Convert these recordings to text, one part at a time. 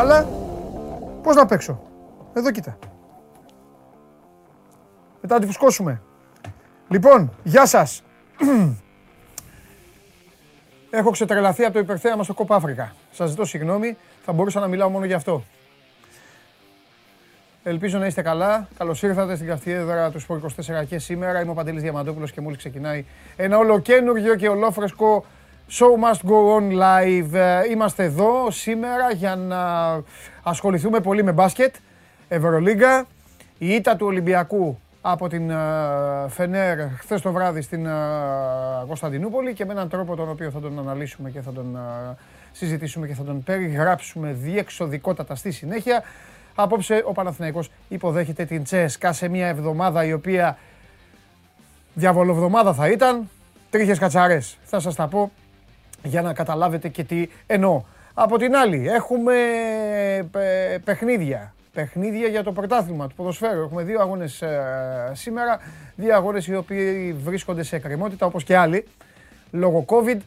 μπάλα, πώς να παίξω. Εδώ κοίτα. Μετά να τη φουσκώσουμε. Λοιπόν, γεια σας. Έχω ξετρελαθεί από το υπερθέαμα στο Κόπα Αφρικα. Σας ζητώ συγγνώμη, θα μπορούσα να μιλάω μόνο γι' αυτό. Ελπίζω να είστε καλά. Καλώς ήρθατε στην καυτή έδρα του Σπορ 24 και σήμερα. Είμαι ο Παντελής Διαμαντόπουλος και μόλις ξεκινάει ένα ολοκένουργιο και ολόφρεσκο Show must go on live. Ε, είμαστε εδώ σήμερα για να ασχοληθούμε πολύ με μπάσκετ. Ευρωλίγκα. Η ήττα του Ολυμπιακού από την ε, Φενέρ χθες το βράδυ στην ε, Κωνσταντινούπολη και με έναν τρόπο τον οποίο θα τον αναλύσουμε και θα τον συζητήσουμε και θα τον περιγράψουμε διεξοδικότατα στη συνέχεια. Απόψε ο Παναθηναϊκός υποδέχεται την Τσέσκα σε μια εβδομάδα η οποία διαβολοβδομάδα θα ήταν. Τρίχες κατσαρές. Θα σας τα πω για να καταλάβετε και τι εννοώ. Από την άλλη έχουμε παιχνίδια. Παιχνίδια για το πρωτάθλημα του ποδοσφαίρου. Έχουμε δύο αγώνες ε, σήμερα. Δύο αγώνες οι οποίοι βρίσκονται σε εκκρεμότητα όπως και άλλοι λόγω COVID.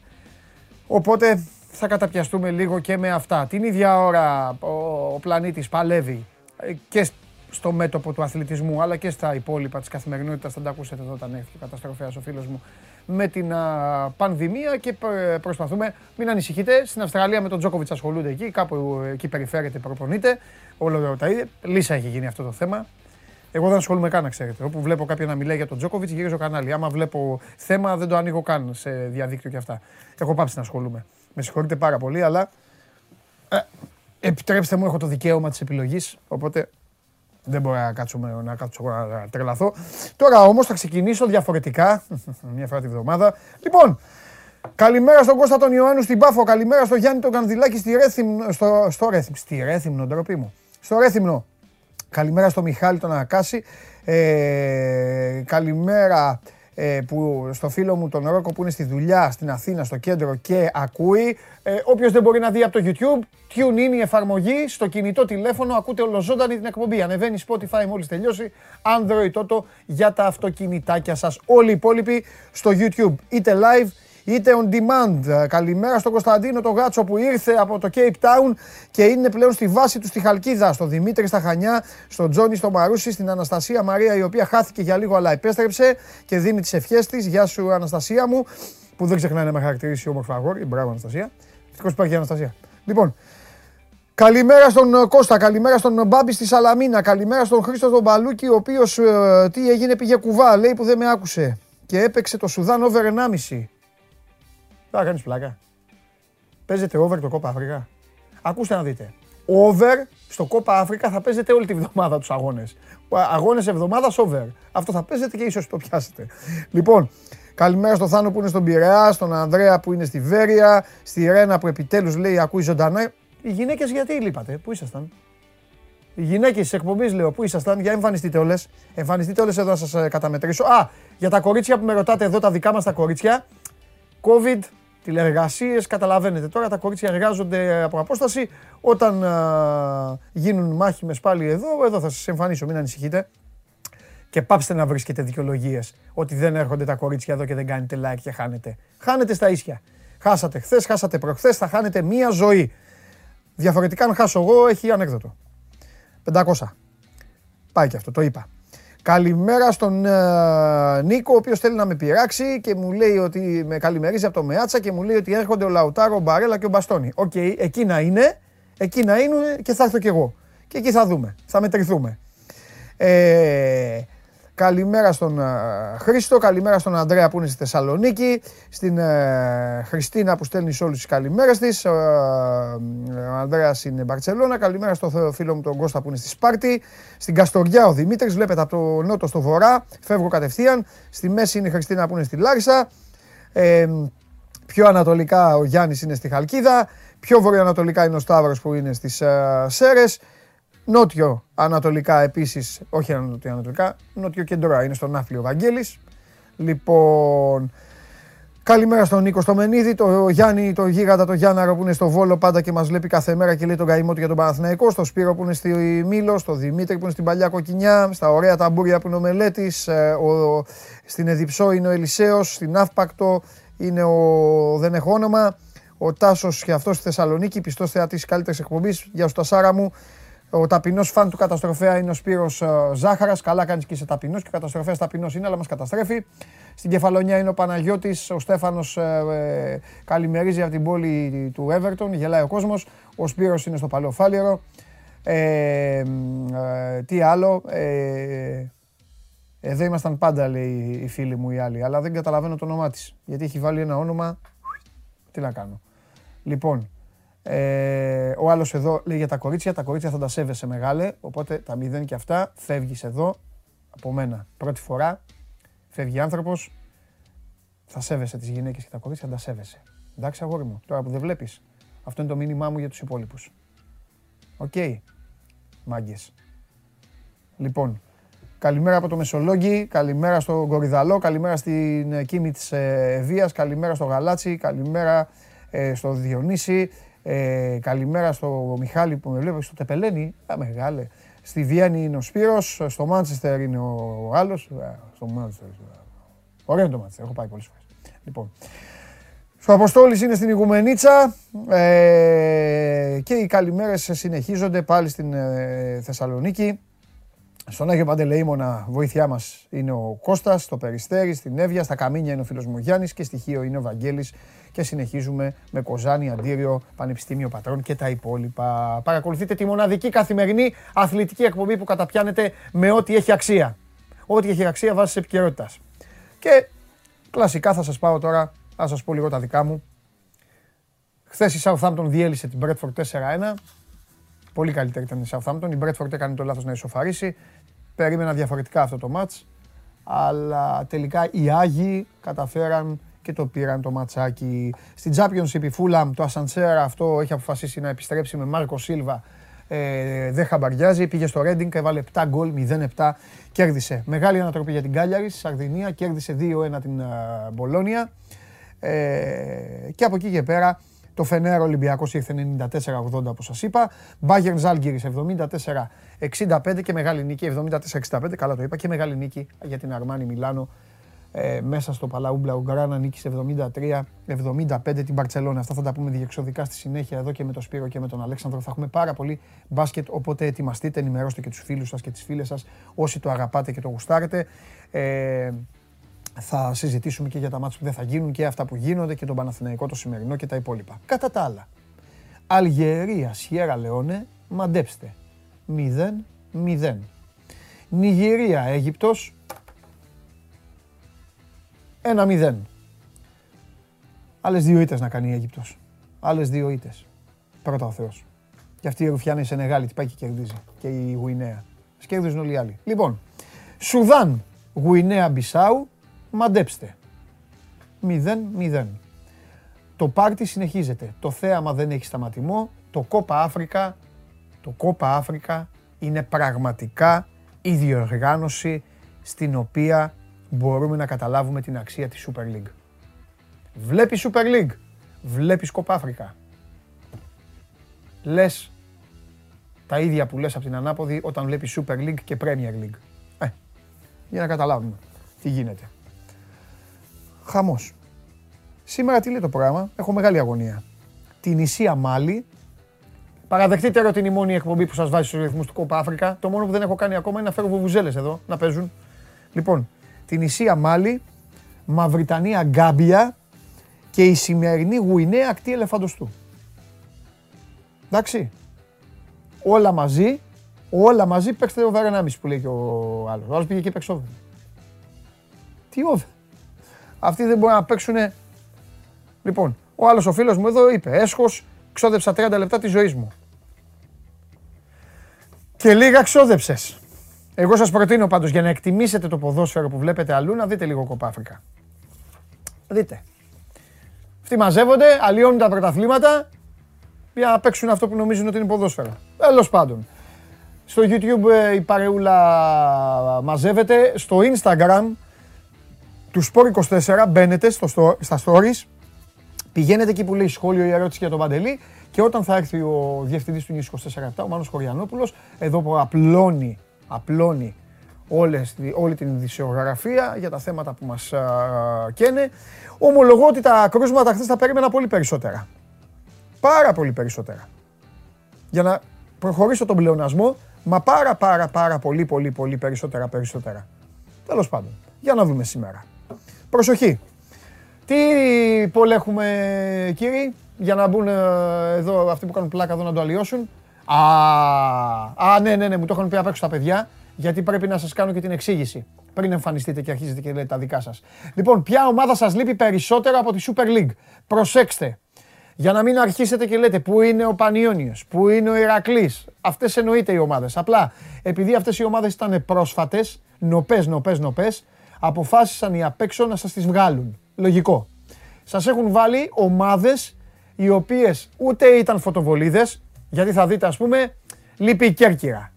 Οπότε θα καταπιαστούμε λίγο και με αυτά. Την ίδια ώρα ο, ο πλανήτης παλεύει ε, και στο μέτωπο του αθλητισμού αλλά και στα υπόλοιπα της καθημερινότητας. Θα τα ακούσετε εδώ όταν έρθει ο καταστροφέας ο φίλος μου με την α, πανδημία και προσπαθούμε, μην ανησυχείτε, στην Αυστραλία με τον Τζόκοβιτς ασχολούνται εκεί, κάπου εκεί περιφέρεται, προπονείται, όλο τα ίδια. Λύσα έχει γίνει αυτό το θέμα. Εγώ δεν ασχολούμαι καν, να ξέρετε. Όπου βλέπω κάποιον να μιλάει για τον Τζόκοβιτς, γυρίζω κανάλι. Άμα βλέπω θέμα, δεν το ανοίγω καν σε διαδίκτυο και αυτά. Έχω πάψει να ασχολούμαι. Με συγχωρείτε πάρα πολύ, αλλά ε, επιτρέψτε μου, έχω το δικαίωμα της επιλογής. Οπότε δεν μπορώ να κάτσω, να κάτσω να τρελαθώ. Τώρα όμως θα ξεκινήσω διαφορετικά. Μια φορά τη βδομάδα. Λοιπόν, καλημέρα στον Κώστα τον Ιωάννου στην Πάφο. Καλημέρα στον Γιάννη τον Κανδυλάκη στη Ρέθυμνο. Στο, στο Ρέθυμνο. Στη Ρέθυμνο, ντροπή μου. Στο Ρέθυμνο. Καλημέρα στον Μιχάλη τον Ακάση. Ε, καλημέρα ε, που στο φίλο μου τον Ρόκο που είναι στη δουλειά στην Αθήνα στο κέντρο και ακούει. Ε, Όποιος δεν μπορεί να δει από το YouTube, tune in η εφαρμογή στο κινητό τηλέφωνο, ακούτε ολοζώντανη την εκπομπή. Ανεβαίνει Spotify μόλις τελειώσει, Android τότε για τα αυτοκινητάκια σας. Όλοι οι υπόλοιποι στο YouTube, είτε live είτε on demand. Καλημέρα στον Κωνσταντίνο τον Γάτσο που ήρθε από το Cape Town και είναι πλέον στη βάση του στη Χαλκίδα. Στο Δημήτρη στα Χανιά, στον Τζόνι στο Μαρούσι, στην Αναστασία Μαρία η οποία χάθηκε για λίγο αλλά επέστρεψε και δίνει τις ευχές της. Γεια σου Αναστασία μου που δεν ξεχνάει να με χαρακτηρίσει όμορφα αγόρι. Μπράβο Αναστασία. Ευτυχώς υπάρχει Αναστασία. Λοιπόν, Καλημέρα στον Κώστα, καλημέρα στον Μπάμπη στη Σαλαμίνα, καλημέρα στον Χρήστο τον Μπαλούκη, ο οποίος ε, τι έγινε, πήγε κουβά, λέει που δεν με άκουσε. Και έπαιξε το Σουδάν over 1,5. Θα κάνεις πλάκα. Παίζετε over το Κόπα Αφρικα. Ακούστε να δείτε. Over στο Κόπα Αφρικα θα παίζετε όλη τη βδομάδα τους αγώνες. Αγώνες εβδομάδας over. Αυτό θα παίζετε και ίσως το πιάσετε. Λοιπόν, καλημέρα στο Θάνο που είναι στον Πειραιά, στον Ανδρέα που είναι στη Βέρεια, στη Ρένα που επιτέλους λέει ακούει ζωντανά. Οι γυναίκες γιατί λείπατε, πού ήσασταν; Οι γυναίκες της εκπομπής λέω, πού ήσασταν, για εμφανιστείτε όλες. Εμφανιστείτε όλες εδώ να σας ε, καταμετρήσω. Α, για τα κορίτσια που με ρωτάτε εδώ, τα δικά μας τα κορίτσια. COVID τηλεργασίες. Καταλαβαίνετε τώρα τα κορίτσια εργάζονται από απόσταση. Όταν α, γίνουν μάχημες πάλι εδώ, εδώ θα σας εμφανίσω, μην ανησυχείτε. Και πάψτε να βρίσκετε δικαιολογίες ότι δεν έρχονται τα κορίτσια εδώ και δεν κάνετε like και χάνετε. Χάνετε στα ίσια. Χάσατε χθες, χάσατε προχθές, θα χάνετε μία ζωή. Διαφορετικά, αν χάσω εγώ, έχει ανέκδοτο. 500. Πάει και αυτό, το είπα. Καλημέρα στον ε, Νίκο, ο οποίος θέλει να με πειράξει και μου λέει ότι με καλημερίζει από το Μεάτσα και μου λέει ότι έρχονται ο Λαουτάρο, ο Μπαρέλα και ο Μπαστόνι. OK, okay, εκεί να είναι, εκεί να είναι και θα έρθω κι εγώ. Και εκεί θα δούμε, θα μετρηθούμε. Ε, Καλημέρα στον uh, Χρήστο, καλημέρα στον Ανδρέα που είναι στη Θεσσαλονίκη, στην uh, Χριστίνα που στέλνει σε όλους τις καλημέρες της, uh, ο Ανδρέας είναι Μπαρτσελώνα, καλημέρα στο φίλο μου τον Κώστα που είναι στη Σπάρτη, στην Καστοριά ο Δημήτρης, βλέπετε από το νότο στο βορρά, φεύγω κατευθείαν, στη μέση είναι η Χριστίνα που είναι στη Λάρισα, ε, πιο ανατολικά ο Γιάννης είναι στη Χαλκίδα, πιο βορειοανατολικά είναι ο Σταύρος που είναι στις uh, Σέρες, Νότιο ανατολικά επίσης, όχι νότιο ανατολικά, νότιο κεντρά είναι στον Ναύπλιο Βαγγέλης. Λοιπόν, καλημέρα στον Νίκο στο Μενίδη, το Γιάννη, το γίγαντα, το Γιάνναρο που είναι στο Βόλο πάντα και μας βλέπει κάθε μέρα και λέει τον καημό του για τον Παναθηναϊκό, στο Σπύρο που είναι στη Μήλο, στο Δημήτρη που είναι στην Παλιά Κοκκινιά, στα ωραία ταμπούρια που είναι ο Μελέτης, ε, στην Εδιψό είναι ο Ελισέος, στην Αύπακτο είναι ο Δεν έχω όνομα, Ο Τάσος και αυτός στη Θεσσαλονίκη, πιστός θεατής της καλύτερης εκπομπής. Γεια σου, Τασάρα μου. Ο ταπεινός φαν του καταστροφέα είναι ο Σπύρος ε, Ζάχαρας. Καλά κάνεις και είσαι ταπεινός και ο καταστροφέας ταπεινός είναι, αλλά μας καταστρέφει. Στην κεφαλονιά είναι ο Παναγιώτης. Ο Στέφανος ε, ε, καλημερίζει από την πόλη του Everton. Γελάει ο κόσμος. Ο Σπύρος είναι στο Παλαιοφάλιερο. Ε, ε, τι άλλο. Ε, εδώ ήμασταν πάντα, λέει η φίλη μου η άλλη, αλλά δεν καταλαβαίνω το όνομά της. Γιατί έχει βάλει ένα όνομα. Τι να κάνω. Λοιπόν, ε, ο άλλος εδώ λέει για τα κορίτσια. Τα κορίτσια θα τα σέβεσαι μεγάλε. Οπότε τα μηδέν και αυτά φεύγεις εδώ από μένα. Πρώτη φορά φεύγει άνθρωπος. Θα σέβεσαι τις γυναίκες και τα κορίτσια, θα τα σέβεσαι. Εντάξει, αγόρι μου, τώρα που δεν βλέπεις. Αυτό είναι το μήνυμά μου για τους υπόλοιπους. OK. Okay. Μάγκες. Λοιπόν, καλημέρα από το Μεσολόγγι, καλημέρα στο Κορυδαλό, καλημέρα στην Κίμη της Ευβίας, καλημέρα στο Γαλάτσι, καλημέρα ε, στο Διονύση, ε, καλημέρα στο Μιχάλη που με βλέπει, στο Τεπελένη. Α, μεγάλε. Στη Βιέννη είναι ο Σπύρος, στο Μάντσεστερ είναι ο άλλος. Στο Μάντσεστερ. Ωραίο είναι το Μάντσεστερ, έχω πάει πολλές φορές. Λοιπόν, στο Αποστόλης είναι στην Ιγουμενίτσα ε, και οι καλημέρες συνεχίζονται πάλι στην ε, Θεσσαλονίκη. Στον Άγιο Παντελεήμονα βοήθειά μας είναι ο Κώστας, στο Περιστέρι, στην Εύβοια, στα Καμίνια είναι ο φίλος μου Γιάννης και στοιχείο είναι ο Βαγγέλης και συνεχίζουμε με Κοζάνη, Αντίριο, Πανεπιστήμιο Πατρών και τα υπόλοιπα. Παρακολουθείτε τη μοναδική καθημερινή αθλητική εκπομπή που καταπιάνεται με ό,τι έχει αξία. Ό,τι έχει αξία βάσει επικαιρότητας. Και κλασικά θα σας πάω τώρα, θα σας πω λίγο τα δικά μου. Χθες η Southampton διέλυσε την Bradford 4-1. Πολύ καλύτερη ήταν η Southampton. Η Bradford έκανε το λάθος να ισοφαρίσει. Περίμενα διαφορετικά αυτό το match. Αλλά τελικά οι Άγιοι καταφέραν και το πήραν το ματσάκι. Στην Championship η Fulham το Ασανσέρα αυτό έχει αποφασίσει να επιστρέψει με Μάρκο Σίλβα. Ε, δεν χαμπαριάζει, πήγε στο Reading, έβαλε 7 γκολ, 0-7, κέρδισε. Μεγάλη ανατροπή για την Κάλιαρης, στη Σαρδινία, κέρδισε 2-1 την Μπολόνια. Ε, και από εκεί και πέρα το Φενέρ Ολυμπιακός ήρθε 94-80 όπως σας είπα. Μπάγερν Ζάλγκυρης 74-65 και μεγάλη νίκη 74-65, καλά το είπα, και μεγάλη νίκη για την Αρμάνι Μιλάνο ε, μέσα στο Παλαού Μπλαουγκράνα νίκησε 73-75 την Παρσελόνα. Αυτά θα τα πούμε διεξοδικά στη συνέχεια εδώ και με τον Σπύρο και με τον Αλέξανδρο. Θα έχουμε πάρα πολύ μπάσκετ, οπότε ετοιμαστείτε, ενημερώστε και τους φίλους σας και τις φίλες σας όσοι το αγαπάτε και το γουστάρετε. Ε, θα συζητήσουμε και για τα μάτια που δεν θα γίνουν και αυτά που γίνονται και τον Παναθηναϊκό το σημερινό και τα υπόλοιπα. Κατά τα άλλα, Αλγερία, Σιέρα Λεόνε, μαντέψτε. 0-0. Νιγηρία, Αίγυπτος, ένα μηδέν. Άλλες δύο ήττες να κάνει η Αίγυπτος. Άλλες δύο ήττες. Πρώτα ο Θεός. Και αυτή η Ρουφιάνη σε Νεγάλη τι πάει και κερδίζει. Και η Γουινέα. Σκέρδίζουν όλοι οι άλλοι. Λοιπόν, Σουδάν, Γουινέα Μπισάου, μαντέψτε. 0-0. Το πάρτι συνεχίζεται. Το θέαμα δεν έχει σταματημό. Το κόπα Αφρικα, το κόπα Αφρικα είναι πραγματικά η διοργάνωση στην οποία μπορούμε να καταλάβουμε την αξία της Super League. Βλέπεις Super League, βλέπεις Κοπ Αφρικα. Λες τα ίδια που λες από την ανάποδη όταν βλέπεις Super League και Premier League. Ε, για να καταλάβουμε τι γίνεται. Χαμός. Σήμερα τι λέει το πρόγραμμα, έχω μεγάλη αγωνία. Την Ισία Μάλι, Παραδεχτείτε ρε ότι είναι η μόνη εκπομπή που σας βάζει στους ρυθμούς του Κόπα Αφρικα. Το μόνο που δεν έχω κάνει ακόμα είναι να φέρω βουβουζέλες εδώ να παίζουν. Λοιπόν, την Ισία Μάλι, Μαυριτανία Γκάμπια και η σημερινή Γουινέα ακτή ελεφαντοστού. Εντάξει. Όλα μαζί, όλα μαζί παίξτε over 1,5 που λέει και ο άλλος. Ο άλλος πήγε και παίξει over. Τι over. Αυτοί δεν μπορούν να παίξουν. Λοιπόν, ο άλλος ο φίλος μου εδώ είπε έσχος, ξόδεψα 30 λεπτά της ζωής μου. Και λίγα ξόδεψες. Εγώ σας προτείνω πάντως για να εκτιμήσετε το ποδόσφαιρο που βλέπετε αλλού να δείτε λίγο κοπάφρικα. Δείτε. Αυτοί μαζεύονται, αλλοιώνουν τα πρωταθλήματα για να παίξουν αυτό που νομίζουν ότι είναι ποδόσφαιρο. Τέλος πάντων. Στο YouTube ε, η παρεούλα μαζεύεται. Στο Instagram του Sport24 μπαίνετε στο, στα stories. Πηγαίνετε εκεί που λέει σχόλιο ή ερώτηση για τον Παντελή και όταν θα έρθει ο διευθυντής του News 24 ο Μάνος Χωριανόπουλος, εδώ που απλώνει απλώνει όλες, όλη την ειδησιογραφία για τα θέματα που μας καίνε. Ομολογώ ότι τα κρούσματα χθες τα περίμενα πολύ περισσότερα. Πάρα πολύ περισσότερα. Για να προχωρήσω τον πλεονασμό, μα πάρα πάρα πάρα πολύ πολύ πολύ περισσότερα περισσότερα. Τέλος πάντων, για να δούμε σήμερα. Προσοχή. Τι πόλ έχουμε κύριοι, για να μπουν ε, εδώ αυτοί που κάνουν πλάκα εδώ να το αλλοιώσουν; Α, α, ναι, ναι, ναι, μου το έχουν πει απ' έξω τα παιδιά, γιατί πρέπει να σας κάνω και την εξήγηση πριν εμφανιστείτε και αρχίζετε και λέτε τα δικά σας. Λοιπόν, ποια ομάδα σας λείπει περισσότερο από τη Super League; Προσέξτε, για να μην αρχίσετε και λέτε πού είναι ο Πανιόνιος, πού είναι ο Ηρακλής; Αυτές εννοείται οι ομάδες. Απλά, επειδή αυτές οι ομάδες ήταν πρόσφατες, νοπές, νοπές, νοπές, αποφάσισαν οι απ' έξω να σας τις βγάλουν. Λογικό. Σας έχουν βάλει ομάδες οι οποίες ούτε ήταν φωτοβολίδες, γιατί θα δείτε ας πούμε, λείπει η Κέρκυρα.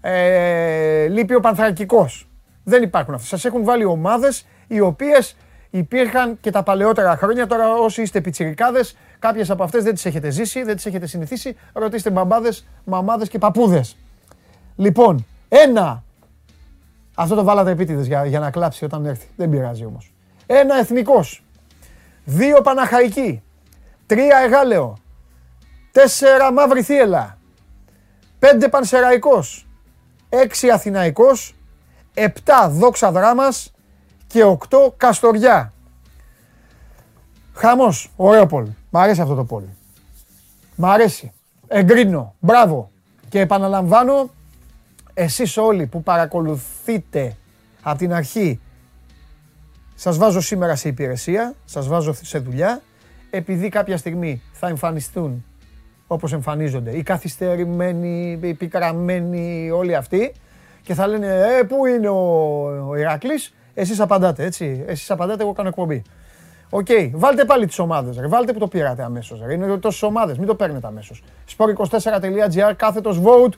Ε, λείπει ο Πανθρακικός. Δεν υπάρχουν αυτές. Σας έχουν βάλει ομάδες οι οποίες υπήρχαν και τα παλαιότερα χρόνια. Τώρα όσοι είστε πιτσιρικάδες, κάποιες από αυτές δεν τις έχετε ζήσει, δεν τις έχετε συνηθίσει. Ρωτήστε μπαμπάδες, μαμάδες και παππούδες. Λοιπόν, ένα. Αυτό το βάλατε επίτηδες για, για να κλάψει όταν έρθει. Δεν πειράζει όμως. Ένα εθνικός. Δύο Παναχαϊκοί. Τρία Εγάλεο. Τέσσερα Μαύρη Θύελα. Πέντε Πανσεραϊκός. Έξι Αθηναϊκός. Επτά Δόξα Δράμας. Και οκτώ Καστοριά. Χαμός. Ωραίο πόλ. Μ' αρέσει αυτό το πόλ. Μ' αρέσει. Εγκρίνω. Μπράβο. Και επαναλαμβάνω, εσείς όλοι που παρακολουθείτε από την αρχή σας βάζω σήμερα σε υπηρεσία, σας βάζω σε δουλειά, επειδή κάποια στιγμή θα εμφανιστούν όπως εμφανίζονται οι καθυστερημένοι, οι πικραμένοι, όλοι αυτοί και θα λένε «Ε, πού είναι ο, ο Ηρακλής» εσείς απαντάτε, έτσι, εσείς απαντάτε, εγώ κάνω εκπομπή. OK, okay. βάλτε πάλι τις ομάδες, ρε. βάλτε που το πήρατε αμέσως, ρε. είναι τόσες ομάδες, μην το παίρνετε αμέσως. sport24.gr, κάθετος vote,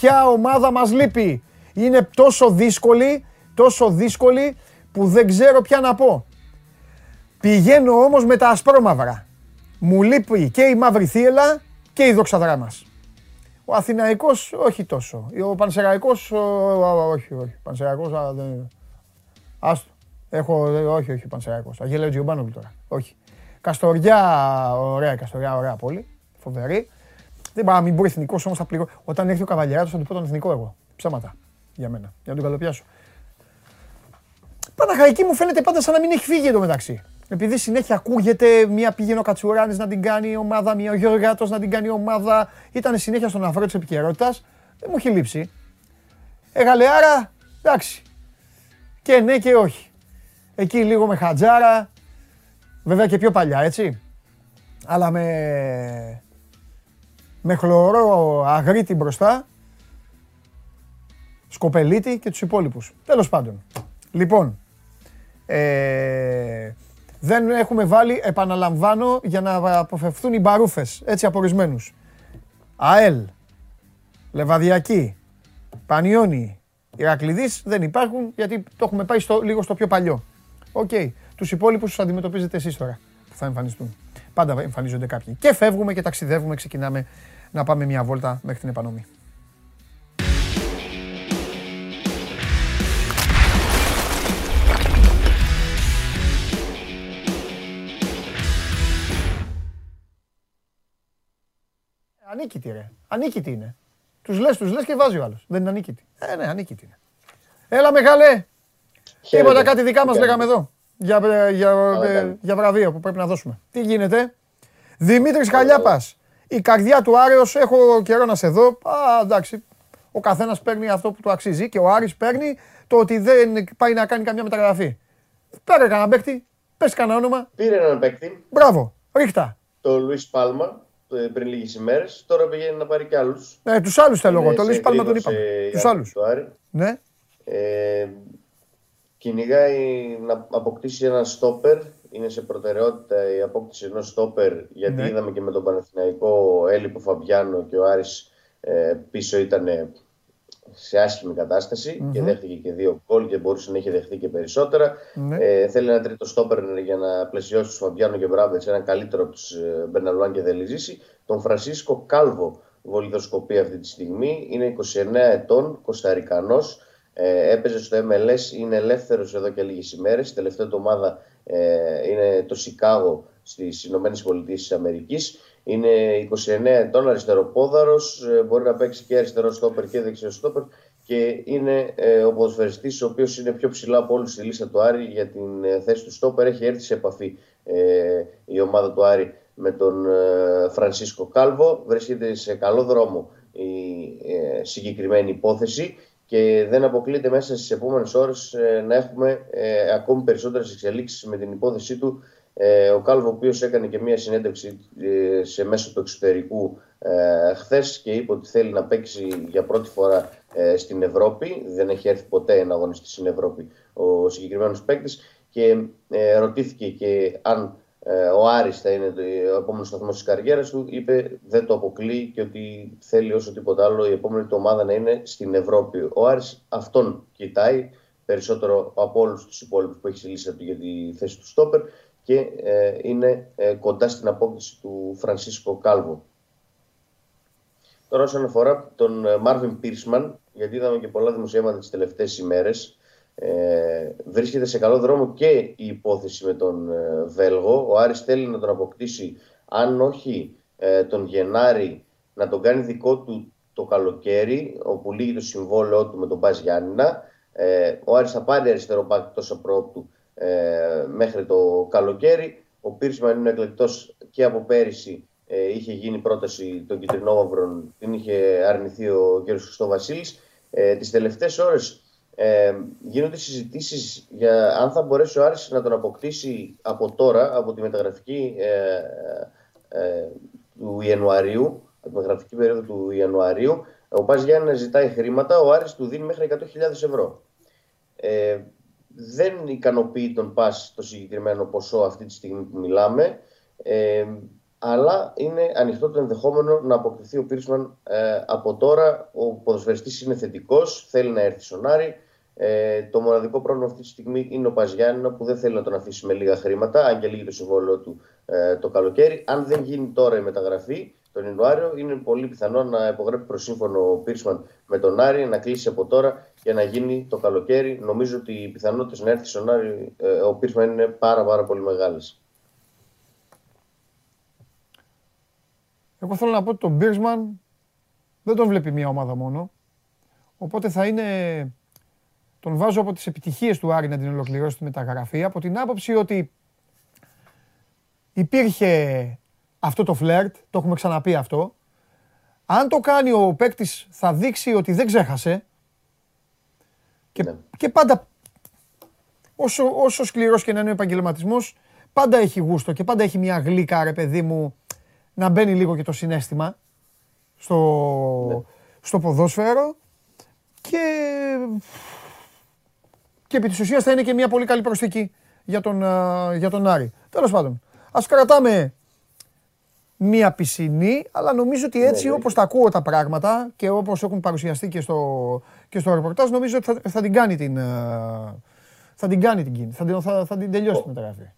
ποια ομάδα μας λείπει. Είναι τόσο δύσκολη, τόσο δύσκολη που δεν ξέρω πια να πω. Πηγαίνω όμως με τα ασπρόμαυρα. Μου λείπει και η μαύρη θύελλα και η Δόξα Δράμας. Ο Αθηναϊκός όχι τόσο. Ο Πανσεραϊκός όχι, όχι. Πανσεραϊκός δεν... Άστο. Έχω, όχι, όχι, Πανσεραϊκός. Αγγέλαιο Τζιομπάνογλου τώρα. Όχι. Καστοριά, ωραία, Καστοριά, ωραία πόλη. Φοβερή. Δεν πάω να μην μπορεί εθνικός όμως θα πληγώ. Όταν έρθει ο καβαλιάρα θα του πω τον εθνικό εγώ. Ψέματα για μένα. Για να τον καλοπιάσω. Παναχαϊκή μου φαίνεται πάντα σαν να μην έχει φύγει εδώ μεταξύ. Επειδή συνέχεια ακούγεται μία πήγαινε ο Κατσουράνης να την κάνει ομάδα, μία ο Γιώργατο να την κάνει ομάδα. Ήταν συνέχεια στον αφρό της επικαιρότητας. Δεν μου έχει λείψει. Ε, Γαλεάρα, εντάξει. Και ναι και όχι. Εκεί λίγο με χατζάρα. Βέβαια και πιο παλιά, έτσι. Αλλά με, με χλωρό αγρίτη μπροστά. Σκοπελίτη και τους υπόλοιπους. Τέλος πάντων. Λοιπόν, ε, δεν έχουμε βάλει, επαναλαμβάνω, για να αποφευθούν οι μπαρούφες, έτσι απορισμένους. ΑΕΛ, Λεβαδιακή, Πανιόνι, Ηρακλειδής δεν υπάρχουν γιατί το έχουμε πάει στο, λίγο στο πιο παλιό. OK. Okay. Τους υπόλοιπους τους αντιμετωπίζετε εσείς τώρα που θα εμφανιστούν. Πάντα εμφανίζονται κάποιοι. Και φεύγουμε και ταξιδεύουμε, ξεκινάμε να πάμε μια βόλτα μέχρι την Επανομή. Ανίκητη ρε. Ανίκητη είναι. Τους λες, τους λες και βάζει ο άλλος. Δεν είναι ανίκητη. Ε, ναι, ανίκητη είναι. Έλα μεγάλε. Τίποτα κάτι δικά μας λέγαμε εδώ. Για, για, για, για βραβεία που πρέπει να δώσουμε. Τι γίνεται; Δημήτρης Χαλιάπας. Η καρδιά του Άρεος, έχω καιρό να σε δω. Α, εντάξει. Ο καθένας παίρνει αυτό που του αξίζει και ο Άρης παίρνει το ότι δεν πάει να κάνει καμιά μεταγραφή. Πέρε κανένα παίκτη. Πες κανένα όνομα. Πήρε έναν παίκτη. Μπράβο. Ρίχτα. Το Λουίς Πάλμα ε, πριν λίγες ημέρες. Τώρα πηγαίνει να πάρει και άλλους. Ε, τους άλλους θέλω εγώ. Το Λουίς Πάλμα τον είπαμε. Τους άλλους. Ναι. Ε, κυνηγάει να αποκτήσει ένα στόπερ. Είναι σε προτεραιότητα η απόκτηση ενός στόπερ. Γιατί ναι. είδαμε και με τον Παναθηναϊκό έλειπο Φαμπιάνο και ο Άρης ε, πίσω ήταν σε άσχημη και δέχτηκε και δύο γκολ και μπορούσε να έχει δεχτεί και περισσότερα. Ναι. Ε, θέλει ένα τρίτο στόπερ για να πλαισιώσει τους Φαμπιάνο και Μπράβετ, έναν καλύτερο από τους ε, Μπεναλουάν και Δελιζήση. Τον Φρανσίσκο Κάλβο βολιδοσκοπεί αυτή τη στιγμή. Είναι 29 ετών, Κωνσταντινό. Ε, έπαιζε στο MLS, είναι ελεύθερος εδώ και λίγες ημέρες. Η τελευταία εβδομάδα ε, είναι το Σικάγο στις ΗΠΑ. Είναι 29 ετών, αριστεροπόδαρος, ε, μπορεί να παίξει και αριστερό στόπερ και δεξιό στόπερ και είναι ε, ο ποδοσφαιριστής ο οποίος είναι πιο ψηλά από όλους στη λίστα του Άρη για την ε, θέση του στόπερ. Έχει έρθει σε επαφή ε, η ομάδα του Άρη με τον ε, Φρανσίσκο Κάλβο. Βρίσκεται σε καλό δρόμο η ε, συγκεκριμένη υπόθεση και δεν αποκλείεται μέσα στις επόμενες ώρες να έχουμε ακόμη περισσότερες εξελίξεις με την υπόθεσή του ο Κάλβο, ο οποίος έκανε και μία συνέντευξη σε μέσο του εξωτερικού ε, χθες και είπε ότι θέλει να παίξει για πρώτη φορά στην Ευρώπη. Δεν έχει έρθει ποτέ να αγωνιστεί στην Ευρώπη ο συγκεκριμένος παίκτης και ρωτήθηκε και αν ε, ο Άρης θα είναι ο επόμενος σταθμός της καριέρας του, είπε δεν το αποκλείει και ότι θέλει όσο τίποτα άλλο η επόμενη του ομάδα να είναι στην Ευρώπη. Ο Άρης αυτόν κοιτάει περισσότερο από όλους τους υπόλοιπους που έχει στη λίστα του για τη θέση του Στόπερ και ε, είναι ε, κοντά στην απόκτηση του Φρανσίσκο Κάλβο. Τώρα, όσον αφορά τον Μάρβιν Πίρσμαν, γιατί είδαμε και πολλά δημοσιεύματα τις τελευταίες ημέρες, ε, βρίσκεται σε καλό δρόμο και η υπόθεση με τον ε, Βέλγο. Ο Άρης θέλει να τον αποκτήσει, αν όχι ε, τον Γενάρη, να τον κάνει δικό του το καλοκαίρι, όπου λύγει το συμβόλαιό του με τον Μπάζ Γιάννηνα. Ε, ο Άρης θα πάρει αριστερό μπακ τόσο προόπτου ε, μέχρι το καλοκαίρι. Ο Πίρσμαν είναι εκλεκτός και από πέρυσι ε, είχε γίνει πρόταση των κυτρινόμαυρων, την είχε αρνηθεί ο κ. Χριστό Βασίλης. Ε, τις τελευταίες ώρες ε, γίνονται συζητήσεις για αν θα μπορέσει ο Άρης να τον αποκτήσει από τώρα, από τη μεταγραφική ε, ε, του Ιανουαρίου, από τη μεταγραφική περίοδο του Ιανουαρίου. Ο Πας Γιάννη ζητάει χρήματα, ο Άρης του δίνει μέχρι 100.000 ευρώ. Ε, δεν ικανοποιεί τον Πας το συγκεκριμένο ποσό αυτή τη στιγμή που μιλάμε. Ε, αλλά είναι ανοιχτό το ενδεχόμενο να αποκτηθεί ο Πίρσμαν ε, από τώρα. Ο ποδοσφαιριστής είναι θετικός, θέλει να έρθει στον Άρη. Ε, το μοναδικό πρόβλημα αυτή τη στιγμή είναι ο Παζιάννα που δεν θέλει να τον αφήσει με λίγα χρήματα, αν και λύγει το συμβόλαιο του ε, το καλοκαίρι. Αν δεν γίνει τώρα η μεταγραφή τον Ιανουάριο, είναι πολύ πιθανό να υπογράψει προ σύμφωνο ο Πίρσμαν με τον Άρη, να κλείσει από τώρα για να γίνει το καλοκαίρι. Νομίζω ότι οι πιθανότητες να έρθει στον Άρη ε, ο Πίρσμαν είναι πάρα, πάρα πολύ μεγάλες. Εγώ θέλω να πω ότι τον Μπίρσμαν δεν τον βλέπει μια ομάδα μόνο. Οπότε θα είναι. Τον βάζω από τις επιτυχίες του Άρη να την ολοκληρώσει τη μεταγραφή από την άποψη ότι υπήρχε αυτό το φλερτ, το έχουμε ξαναπεί αυτό. Αν το κάνει ο παίκτης θα δείξει ότι δεν ξέχασε. Και, ναι. και πάντα, όσο, όσο σκληρός και να είναι ο επαγγελματισμός, πάντα έχει γούστο και πάντα έχει μια γλύκα, ρε παιδί μου, να μπαίνει λίγο και το συνέστημα στο, ναι. στο ποδόσφαιρο και, και επί της ουσίας θα είναι και μια πολύ καλή προσθήκη για τον, για τον Άρη. Τέλος πάντων, ας κρατάμε μια πισινή, αλλά νομίζω ότι έτσι ναι, ναι. όπως τα ακούω τα πράγματα και όπως έχουν παρουσιαστεί και στο, και στο ρεπορτάζ, νομίζω ότι θα, θα την κάνει την, θα την κάνει την κίνηση, θα, θα, θα την τελειώσει την μεταγραφή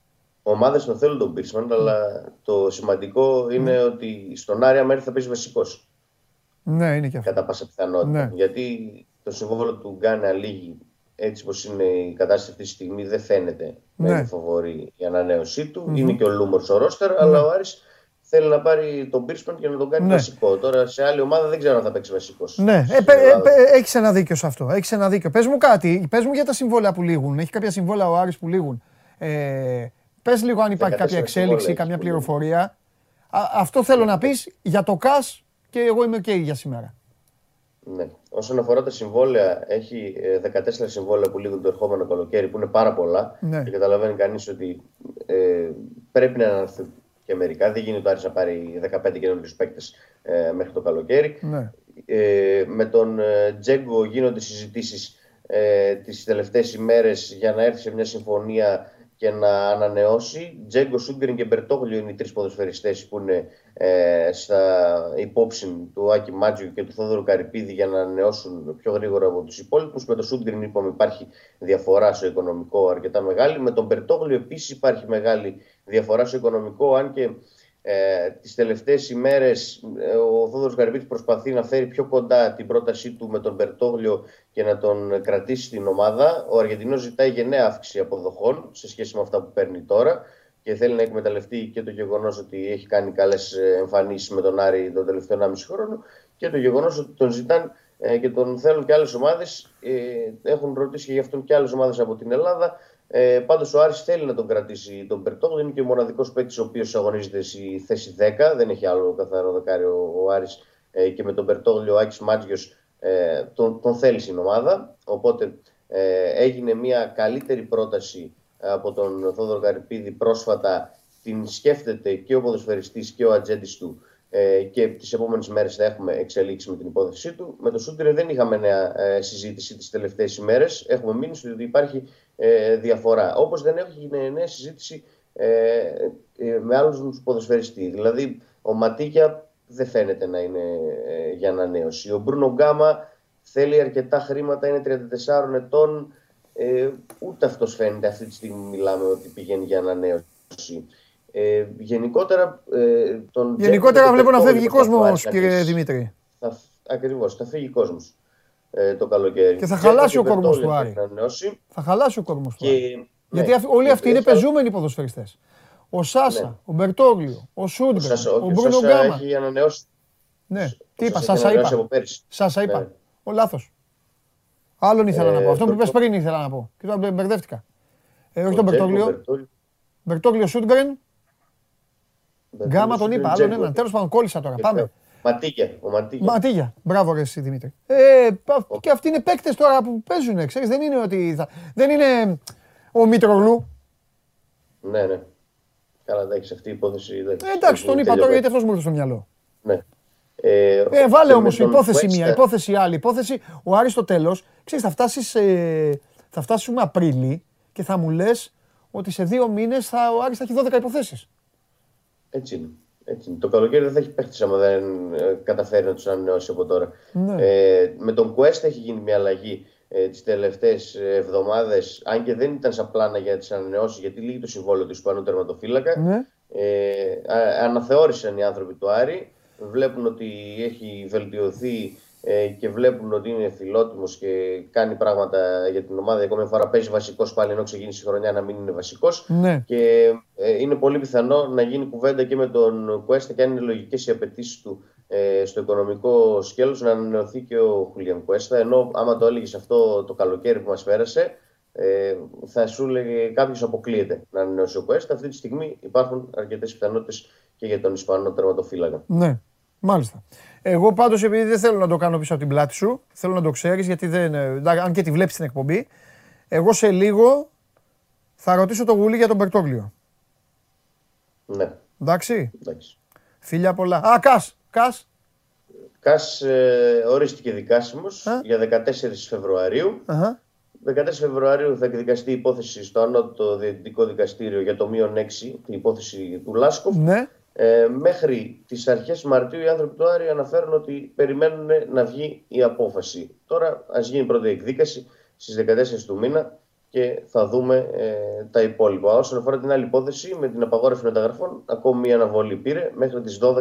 ομάδες τον θέλουν τον Πίρσμαν, αλλά το σημαντικό είναι mm. ότι στον Άρια μέρη θα παίζει βασικός. Ναι, είναι και αυτό. Κατά πάσα πιθανότητα. Ναι. Γιατί το συμβόλαιο του Γκάνε λίγη έτσι όπως είναι η κατάσταση αυτή τη στιγμή δεν φαίνεται ναι. να είναι φοβορή η ανανέωσή του. Mm-hmm. Είναι και ο Λούμορς ο ρόστερ, mm-hmm. αλλά ο Άρης θέλει να πάρει τον Πίρσμαν και να τον κάνει ναι. βασικό. Τώρα σε άλλη ομάδα δεν ξέρω αν θα παίξει βασικός. Ναι, ε, ε, ε, έχεις ένα δίκιο σε αυτό. Έχεις ένα δίκιο. Πες μου κάτι, πες μου για τα συμβόλαια που λήγουν. Έχει κάποια συμβόλαια ο Άρης που λήγουν. Ε, Πες λίγο αν υπάρχει κάποια εξέλιξη, καμιά πληροφορία. αυτό θέλω να πεις για το ΚΑΣ και εγώ είμαι ok για σήμερα. Ναι. Όσον αφορά τα συμβόλαια, έχει 14 ε, συμβόλαια που λήγουν το ερχόμενο καλοκαίρι, που είναι πάρα πολλά. Ναι. Και καταλαβαίνει κανείς ότι ε, πρέπει να αναρθούν και μερικά. Δεν γίνεται ο Άρης να πάρει 15 καινούριους παίκτες ε, μέχρι το καλοκαίρι. Ναι. Ε, με τον ε, Τζέγκο γίνονται συζητήσεις ε, τις τελευταίες ημέρες για να έρθει σε μια συμφωνία και να ανανεώσει. Τζέγκο Σούγκριν και Μπερτόγλιο είναι οι τρεις ποδοσφαιριστές που είναι ε, στα υπόψη του Άκη Μάτζιου και του Θόδωρου Καρυπίδη για να ανανεώσουν πιο γρήγορα από τους υπόλοιπους. Με τον Σούγκριν, είπαμε, υπάρχει διαφορά στο οικονομικό αρκετά μεγάλη. Με τον Μπερτόγλιο επίσης υπάρχει μεγάλη διαφορά στο οικονομικό, αν και ε, τις τελευταίες ημέρες ε, ο Θόδωρος Καρυπίδης προσπαθεί να φέρει πιο κοντά την πρότασή του με τον Μπερτόγλιο και να τον κρατήσει στην ομάδα. Ο Αργεντινός ζητάει γενναία αύξηση αποδοχών σε σχέση με αυτά που παίρνει τώρα και θέλει να εκμεταλλευτεί και το γεγονός ότι έχει κάνει καλές εμφανίσεις με τον Άρη τον τελευταίο 1,5 χρόνο και το γεγονός ότι τον ζητάνε ε, και τον θέλουν και άλλες ομάδες. Ε, έχουν ρωτήσει και γι' αυτόν και άλλες ομάδες από την Ελλάδα. Ε, Πάντως ο Άρης θέλει να τον κρατήσει τον Περτόγλου. Είναι και ο μοναδικός παίκτης ο οποίος αγωνίζεται στη θέση 10. Δεν έχει άλλο καθαρό δεκάριο ο Άρης ε, και με τον Περτόγλου ο Άκης Μάτζιος ε, τον, τον θέλει στην ομάδα. Οπότε ε, έγινε μια καλύτερη πρόταση από τον Θόδωρο Καρυπίδη πρόσφατα. Την σκέφτεται και ο ποδοσφαιριστής και ο ατζέντης του ε, και τις επόμενες μέρες θα έχουμε εξελίξει με την υπόθεσή του. Με το Σούτρε δεν είχαμε νέα ε, συζήτηση τις τελευταίες ημέρες. Έχουμε μείνει στο ότι υπάρχει ε, διαφορά. Όπως δεν έχει νέα συζήτηση με άλλους ποδοσφαιριστή. Δηλαδή, ο Ματίγια δεν φαίνεται να είναι για ανανέωση. Ο Μπρούνο Γκάμα θέλει αρκετά χρήματα, είναι 34 ετών. ούτε αυτός φαίνεται αυτή τη στιγμή μιλάμε ότι πηγαίνει για ανανέωση. Ε, γενικότερα, ε, τον γενικότερα βλέπω να φεύγει κόσμος, κύριε Δημήτρη. Ακριβώς, θα φύγει κόσμος ε, το καλοκαίρι. Και θα χαλάσει ο κόσμος του Άρη. Θα χαλάσει ο κόσμος του Άρη. Γιατί ναι, όλοι αυτοί είναι πεζούμενοι ποδοσφαιριστές. Ο Σάσα, ναι. ο Μπερτόγλιο, ο Σούντρε, ο Μπρούνο Γκάμα. Έχει ανανεώσει. Ναι, τι είπα, Σάσα είπα. Σάσα είπα. Ναι. Ο λάθος. Άλλον ήθελα να πω. Αυτό που είπε πριν ήθελα να πω. Και τώρα μπερδεύτηκα. όχι τον Μπερτόγλιο. Μπερτόγλιο Σούντγκρεν Γκάμα τον είπα, άλλον έναν. Τέλος πάντων, κόλλησα τώρα. Πάμε. Ματίγια. Ο Ματίγια. Ματίγια. Μπράβο, ρε, εσύ Δημήτρη. Ε, και αυτοί είναι παίκτες τώρα που παίζουν. Ξέρεις, δεν είναι ότι. Θα... Δεν είναι ο Μήτρογλου. Ναι, ναι. Καλά, εντάξει, αυτή η υπόθεση. Ε, εντάξει, τον είπα τώρα γιατί αυτός μου ήρθε στο μυαλό. Ναι. Ε, ε βάλε όμως υπόθεση μία, υπόθεση άλλη. Υπόθεση, ο Άρης στο τέλος, ξέρεις, θα, φτάσεις, ε, θα φτάσουμε Απρίλη και θα μου λες ότι σε δύο μήνες ο Άρης θα έχει 12 υποθέσεις. Έτσι είναι. Έτσι είναι. Το καλοκαίρι δεν θα έχει παίχτη άμα δεν ε, καταφέρει να τους ανανεώσει από τώρα. Ναι. Ε, με τον Quest έχει γίνει μια αλλαγή ε, τις τελευταίες εβδομάδες, αν και δεν ήταν σαν πλάνα για τις ανανεώσει, γιατί λύγει το συμβόλαιο του Ισπανού τερματοφύλακα. Ναι. Ε, αναθεώρησαν οι άνθρωποι του Άρη. Βλέπουν ότι έχει βελτιωθεί ε, και βλέπουν ότι είναι φιλότιμος και κάνει πράγματα για την ομάδα. Για ακόμη φορά παίζει βασικός πάλι ενώ ξεκίνησε η χρονιά να μην είναι βασικός. Ναι. Και ε, είναι πολύ πιθανό να γίνει κουβέντα και με τον Κουέστα και αν είναι λογικές οι απαιτήσεις του ε, στο οικονομικό σκέλος να ανανεωθεί και ο Χουλιαν Κουέστα. Ενώ άμα το έλεγες αυτό το καλοκαίρι που μας πέρασε, ε, θα σου έλεγε κάποιος αποκλείεται να ανανεώσει ο Κουέστα. Αυτή τη στιγμή υπάρχουν αρκετές πιθανότητες και για τον Ισπανό τερματοφύλακα. Ναι, μάλιστα. Εγώ πάντως, επειδή δεν θέλω να το κάνω πίσω από την πλάτη σου, θέλω να το ξέρεις, γιατί δεν. Ε, αν και τη βλέπεις την εκπομπή, εγώ σε λίγο θα ρωτήσω το γουλί για τον Περτόγλιο. Ναι. Εντάξει. Εντάξει. Φίλια πολλά. Α, Κας. Κας. Κας ε, ορίστηκε δικάσιμος για 14 Φεβρουαρίου. 14 Φεβρουαρίου θα εκδικαστεί η υπόθεση στο Ανώτατο Διευθυντικό Δικαστήριο για το μείον 6, την υπόθεση του Λάσκοφ. Ναι. Ε, μέχρι τις αρχές Μαρτίου οι άνθρωποι του Άρη αναφέρουν ότι περιμένουν να βγει η απόφαση. Τώρα ας γίνει η πρώτη εκδίκαση στις 14 του μήνα και θα δούμε ε, τα υπόλοιπα. Όσον αφορά την άλλη υπόθεση, με την απαγόρευση μεταγραφών, ακόμη μία αναβολή πήρε μέχρι τις 12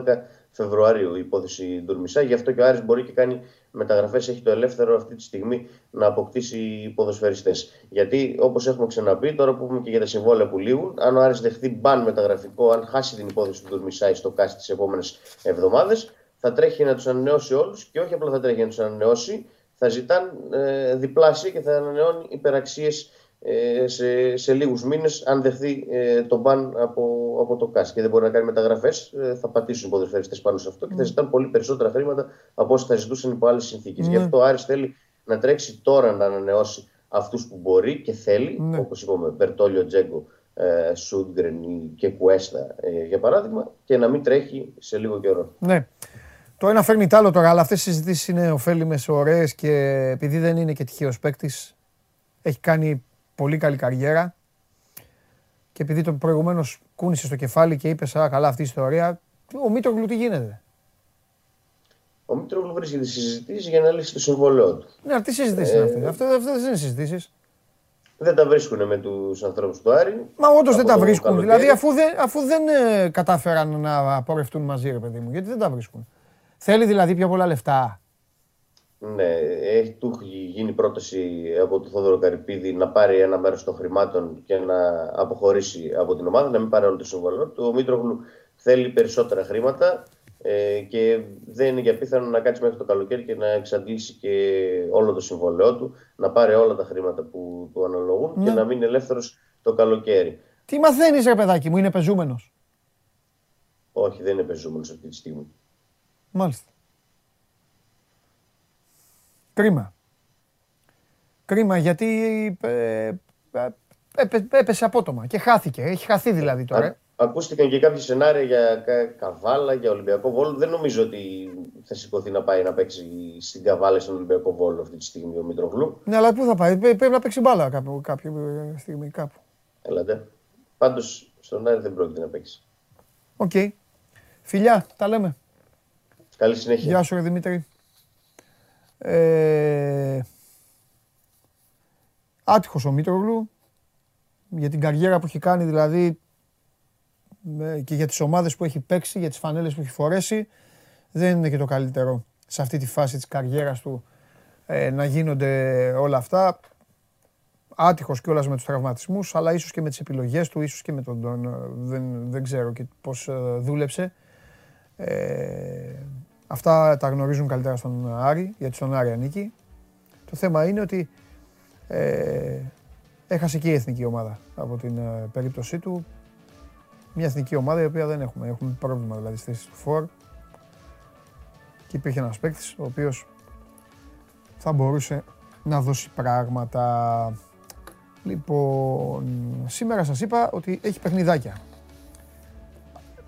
Φεβρουαρίου η υπόθεση Ντουρμισά. Γι' αυτό και ο Άρης μπορεί και κάνει μεταγραφές, έχει το ελεύθερο αυτή τη στιγμή να αποκτήσει ποδοσφαιριστές. Γιατί όπως έχουμε ξαναπεί, τώρα που έχουμε και για τα συμβόλαια που λήγουν, αν ο Άρης δεχτεί μπαν μεταγραφικό, αν χάσει την υπόθεση του Ντουρμισά στο κάστη τις επόμενες εβδομάδες, θα τρέχει να τους ανανεώσει όλους και όχι απλά θα τρέχει να τους ανανεώσει, θα ζητάνε ε, διπλάσια και θα ανανεώνει υπεραξίες ε, σε, σε λίγους μήνες, αν δεχθεί ε, τον μπαν από, από το ΚΑΣ και δεν μπορεί να κάνει μεταγραφές, ε, θα πατήσουν οι ποδοσφαιριστές πάνω σε αυτό και θα mm. ζητάνε πολύ περισσότερα χρήματα από όσα θα ζητούσαν υπό άλλε συνθήκε. Mm. Γι' αυτό ο Άρης θέλει να τρέξει τώρα να ανανεώσει αυτούς που μπορεί και θέλει, mm. Ναι. όπως είπαμε, Μπερτόλιο Τζέγκο, ε, Σούντγκρεν και Κουέστα ε, για παράδειγμα, και να μην τρέχει σε λίγο καιρό. Ναι. Το ένα φέρνει τ' άλλο τώρα, αλλά αυτές οι συζητήσεις είναι ωφέλιμες, ωραίες και επειδή δεν είναι και τυχαίος παίκτης, έχει κάνει πολύ καλή καριέρα. Και επειδή το προηγουμένως κούνησε στο κεφάλι και είπε: Α, καλά, αυτή η ιστορία. Ο Μήτρογλου τι γίνεται; Ο Μήτρογλου βρίσκεται συζητήσει για να λύσει το συμβολό του. Ναι, τι συζητήσεις είναι αυτέ. Αυτέ δεν είναι συζητήσεις. Δεν τα βρίσκουν με τους ανθρώπους του Άρη. Μα όντως δεν τα βρίσκουν. Δηλαδή, αφού δεν, αφού δεν ε, κατάφεραν να απορρευτούν μαζί, ρε παιδί μου, γιατί δεν τα βρίσκουν. Θέλει δηλαδή πιο πολλά λεφτά. Ναι, έχει, του έχει γίνει πρόταση από τον Θόδωρο Καρυπίδη να πάρει ένα μέρος των χρημάτων και να αποχωρήσει από την ομάδα, να μην πάρει όλο το συμβόλαιο του. Ο Μήτρογλου θέλει περισσότερα χρήματα ε, και δεν είναι για πίθανο να κάτσει μέχρι το καλοκαίρι και να εξαντλήσει και όλο το συμβόλαιό του, να πάρει όλα τα χρήματα που του αναλογούν και ναι. να μείνει ελεύθερος το καλοκαίρι. Τι μαθαίνεις, ρε παιδάκι μου, είναι πεζούμενος; Όχι, δεν είναι πεζούμενος αυτή τη στιγμή. Μάλιστα. Κρίμα. Κρίμα γιατί ε, ε, έπεσε απότομα και χάθηκε. Έχει χαθεί δηλαδή τώρα. Ακούστηκαν και κάποια σενάρια για Καβάλα, για Ολυμπιακό Βόλο. Δεν νομίζω ότι θα σηκωθεί να πάει να παίξει στην Καβάλα στον Ολυμπιακό Βόλο αυτή τη στιγμή ο Μητρογλού. Ναι, αλλά πού θα πάει, πρέπει να παίξει μπάλα κάπου, κάποια στιγμή κάπου. Έλατε. Πάντως στον Άρη δεν πρόκειται να παίξει. OK. Okay. Φιλιά, τα λέμε. Καλή συνέχεια. Γεια σου, Δημήτρη. Ε, άτυχος ο Μήτρογλου για την καριέρα που έχει κάνει δηλαδή και για τις ομάδες που έχει παίξει, για τις φανέλες που έχει φορέσει δεν είναι και το καλύτερο σε αυτή τη φάση της καριέρας του ε, να γίνονται όλα αυτά. Άτυχος κιόλας με τους τραυματισμούς, αλλά ίσως και με τις επιλογές του, ίσως και με τον, τον δεν, δεν ξέρω και πώς ε, δούλεψε. Ε, Αυτά τα γνωρίζουν καλύτερα στον Άρη, γιατί στον Άρη ανήκει. Το θέμα είναι ότι ε, έχασε και η εθνική ομάδα από την ε, περίπτωσή του. Μια εθνική ομάδα η οποία δεν έχουμε. Έχουμε πρόβλημα δηλαδή στη θέση του Φορ. Και υπήρχε ένας παίκτης ο οποίος θα μπορούσε να δώσει πράγματα. Λοιπόν, σήμερα σας είπα ότι έχει παιχνιδάκια.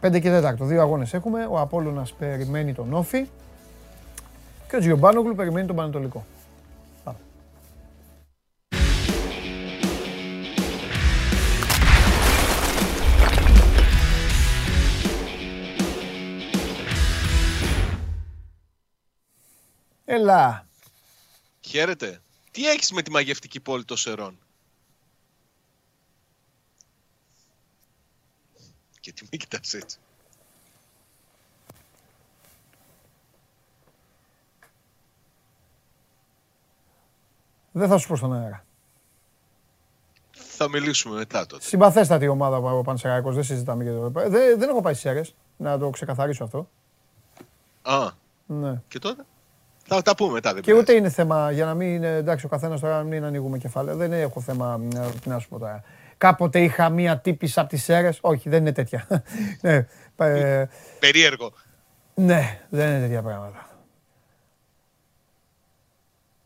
5 και 4, δύο αγώνες έχουμε. Ο Απόλλωνας περιμένει τον Όφη και ο Τζιομπάνογλου περιμένει τον Πανετολικό. Έλα. Χαίρετε. Τι έχεις με τη μαγευτική πόλη των Σερών; Και τι με κοιτάς έτσι. Δεν θα σου πω στον αέρα. Θα μιλήσουμε μετά τότε. Συμπαθέστατη ομάδα ο Πανσεραϊκός, δεν συζητάμε για το δεν, δεν έχω πάει στις αίρες, να το ξεκαθαρίσω αυτό. Α, ναι. και τότε; Θα τα πούμε μετά. Δεν και ούτε είναι θέμα για να μην είναι εντάξει ο καθένας τώρα να μην ανοίγουμε κεφάλαια. Δεν έχω θέμα να σου πω τώρα. Κάποτε είχα μία τύπη από τις αίρε. Όχι, δεν είναι τέτοια. ναι, ε, Περίεργο. Ναι, δεν είναι τέτοια πράγματα.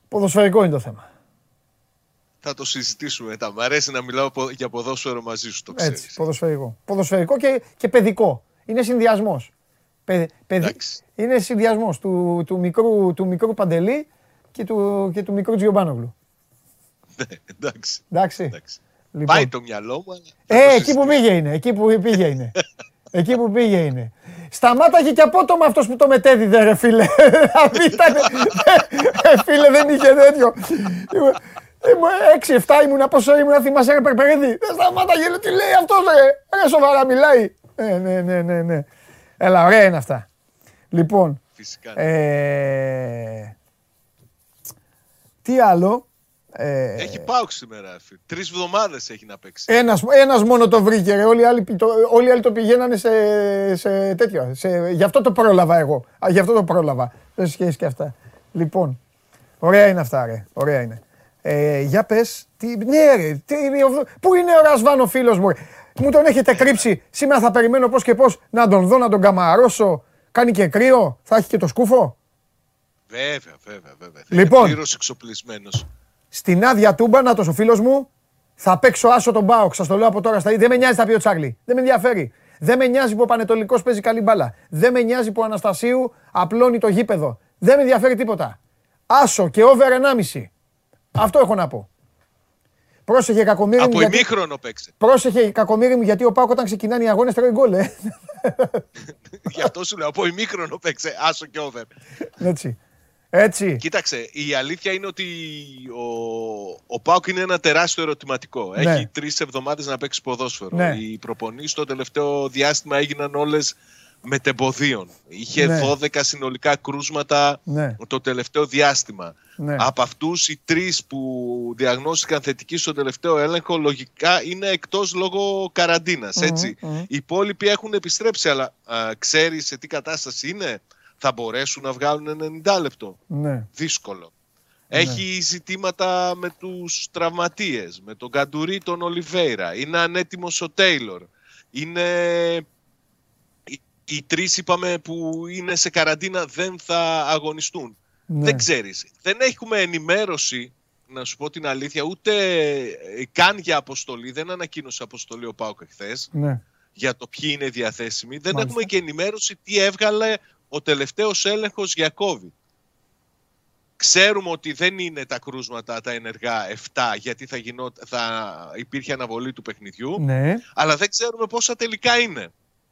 Ποδοσφαιρικό είναι το θέμα. Θα το συζητήσουμε μετά. Μ' αρέσει να μιλάω για ποδόσφαιρο μαζί σου, το ξέρεις. Έτσι, ποδοσφαιρικό. Ποδοσφαιρικό και, και παιδικό. Είναι συνδυασμός. Παι, είναι συνδυασμός του, του, μικρού, του μικρού Παντελή και του, και του μικρού Τζιομπάνογλου. Ναι, εντάξει. εντάξει. εντάξει. Λοιπόν. Πάει το μυαλό μου. Ε, εκεί που πήγε είναι. Εκεί που πήγε είναι. εκεί που πήγε είναι. Σταμάταγε και απότομα αυτός που το μετέδιδε, ρε φίλε. Δηλαδή ήταν. Ρε φίλε, δεν είχε τέτοιο. Έξι, 6-7 ήμουν, πόσο ήμουν, θυμάσαι, ρε Περπερίδη. Δεν σταμάταγε, τι λέει αυτός, ρε. Ρε, σοβαρά μιλάει. Ε, ναι, ναι, ναι, ναι. Έλα, ωραία είναι αυτά. Λοιπόν. Φυσικά. Ε, τι άλλο; Ε, έχει πάω σήμερα. Τρεις εβδομάδες έχει να παίξει. Ένας ένας μόνο το βρήκε. Ρε. Όλοι, οι άλλοι, το, όλοι οι άλλοι το πηγαίνανε σε, σε τέτοια. Σε, γι' αυτό το πρόλαβα εγώ. Α, γι' αυτό το πρόλαβα. Δεν σχέση και αυτά. Λοιπόν, ωραία είναι αυτά, ρε. Ωραία είναι. Ε, για πες, τι, ναι, ρε, τι, πού είναι ο Ρασβάνο φίλος μου, ρε; Μου τον έχετε κρύψει. Σήμερα θα περιμένω πώς και πώς να τον δω, να τον καμαρώσω. Κάνει και κρύο. Θα έχει και το σκούφο. Βέβαια, βέβαια, βέβαια. Λοιπόν, πλήρως εξοπλισμένος στην άδεια τούμπα, να ο φίλος μου, θα παίξω άσο τον Μπάουκ. Σας το λέω από τώρα στα Δεν με νοιάζει θα πει ο Τσάρλι. Δεν με ενδιαφέρει. Δεν με νοιάζει που ο Πανετολικός παίζει καλή μπάλα. Δεν με νοιάζει που ο Αναστασίου απλώνει το γήπεδο. Δεν με ενδιαφέρει τίποτα. Άσο και over 1,5. Αυτό έχω να πω. Πρόσεχε κακομίρι μου. Από ημίχρονο παίξε. Πρόσεχε κακομίρι μου γιατί ο Πάουκ όταν ξεκινάνε οι αγώνες τρώει γκολ. Ε. Γι' αυτό σου λέω. Από ημίχρονο παίξε. Άσο και over. Έτσι. Έτσι. Κοίταξε, η αλήθεια είναι ότι ο, ο Πάουκ είναι ένα τεράστιο ερωτηματικό. Ναι. Έχει τρεις εβδομάδες να παίξει ποδόσφαιρο. Ναι. Οι προπονήσεις στο τελευταίο διάστημα έγιναν όλες μετεμποδίων. Είχε Ναι. 12 συνολικά κρούσματα Ναι. το τελευταίο διάστημα. Ναι. Από αυτούς οι τρεις που διαγνώστηκαν θετικοί στο τελευταίο έλεγχο λογικά είναι εκτός λόγω καραντίνας, έτσι. μμμ. Οι υπόλοιποι έχουν επιστρέψει, αλλά α, ξέρεις σε τι κατάσταση είναι; Θα μπορέσουν να βγάλουν 90 λεπτό. Ναι. Δύσκολο. Έχει ζητήματα με τους τραυματίες, με τον Καντουρί, τον Ολιβέηρα. Είναι ανέτοιμος ο Τέιλορ. Είναι... Οι, οι τρεις είπαμε που είναι σε καραντίνα δεν θα αγωνιστούν. Ναι. Δεν ξέρεις. Δεν έχουμε ενημέρωση, να σου πω την αλήθεια, ούτε ε, καν για αποστολή. Δεν ανακοίνωσε αποστολή ο Πάουκ εχθές Ναι. για το ποιοι είναι διαθέσιμοι. Δεν Μάλιστα. έχουμε και ενημέρωση τι έβγαλε ο τελευταίος έλεγχος για COVID. Ξέρουμε ότι δεν είναι τα κρούσματα τα ενεργά 7 γιατί θα, γινό, θα υπήρχε αναβολή του παιχνιδιού, Ναι. αλλά δεν ξέρουμε πόσα τελικά είναι.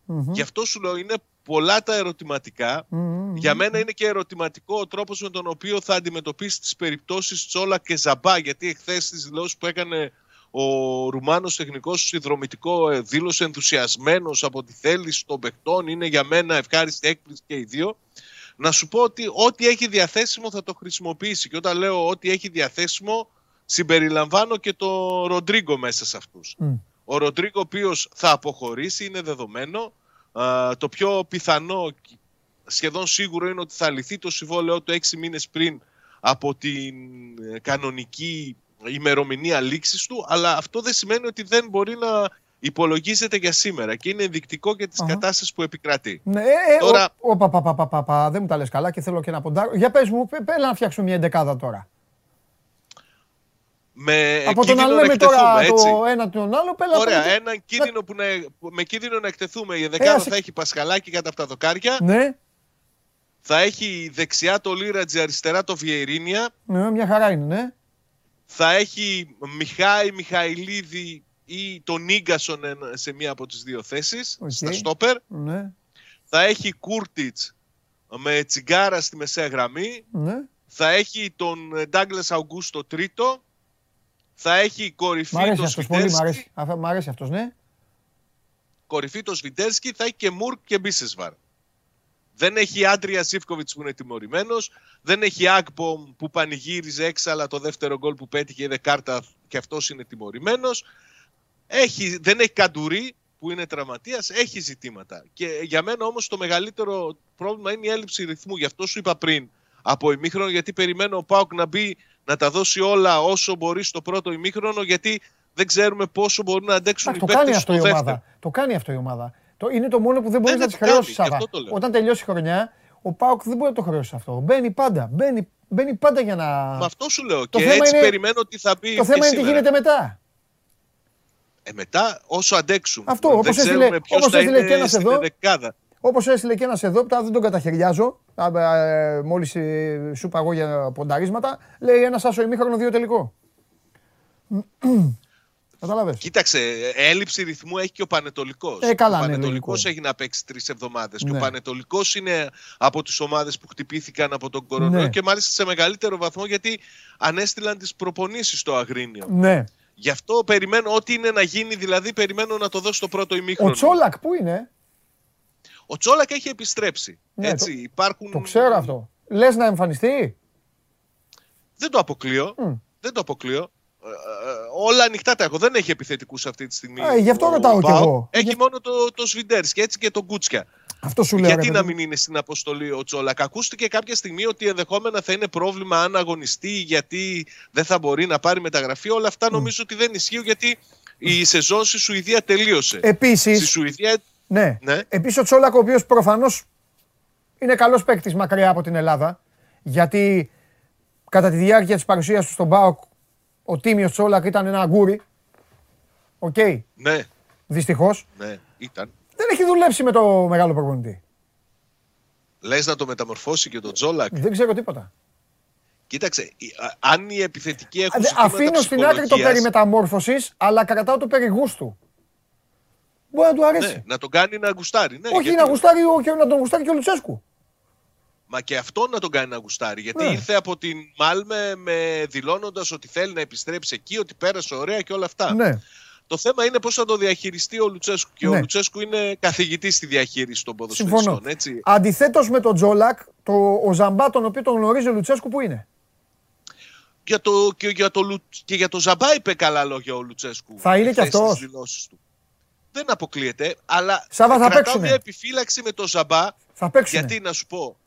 Μμμ. Γι' αυτό σου λέω είναι πολλά τα ερωτηματικά. Μμμ. Για μένα είναι και ερωτηματικό ο τρόπος με τον οποίο θα αντιμετωπίσεις τις περιπτώσεις Τσόλα και Ζαμπά, γιατί εχθές στις δηλώσεις που έκανε ο Ρουμάνος τεχνικός συνδρομητικό ε, δήλωσε ενθουσιασμένος από τη θέληση των παιχτών, είναι για μένα ευχάριστη έκπληξη και οι δύο. Να σου πω ότι ό,τι έχει διαθέσιμο θα το χρησιμοποιήσει και όταν λέω ό,τι έχει διαθέσιμο συμπεριλαμβάνω και το Ροντρίγκο μέσα σε αυτούς. Μμ. Ο Ροντρίγκο ο οποίος θα αποχωρήσει είναι δεδομένο. Α, το πιο πιθανό σχεδόν σίγουρο είναι ότι θα λυθεί το συμβόλαιό του έξι μήνες πριν από την ε, κανονική ημερομηνία λήξης του, αλλά αυτό δεν σημαίνει ότι δεν μπορεί να υπολογίζεται για σήμερα και είναι ενδεικτικό για τις Αχα. κατάστασεις που επικρατεί. Ναι, ε, ε, Τώρα- ο, ο, πα, πα, πα, πα, πα, πα, δεν μου τα λες καλά και θέλω και να ποντάρω. Για πες μου, πέ- πέλα να φτιάξουμε μια εντεκάδα τώρα. Με Από το να κίνδυνο λέμε εκτεθούμε, τώρα έτσι. το ένα τον άλλο, πέλα Ωραία, πέλα- έναν κίνδυνο που να, με κίνδυνο να εκτεθούμε. Η δεκάδα άσε- θα έχει Πασχαλάκη κατά αυτά τα δοκάρια. Ναι, Θα έχει δεξιά το Λίρατζι, αριστερά το Βιερίνια. ναι, μια χαρά είναι, ναι. Θα έχει Μιχάη Μιχαηλίδη ή τον Νίγκασον εν- σε μία από τις δύο θέσεις, Οκ. στα στόπερ. Ναι, Θα έχει Κούρτιτς με τσιγκάρα στη μεσαία γραμμή. ναι. Θα έχει τον Ντάγκλες Αουγκούστο τρίτο. Θα έχει κορυφή Μ' αρέσει το αυτός πολύ, μ' αρέσει. Σβιντέρσκι. Αφ- Μ' αρέσει αυτός, ναι. Κορυφή το Σβιντέρσκι. Θα έχει και Μουρκ και Μπίσεσβαρ. Δεν έχει Άντρια Ζήφκοβιτς που είναι τιμωρημένος. Δεν έχει Ακπομ που πανηγύριζε έξαλα το δεύτερο γκολ που πέτυχε είδε κάρτα και αυτός είναι τιμωρημένος. Έχει, δεν έχει Καντουρί που είναι τραυματίας, έχει ζητήματα. Και για μένα όμως το μεγαλύτερο πρόβλημα είναι η έλλειψη ρυθμού. Γι' αυτό σου είπα πριν από ημίχρονο, γιατί περιμένω ο Πάουκ να μπει να τα δώσει όλα όσο μπορεί στο πρώτο ημίχρονο, γιατί δεν ξέρουμε πόσο μπορούν να αντέξουν Εντάξει, οι το κάνει παίκτες αυτό στο η δεύτερο. ομάδα. Το κάνει αυτό η ομάδα. Το, είναι το μόνο που δεν μπορεί Ναι, να ναι, τη το κάνει, χρεώσει, γι' Σάβα. αυτό το λέω. Όταν τελειώσει η χρονιά, ο Πάουκ δεν μπορεί να το χρεώσει αυτό. Μπαίνει πάντα. Μπαίνει, μπαίνει πάντα για να. Με αυτό σου λέω. Το και θέμα έτσι είναι- περιμένω ότι θα μπει. Το και θέμα είναι τι σήμερα. γίνεται μετά. Ε, μετά, όσο αντέξουν. Αυτό, δεν όπως έστειλε- ξέρουμε ποιος όπως θα έστειλε είναι και ένας στην εδώ. δεκάδα. Όπως έστειλε και ένας εδώ, που τώρα δεν τον καταχαιριάζω. Μόλις σου είπα εγώ για πονταρίσματα, λέει ένας άσο ημίχρονο, δύο τελικό. Κατάλαβε. Κοίταξε, έλλειψη ρυθμού έχει και ο Πανετολικός. Ε, καλά, ο ναι, Πανετολικός λογικό. έχει να παίξει τρεις εβδομάδες. Και Ναι. ο Πανετολικός είναι από τις ομάδες που χτυπήθηκαν από τον κορονοϊό Ναι. και μάλιστα σε μεγαλύτερο βαθμό γιατί ανέστηλαν τις προπονήσεις στο Αγρίνιο. Ναι. Γι' αυτό περιμένω ό,τι είναι να γίνει, δηλαδή περιμένω να το δώσω το πρώτο ημίχρονο. Ο Τσόλακ πού είναι, Ο Τσόλακ έχει επιστρέψει. Ναι, έτσι, το- υπάρχουν... το ξέρω αυτό. Λες να εμφανιστεί; Δεν το αποκλείω. Μμ. Δεν το αποκλείω. Ε, ε, όλα ανοιχτά τα έχω. Δεν έχει επιθετικούς αυτή τη στιγμή. Α, γι' αυτό ο ρωτάω κι ΠΑΟΚ. εγώ. Έχει Γι' μόνο το, το Σβιντέρσκι έτσι και τον Κούτσια. Αυτό σου λέω. Γιατί ρε να παιδί μου. μην είναι στην αποστολή ο Τσόλακ; Ακούστηκε κάποια στιγμή ότι ενδεχόμενα θα είναι πρόβλημα αν αγωνιστεί γιατί δεν θα μπορεί να πάρει μεταγραφή. Όλα αυτά νομίζω ότι δεν ισχύουν γιατί η σεζόν στη Σουηδία τελείωσε. Στη Επίση, Σουηδία. ναι. Ναι. Επίσης ο Τσόλακ, ο οποίος προφανώς είναι καλός παίκτης μακριά από την Ελλάδα. Γιατί κατά τη διάρκεια της παρουσίας του στον ΠΑΟΚ, ο Τίμιος Τσόλακ ήταν ένα αγκούρι. Οκ, Ναι, δυστυχώς. ναι, ήταν. Δεν έχει δουλέψει με το μεγάλο προπονητή. Λες να το μεταμορφώσει και τον Τσόλακ. Δεν ξέρω τίποτα. Κοίταξε, η- α- αν οι επιθετικοί έχουν Δε- ζητήματα Αφήνω στην άκρη το ψυχολογίας, περί μεταμόρφωσης, αλλά κρατάω το περί γούστου. Μπορεί να του αρέσει. Ναι, να τον κάνει να γουστάρει. Ναι, Όχι γιατί- να, γουστάρει, ο- και να τον γουστάρει και ο Λουτσέσκου. Μα και αυτό να τον κάνει να γουστάρει. Γιατί Ναι. ήρθε από την Μάλμε με δηλώνοντας ότι θέλει να επιστρέψει εκεί, ότι πέρασε ωραία και όλα αυτά. Ναι. Το θέμα είναι πώς θα το διαχειριστεί ο Λουτσέσκου. Και Ναι. ο Λουτσέσκου είναι καθηγητής στη διαχείριση των ποδοσφαιριστών. Συμφωνώ. Έτσι. Αντιθέτως με τον Τζόλακ, το, ο Ζαμπά, τον οποίο τον γνωρίζει ο Λουτσέσκου, που είναι; Για το, και, για το, Λου- και για το Ζαμπά είπε καλά λόγια ο Λουτσέσκου. Θα είναι κι χθες στις αυτός. δηλώσεις του. Δεν αποκλείεται, αλλά Σάβα, θα κρατάω παίξουνε. μια επιφύλαξη με το Ζαμπά. Θα παίξουν. Γιατί να σου πω,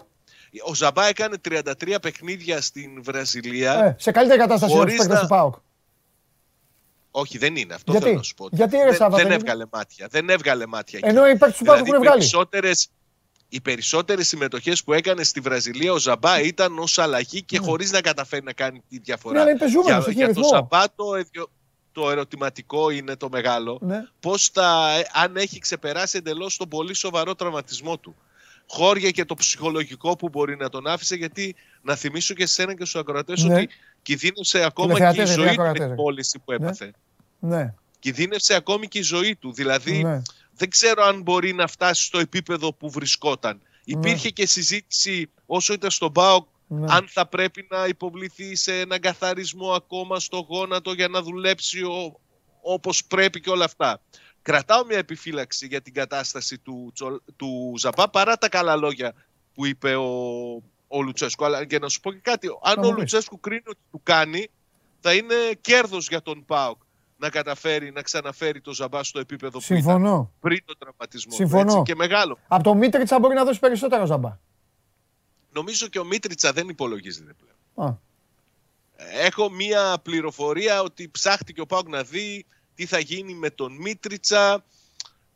ο Ζαμπά έκανε 33 παιχνίδια στην Βραζιλία. Ε, σε καλύτερη κατάσταση είναι ο Χωρίς παίκτης να- του ΠΑΟΚ. Όχι, δεν είναι. Αυτό Γιατί; θέλω να σου πω. Γιατί, ρε, δεν, Σάβα, δεν δεν είναι; έβγαλε μάτια. Δεν έβγαλε μάτια. εκεί. Ενώ οι παίκτες του ΠΑΟΚ Δηλαδή, έχουν βγάλει. περισσότερες, οι περισσότερες συμμετοχές που έκανε στη Βραζιλία ο Ζαμπά ήταν ως αλλαγή και χωρίς να καταφέρει να κάνει τη διαφορά. Ναι, αλλά είναι πεζούμενος, για, έχει για το ρυθμό. Ζαμπά το, εδιο- το ερωτηματικό είναι το μεγάλο. Ναι. Πώς θα, ε, αν έχει ξεπεράσει εντελώς τον πολύ σοβαρό τραυματισμό του. Χώρια και το ψυχολογικό που μπορεί να τον άφησε, γιατί να θυμίσω και σε ένα και στους ακροατές Ναι. ότι κινδύνευσε ακόμα και η Τηλεθεατές, ζωή του με ακροατές. την πώληση που έπαθε. Ναι. Κινδύνευσε ακόμη και η ζωή του. Δηλαδή, ναι. δεν ξέρω αν μπορεί να φτάσει στο επίπεδο που βρισκόταν. Υπήρχε και συζήτηση όσο ήταν στον ΠΑΟΚ Ναι. αν θα πρέπει να υποβληθεί σε έναν καθαρισμό ακόμα στο γόνατο για να δουλέψει ο, όπως πρέπει και όλα αυτά. Κρατάω μια επιφύλαξη για την κατάσταση του, Τσολ- του Ζαμπά παρά τα καλά λόγια που είπε ο, ο Λουτσέσκου. Αλλά και να σου πω και κάτι, αν Να ο μου πεις. Λουτσέσκου κρίνει ότι του κάνει, θα είναι κέρδος για τον ΠΑΟΚ να καταφέρει να ξαναφέρει το Ζαμπά στο επίπεδο που ήταν Συμφωνώ. πριν τον τραυματισμό. του, Συμφωνώ. έτσι, και μεγάλο. Από το Μίτριτσα μπορεί να δώσει περισσότερο Ζαμπά. Νομίζω και ο Μίτριτσα δεν υπολογίζεται πλέον. Α, Έχω μία πληροφορία ότι ψάχτηκε ο Πάουκ να δει τι θα γίνει με τον Μίτριτσα.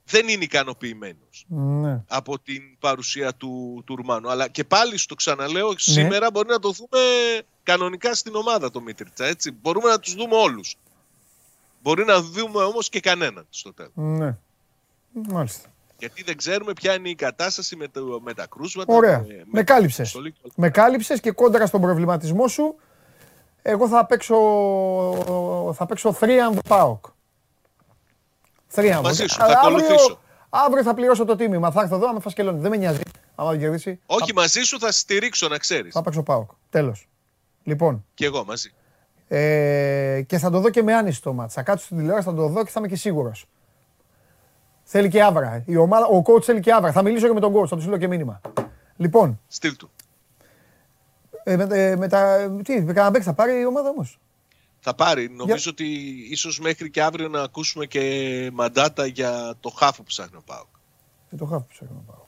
Δεν είναι ικανοποιημένος ναι. από την παρουσία του, του Ρουμάνου. Αλλά και πάλι στο ξαναλέω, σήμερα μπορεί να το δούμε κανονικά στην ομάδα το Μίτριτσα. Έτσι. Μπορούμε να τους δούμε όλους. Μπορεί να δούμε όμως και κανέναν στο τέλος. ναι. Μάλιστα. Γιατί δεν ξέρουμε ποια είναι η κατάσταση με, το, με τα κρούσματα. Ωραία. Με κάλυψες. αποστολή και όλα. Με κάλυψες και κόντρα στον προβληματισμό σου, εγώ θα παίξω, θα παίξω θρίαμβο ΠΑΟΚ. Θρίαμβο. Μαζί σου, Α- θα αύριο- ακολουθήσω. Αύριο θα πληρώσω το τίμημα. Θα έρθω εδώ, άμα φασκελώνει. Δεν με νοιάζει. Άμα δεν κερδίσει. Όχι, μαζί σου θα στηρίξω να ξέρεις. Θα παίξω ΠΑΟΚ. Τέλος. Λοιπόν, Και εγώ μαζί. ε, και θα το δω και με άνεση το μάτς. Θα κάτσω στην τηλεόραση, θα το δω και θα είμαι και σίγουρος. Θέλει και άβρα. Η ομάδα, ο coach θέλει και άβρα. Θα μιλήσω και με τον coach, θα του στείλω και μήνυμα. Λοιπόν, Στείλ του. ε, με, ε, με τα, τι, με κανένα παίκτη θα πάρει η ομάδα όμως. Θα πάρει. Νομίζω ότι ίσως μέχρι και αύριο να ακούσουμε και μαντάτα για το χάφο που ψάχνει ο Πάοκ. Και το χάφ που ψάχνω να πάω.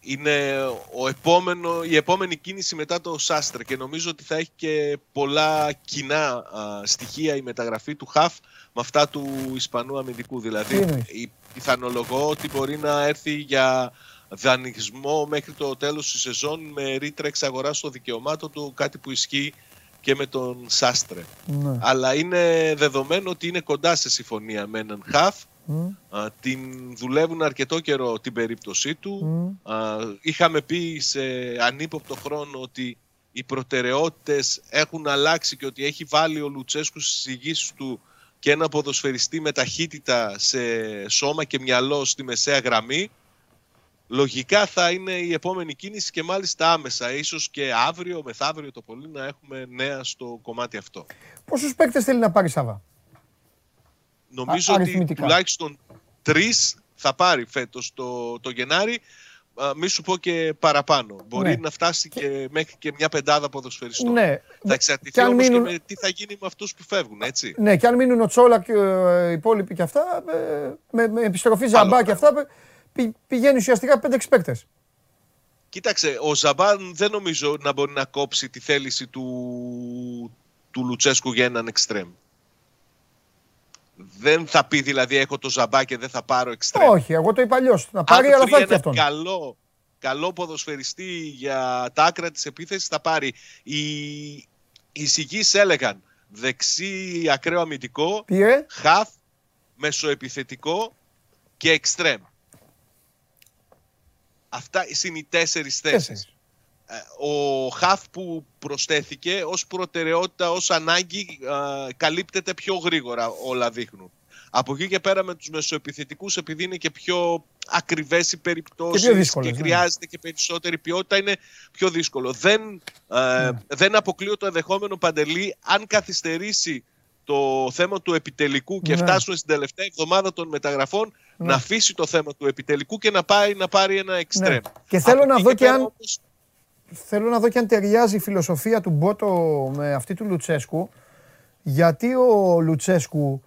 Είναι ο επόμενο, η επόμενη κίνηση μετά το Σάστρε και νομίζω ότι θα έχει και πολλά κοινά α, στοιχεία η μεταγραφή του Χαφ με αυτά του Ισπανού αμυντικού. Τι Δηλαδή, εννοείς; η- πιθανολογώ ότι μπορεί να έρθει για δανεισμό μέχρι το τέλος της σεζόν με ρήτρα εξαγοράς των δικαιωμάτων του, κάτι που ισχύει και με τον Σάστρε. Ναι. Αλλά είναι δεδομένο ότι είναι κοντά σε συμφωνία με έναν Χαφ. Μμ, Α, την δουλεύουν αρκετό καιρό την περίπτωσή του. μμ. Α, είχαμε πει σε ανύποπτο χρόνο ότι οι προτεραιότητες έχουν αλλάξει και ότι έχει βάλει ο Λουτσέσκου στις εισηγήσεις του και ένα ποδοσφαιριστή με ταχύτητα σε σώμα και μυαλό στη μεσαία γραμμή. Λογικά θα είναι η επόμενη κίνηση και μάλιστα άμεσα. Ίσως και αύριο, μεθαύριο το πολύ να έχουμε νέα στο κομμάτι αυτό. Πόσους παίκτες θέλει να πάρει Σάβα; Νομίζω Α- ότι αριθμητικά. τουλάχιστον τρεις θα πάρει φέτος το, το Γενάρη. Α, μη σου πω και παραπάνω. Μπορεί Ναι. να φτάσει και μέχρι και μια πεντάδα ποδοσφαιριστών. Ναι. Θα εξαρτηθεί Και αν όμως μείνουν- και με τι θα γίνει με αυτούς που φεύγουν, έτσι. Ναι, και αν μείνουν ο Τσόλα και ε, οι υπόλοιποι και αυτά, ε, με, με επιστροφή Ζαμπά πράγμα. και αυτά, πη, πηγαίνει ουσιαστικά 5-6 παίκτες. Κοίταξε, ο Ζαμπάν δεν νομίζω να μπορεί να κόψει τη θέληση του, του Λουτσέσκου για έναν εξτρέμ. Δεν θα πει δηλαδή έχω το Ζαμπά και δεν θα πάρω εξτρέμ. Όχι, εγώ το είπα αλλιώς. Να Αν πάρει, αλλά βρει θα έχει και έναν αυτόν. καλό, καλό ποδοσφαιριστή για τα άκρα της επίθεσης θα πάρει. Οι, οι εισηγείς έλεγαν δεξί ακραίο αμυντικό, Πήρε. χαφ, μεσοεπιθετικό και εξτρέμ. Αυτά είναι οι τέσσερις θέσεις. Τέσσερις. Ε, Ο χαφ που προσθέθηκε ως προτεραιότητα, ως ανάγκη α, καλύπτεται πιο γρήγορα όλα δείχνουν. Από εκεί και πέρα με τους μεσοεπιθετικούς επειδή είναι και πιο ακριβές οι περιπτώσεις Και πιο δύσκολες, και ναι. χρειάζεται και περισσότερη ποιότητα είναι πιο δύσκολο. Δεν, ε, Ναι. δεν αποκλείω το ενδεχόμενο Παντελή αν καθυστερήσει το θέμα του επιτελικού και Ναι. φτάσουμε στην τελευταία εβδομάδα των μεταγραφών Ναι. να αφήσει το θέμα του επιτελικού και να πάει να πάρει ένα εξτρέμ. Και θέλω Από να εκεί δω και πέρα αν- όμως, Θέλω να δω και αν ταιριάζει η φιλοσοφία του Μπότο με αυτή του Λουτσέσκου. Γιατί ο Λουτσέσκου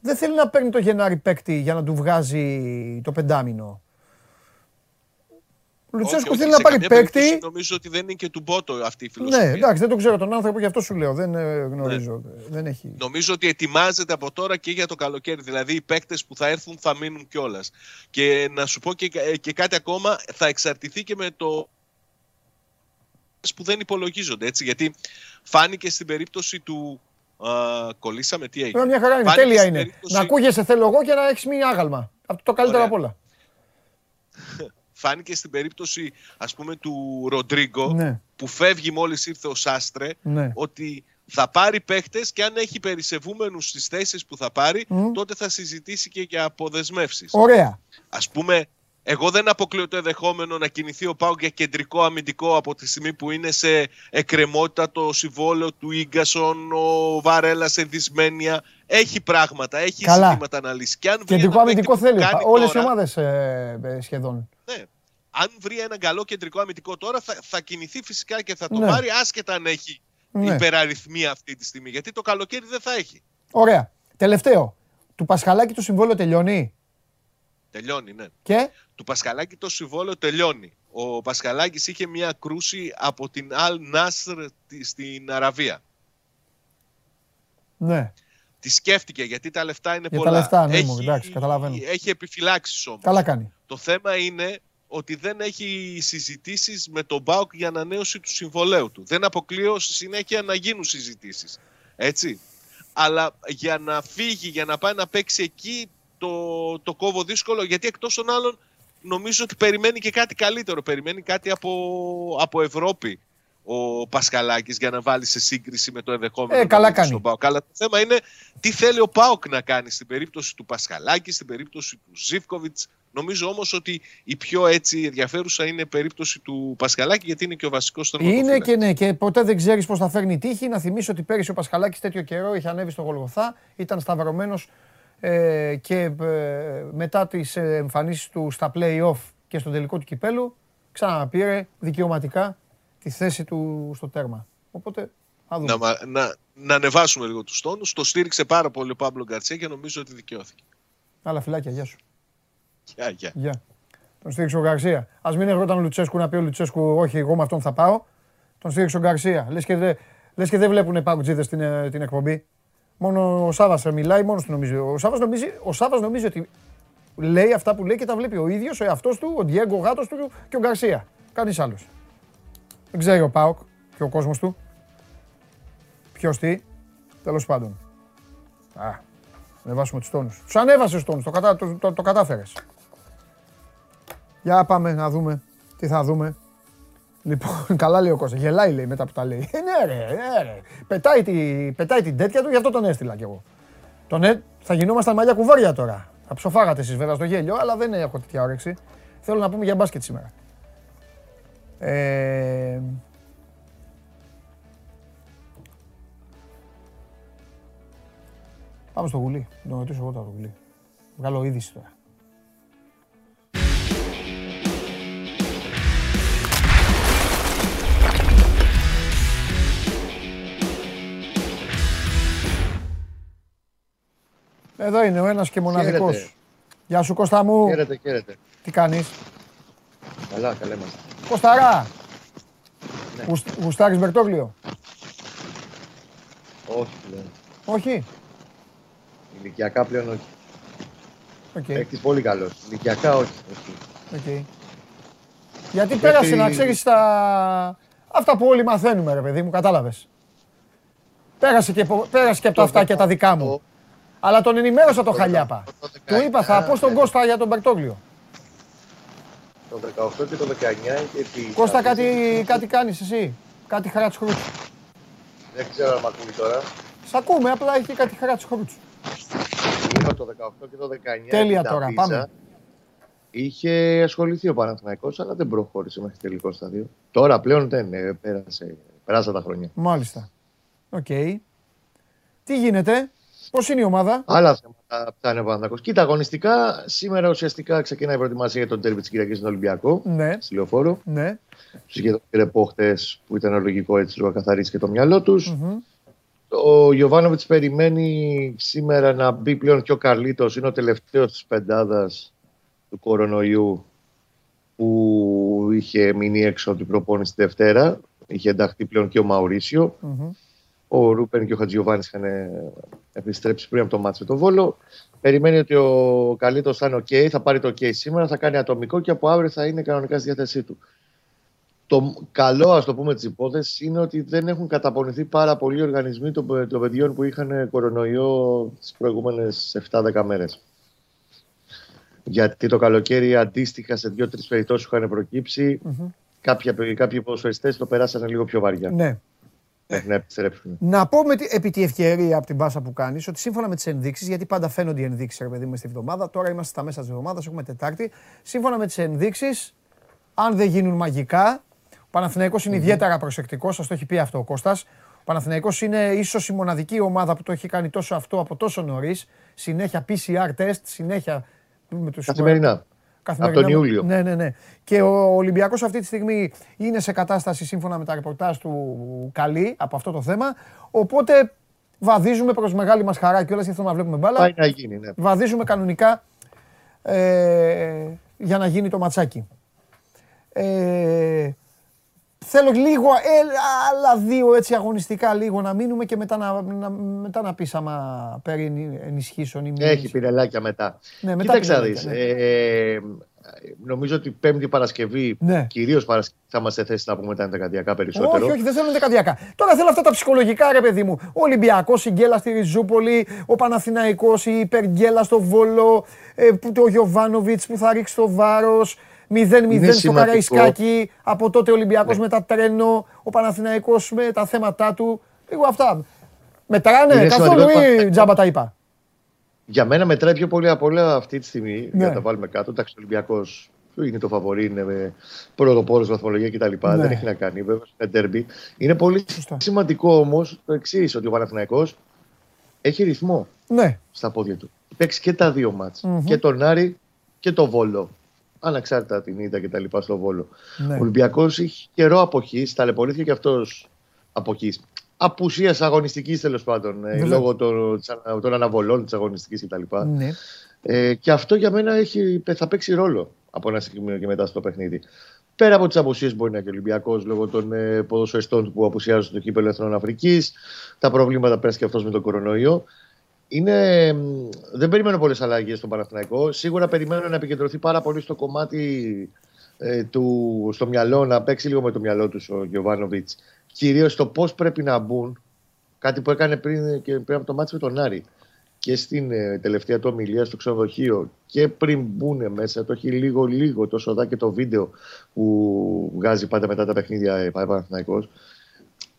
δεν θέλει να παίρνει το Γενάρη παίκτη για να του βγάζει το πεντάμινο. Ο όχι, Λουτσέσκου όχι, θέλει σε να πάρει καμία περίπτωση παίκτη. Νομίζω ότι δεν είναι και του Μπότο αυτή η φιλοσοφία. Ναι, εντάξει, δεν τον ξέρω τον άνθρωπο, γι' αυτό σου λέω. Δεν ε, γνωρίζω. Ναι. Δεν έχει. Νομίζω ότι ετοιμάζεται από τώρα και για το καλοκαίρι. Δηλαδή οι παίκτες που θα έρθουν θα μείνουν κιόλας. Και να σου πω και, και κάτι ακόμα, θα εξαρτηθεί και με το που δεν υπολογίζονται. Έτσι, γιατί φάνηκε στην περίπτωση του. Α, κολλήσαμε, τι έγινε. Τώρα μια χαρά είναι. Φάνηκε Τέλεια στην είναι. περίπτωση- Να ακούγεσαι θέλω εγώ και να έχεις μείνει άγαλμα. Αυτό το καλύτερο Ωραία. απ' όλα. Φάνηκε στην περίπτωση ας πούμε του Ροντρίγκο Ναι. που φεύγει μόλις ήρθε ο Σάστρε Ναι. ότι θα πάρει παίχτες και αν έχει περισσευούμενους στις θέσεις που θα πάρει Μμ. τότε θα συζητήσει και για αποδεσμεύσεις. Ωραία. Ας πούμε, εγώ δεν αποκλείω το ενδεχόμενο να κινηθεί ο Πάουκ για κεντρικό αμυντικό από τη στιγμή που είναι σε εκκρεμότητα το συμβόλαιο του Ίγκασον, ο Βαρέλα σε δυσμένεια. Έχει πράγματα, έχει Καλά. ζητήματα να λύσει. Και αν βρει Κεντρικό ένα παίκτη αμυντικό που θέλει. κάνει Όλες οι τώρα- ομάδες σχεδόν. Ναι. Αν βρει ένα καλό κεντρικό αμυντικό τώρα θα, θα κινηθεί φυσικά και θα το Ναι. πάρει άσχετα αν έχει Ναι. υπεραριθμία αυτή τη στιγμή. Γιατί το καλοκαίρι δεν θα έχει. Ωραία. Τελευταίο. Του Πασχαλάκη το συμβόλαιο τελειώνει; Τελειώνει, ναι. Και; Του Πασχαλάκη το συμβόλαιο τελειώνει. Ο Πασχαλάκης είχε μια κρούση από την Al Nasr τη- στην Αραβία. Ναι. Τη σκέφτηκε γιατί τα λεφτά είναι Για τα πολλά. λεφτά, ναι, μου, εντάξει, καταλαβαίνω. Έχει επιφυλάξεις όμως. Καλά κάνει. Το θέμα είναι ότι δεν έχει συζητήσεις με τον Μπάουκ για ανανέωση του συμβολέου του. Δεν αποκλείω στη συνέχεια να γίνουν συζητήσεις. Έτσι. Αλλά για να φύγει, για να πάει να παίξει εκεί, το, το κόβω δύσκολο, γιατί εκτός των άλλων νομίζω ότι περιμένει και κάτι καλύτερο. Περιμένει κάτι από, από Ευρώπη ο Πασκαλάκης για να βάλει σε σύγκριση με το ενδεχόμενο Ε, να καλά μείνει κάνει. στον ΠΑΟΚ. Αλλά το θέμα είναι τι θέλει ο ΠΑΟΚ να κάνει στην περίπτωση του Πασχαλάκη, στην περίπτωση του Ζήφκοβιτς. Νομίζω όμως ότι η πιο έτσι ενδιαφέρουσα είναι η περίπτωση του Πασχαλάκη γιατί είναι και ο βασικός Είναι τερματοφύλακας. και ναι, και ποτέ δεν ξέρεις πώς θα φέρνει η τύχη. Να θυμίσω ότι πέρυσι ο Πασχαλάκης τέτοιο καιρό είχε ανέβει στο Γολγοθά, ήταν σταυρωμένος ε, και ε, μετά τις εμφανίσεις του στα play-off και στο τελικό του κυπέλου ξαναπήρε δικαιωματικά τη θέση του στο τέρμα. Οπότε θα δούμε. Να, μα- να, να ανεβάσουμε λίγο τους τόνους. Το στήριξε πάρα πολύ ο Παύλο Γκαρτσία και νομίζω ότι δικαιώθηκε. Άλλα φυλάκια, γεια σου. Γεια, γεια. Γεια. Τον στήριξε ο Γκαρσία. Α μην ερχόταν ο Λουτσέσκου να πει ο Λουτσέσκου, Όχι, εγώ με αυτόν θα πάω. Τον στήριξε ο Γκαρσία. Λες και, δε, λες και δεν βλέπουν οι παγκοτζίδε την, ε, την εκπομπή. Μόνο ο Σάβα μιλάει, μόνος του νομίζει. Ο Σάβα νομίζει, ο Σάβας νομίζει ότι λέει αυτά που λέει και τα βλέπει ο ίδιος, ο εαυτός του, ο Διέγκο, ο γάτος του και ο Γκαρσία. Κανείς άλλος. Δεν ξέρει ο Πάοκ και ο κόσμος του. Ποιος τι. Τέλος πάντων. Α, ανεβάσουμε τους τόνους. Τους ανέβασες τους τόνους, το, κατα, το, το, το κατάφερες. Για πάμε να δούμε τι θα δούμε. Λοιπόν, καλά λέει ο Κώστας. Γελάει λέει μετά που τα λέει. Ε, ναι, ρε, ναι, ρε. Πετάει, τη, πετάει την τέτοια του, γι' αυτό τον έστειλα κι εγώ. Τον έ... Θα γινόμασταν μαλλιά κουβάρια τώρα. Θα ψοφάγατε εσείς βέβαια στο γέλιο, αλλά δεν έχω τέτοια όρεξη. Θέλω να πούμε για μπάσκετ σήμερα. Ε... Πάμε στο γουλί. Να τον ρωτήσω εγώ τώρα το γουλί. Βγάλω είδηση τώρα. Εδώ είναι ο ένας και μοναδικός. Χαίρετε. Γεια σου Κώστα μου. Χαίρετε, χαίρετε. Τι κάνεις; Καλά, καλά είμαστε. Κωσταρά. Ναι. Γουσ- Γουστάρεις Μπερτόγλιο. Όχι πλέον. Όχι; Ηλικιακά πλέον όχι. Οκ. Παίκτης πολύ καλός. Ηλικιακά όχι. όχι. οκ. Γιατί πέρασε να ξέρεις τα... Αυτά που όλοι μαθαίνουμε ρε παιδί μου, κατάλαβες. Πέρασε και, πο- πέρασε και από τα αυτά και τα δικά μου. Αλλά τον ενημέρωσα το χαλιάπα. το Του είπα θα 19, πω στον ναι. Κώστα για τον Μπερτόγλιο. Το 18 και το 19 και τη... Κώστα κάτι, κάτι κάνεις εσύ; Κάτι χαράτς χρούτσου. Δεν ξέρω αν μ' ακούει τώρα. Σ' ακούμε, απλά έχει κάτι χαράτς χρούτσου. Είπα το 18 και το 19 Τέλεια την τώρα, Ταπίζα. πάμε. Είχε ασχοληθεί ο Παναθηναϊκός, αλλά δεν προχώρησε μέχρι τελικό στάδιο. Τώρα πλέον δεν, ε, πέρασε, περάσαν τα χρόνια. Μάλιστα. Οκ. Τι γίνεται, πώς είναι η ομάδα; Άλλα θέματα θα είναι Παναθηναϊκός. Κοίτα, αγωνιστικά σήμερα ουσιαστικά ξεκινάει η προετοιμασία για τον ντέρμπι της Κυριακής στον Ολυμπιακό. Ναι, Στη λεωφόρο. ναι. Τους είχε δώσει ρεπό χτες, που ήταν λογικό έτσι λίγο να καθαρίσει και το μυαλό τους. Μμμ. Ο Γιοβάνοβιτς περιμένει σήμερα να μπει πλέον και ο Καρλίτος. Είναι ο τελευταίος της πεντάδας του κορονοϊού που είχε μείνει έξω από την προπόνηση τη Δευτέρα. Είχε ενταχθεί πλέον και ο Μαουρίσιο. Μμμ. Ο Ρούπεν και ο Χατζιωβάνη είχαν επιστρέψει πριν από το μάτσο με τον Βόλο. Περιμένει ότι ο Καλίτο θα είναι OK, θα πάρει το OK σήμερα, θα κάνει ατομικό και από αύριο θα είναι κανονικά στη διάθεσή του. Το καλό, ας το πούμε, της υπόθεσης είναι ότι δεν έχουν καταπονηθεί πάρα πολλοί οργανισμοί των, των παιδιών που είχαν κορονοϊό τις προηγούμενες 7-10 μέρες. Γιατί το καλοκαίρι αντίστοιχα σε δύο-τρεις περιπτώσεις που είχαν προκύψει, Μμμ. κάποια, κάποιοι ποδοσφαιριστές το περάσανε λίγο πιο βαριά Ναι. μέχρι να επιστρέψουν. Να πω με, τη- επί τη ευκαιρία από την πάσα που κάνεις ότι σύμφωνα με τις ενδείξεις, γιατί πάντα φαίνονται οι ενδείξεις, ρε παιδί μου, στη βδομάδα, τώρα είμαστε στα μέσα της εβδομάδα, έχουμε Τετάρτη. Σύμφωνα με τις ενδείξεις, αν δεν γίνουν μαγικά, ο Παναθηναϊκός είναι ιδιαίτερα προσεκτικός, σας το έχει πει αυτό ο Κώστας. Ο Παναθηναϊκός είναι ίσως η μοναδική ομάδα που το έχει κάνει τόσο αυτό από τόσο νωρίς. Συνέχεια PCR test, συνέχεια με τους Καθημερινά. Καθημερινά. Από τον Ιούλιο. Ναι, ναι, ναι. Και ο Ολυμπιακός αυτή τη στιγμή είναι σε κατάσταση σύμφωνα με τα ρεπορτάζ του καλή από αυτό το θέμα. Οπότε βαδίζουμε προς μεγάλη μας χαρά και όλα αυτό να βλέπουμε μπάλα. Πάει να γίνει, ναι. Βαδίζουμε κανονικά ε, για να γίνει το ματσάκι. Ε, θέλω λίγο, ε, άλλα δύο έτσι αγωνιστικά λίγο να μείνουμε και μετά να, να, μετά να πεις άμα περί ενισχύσεων ή μη Έχει ενισχύσεων. πυρελάκια μετά. Ναι, μετά Κοίταξε να πυρελάκια, δεις. ναι. Ε, νομίζω ότι Πέμπτη Παρασκευή, Ναι. κυρίως Παρασκευή, θα είμαστε σε θέση να πούμε τα εντεκαδιακά περισσότερο. Όχι, όχι, δεν θέλω δεκαδιακά. Τώρα θέλω αυτά τα ψυχολογικά, ρε παιδί μου. Ο Ολυμπιακός, η γκέλα στη Ριζούπολη, ο Παναθηναϊκός, η υπεργέλα στο Βόλο, ε, που, ο Γιωβάνοβιτς που θα ρίξει το βάρος. 0-0 στο σημαντικό. Καραϊσκάκι. Από τότε ο Ολυμπιακός με τα τρένο, ο Παναθηναϊκός με τα θέματα του. Λίγο αυτά. Μετράνε Είναι καθόλου σημαντικό. ή τζάμπα τα είπα; Για μένα μετράει πιο πολύ από όλα αυτή τη στιγμή, Ναι. για να τα βάλουμε κάτω. Εντάξει, ο Ολυμπιακός είναι το φαβορή, είναι με πρωτοπόρο βαθμολογία κτλ. Ναι. Δεν έχει να κάνει, βέβαια, είναι τέρμπι. Είναι πολύ Σωστά. σημαντικό όμως το εξής, ότι ο Παναθηναϊκός έχει ρυθμό Ναι, στα πόδια του. Παίξει και τα δύο μάτς. Μμμ. Και τον Άρη και το Βόλο. Αναξάρτητα την είδα και τα λοιπά στο Βόλο. ναι. Ο Ολυμπιακός έχει καιρό αποχής, ταλαιπωρήθηκε και αυτός αποχής. Απουσίας αγωνιστικής τέλος πάντων, ε, Βέβαια. λόγω των, της ανα- των αναβολών της αγωνιστικής κτλ. ναι. Ε, και αυτό για μένα έχει, θα παίξει ρόλο από ένα σημείο και μετά στο παιχνίδι. Πέρα από τις απουσίες που μπορεί να έχει ο Ολυμπιακός λόγω των ε, ποδοσφαιριστών του που απουσιάζουν στο κύπελο Εθνών Αφρικής, τα προβλήματα πέρασε και αυτός με τον κορονοϊό. Είναι, μ, δεν περιμένω πολλές αλλαγές στον Παναθηναϊκό. Σίγουρα περιμένω να επικεντρωθεί πάρα πολύ στο κομμάτι ε, του, στο μυαλό, να παίξει λίγο με το μυαλό τους ο Γιωβάνοβιτς. Κυρίως στο πώς πρέπει να μπουν. Κάτι που έκανε πριν, και πριν από το μάτι με τον Άρη και στην ε, τελευταία του ομιλία στο ξενοδοχείο και πριν μπουν μέσα, το έχει λίγο λίγο τόσο δά και το βίντεο που βγάζει πάντα μετά τα παιχνίδια ε, Παναθηναϊκός.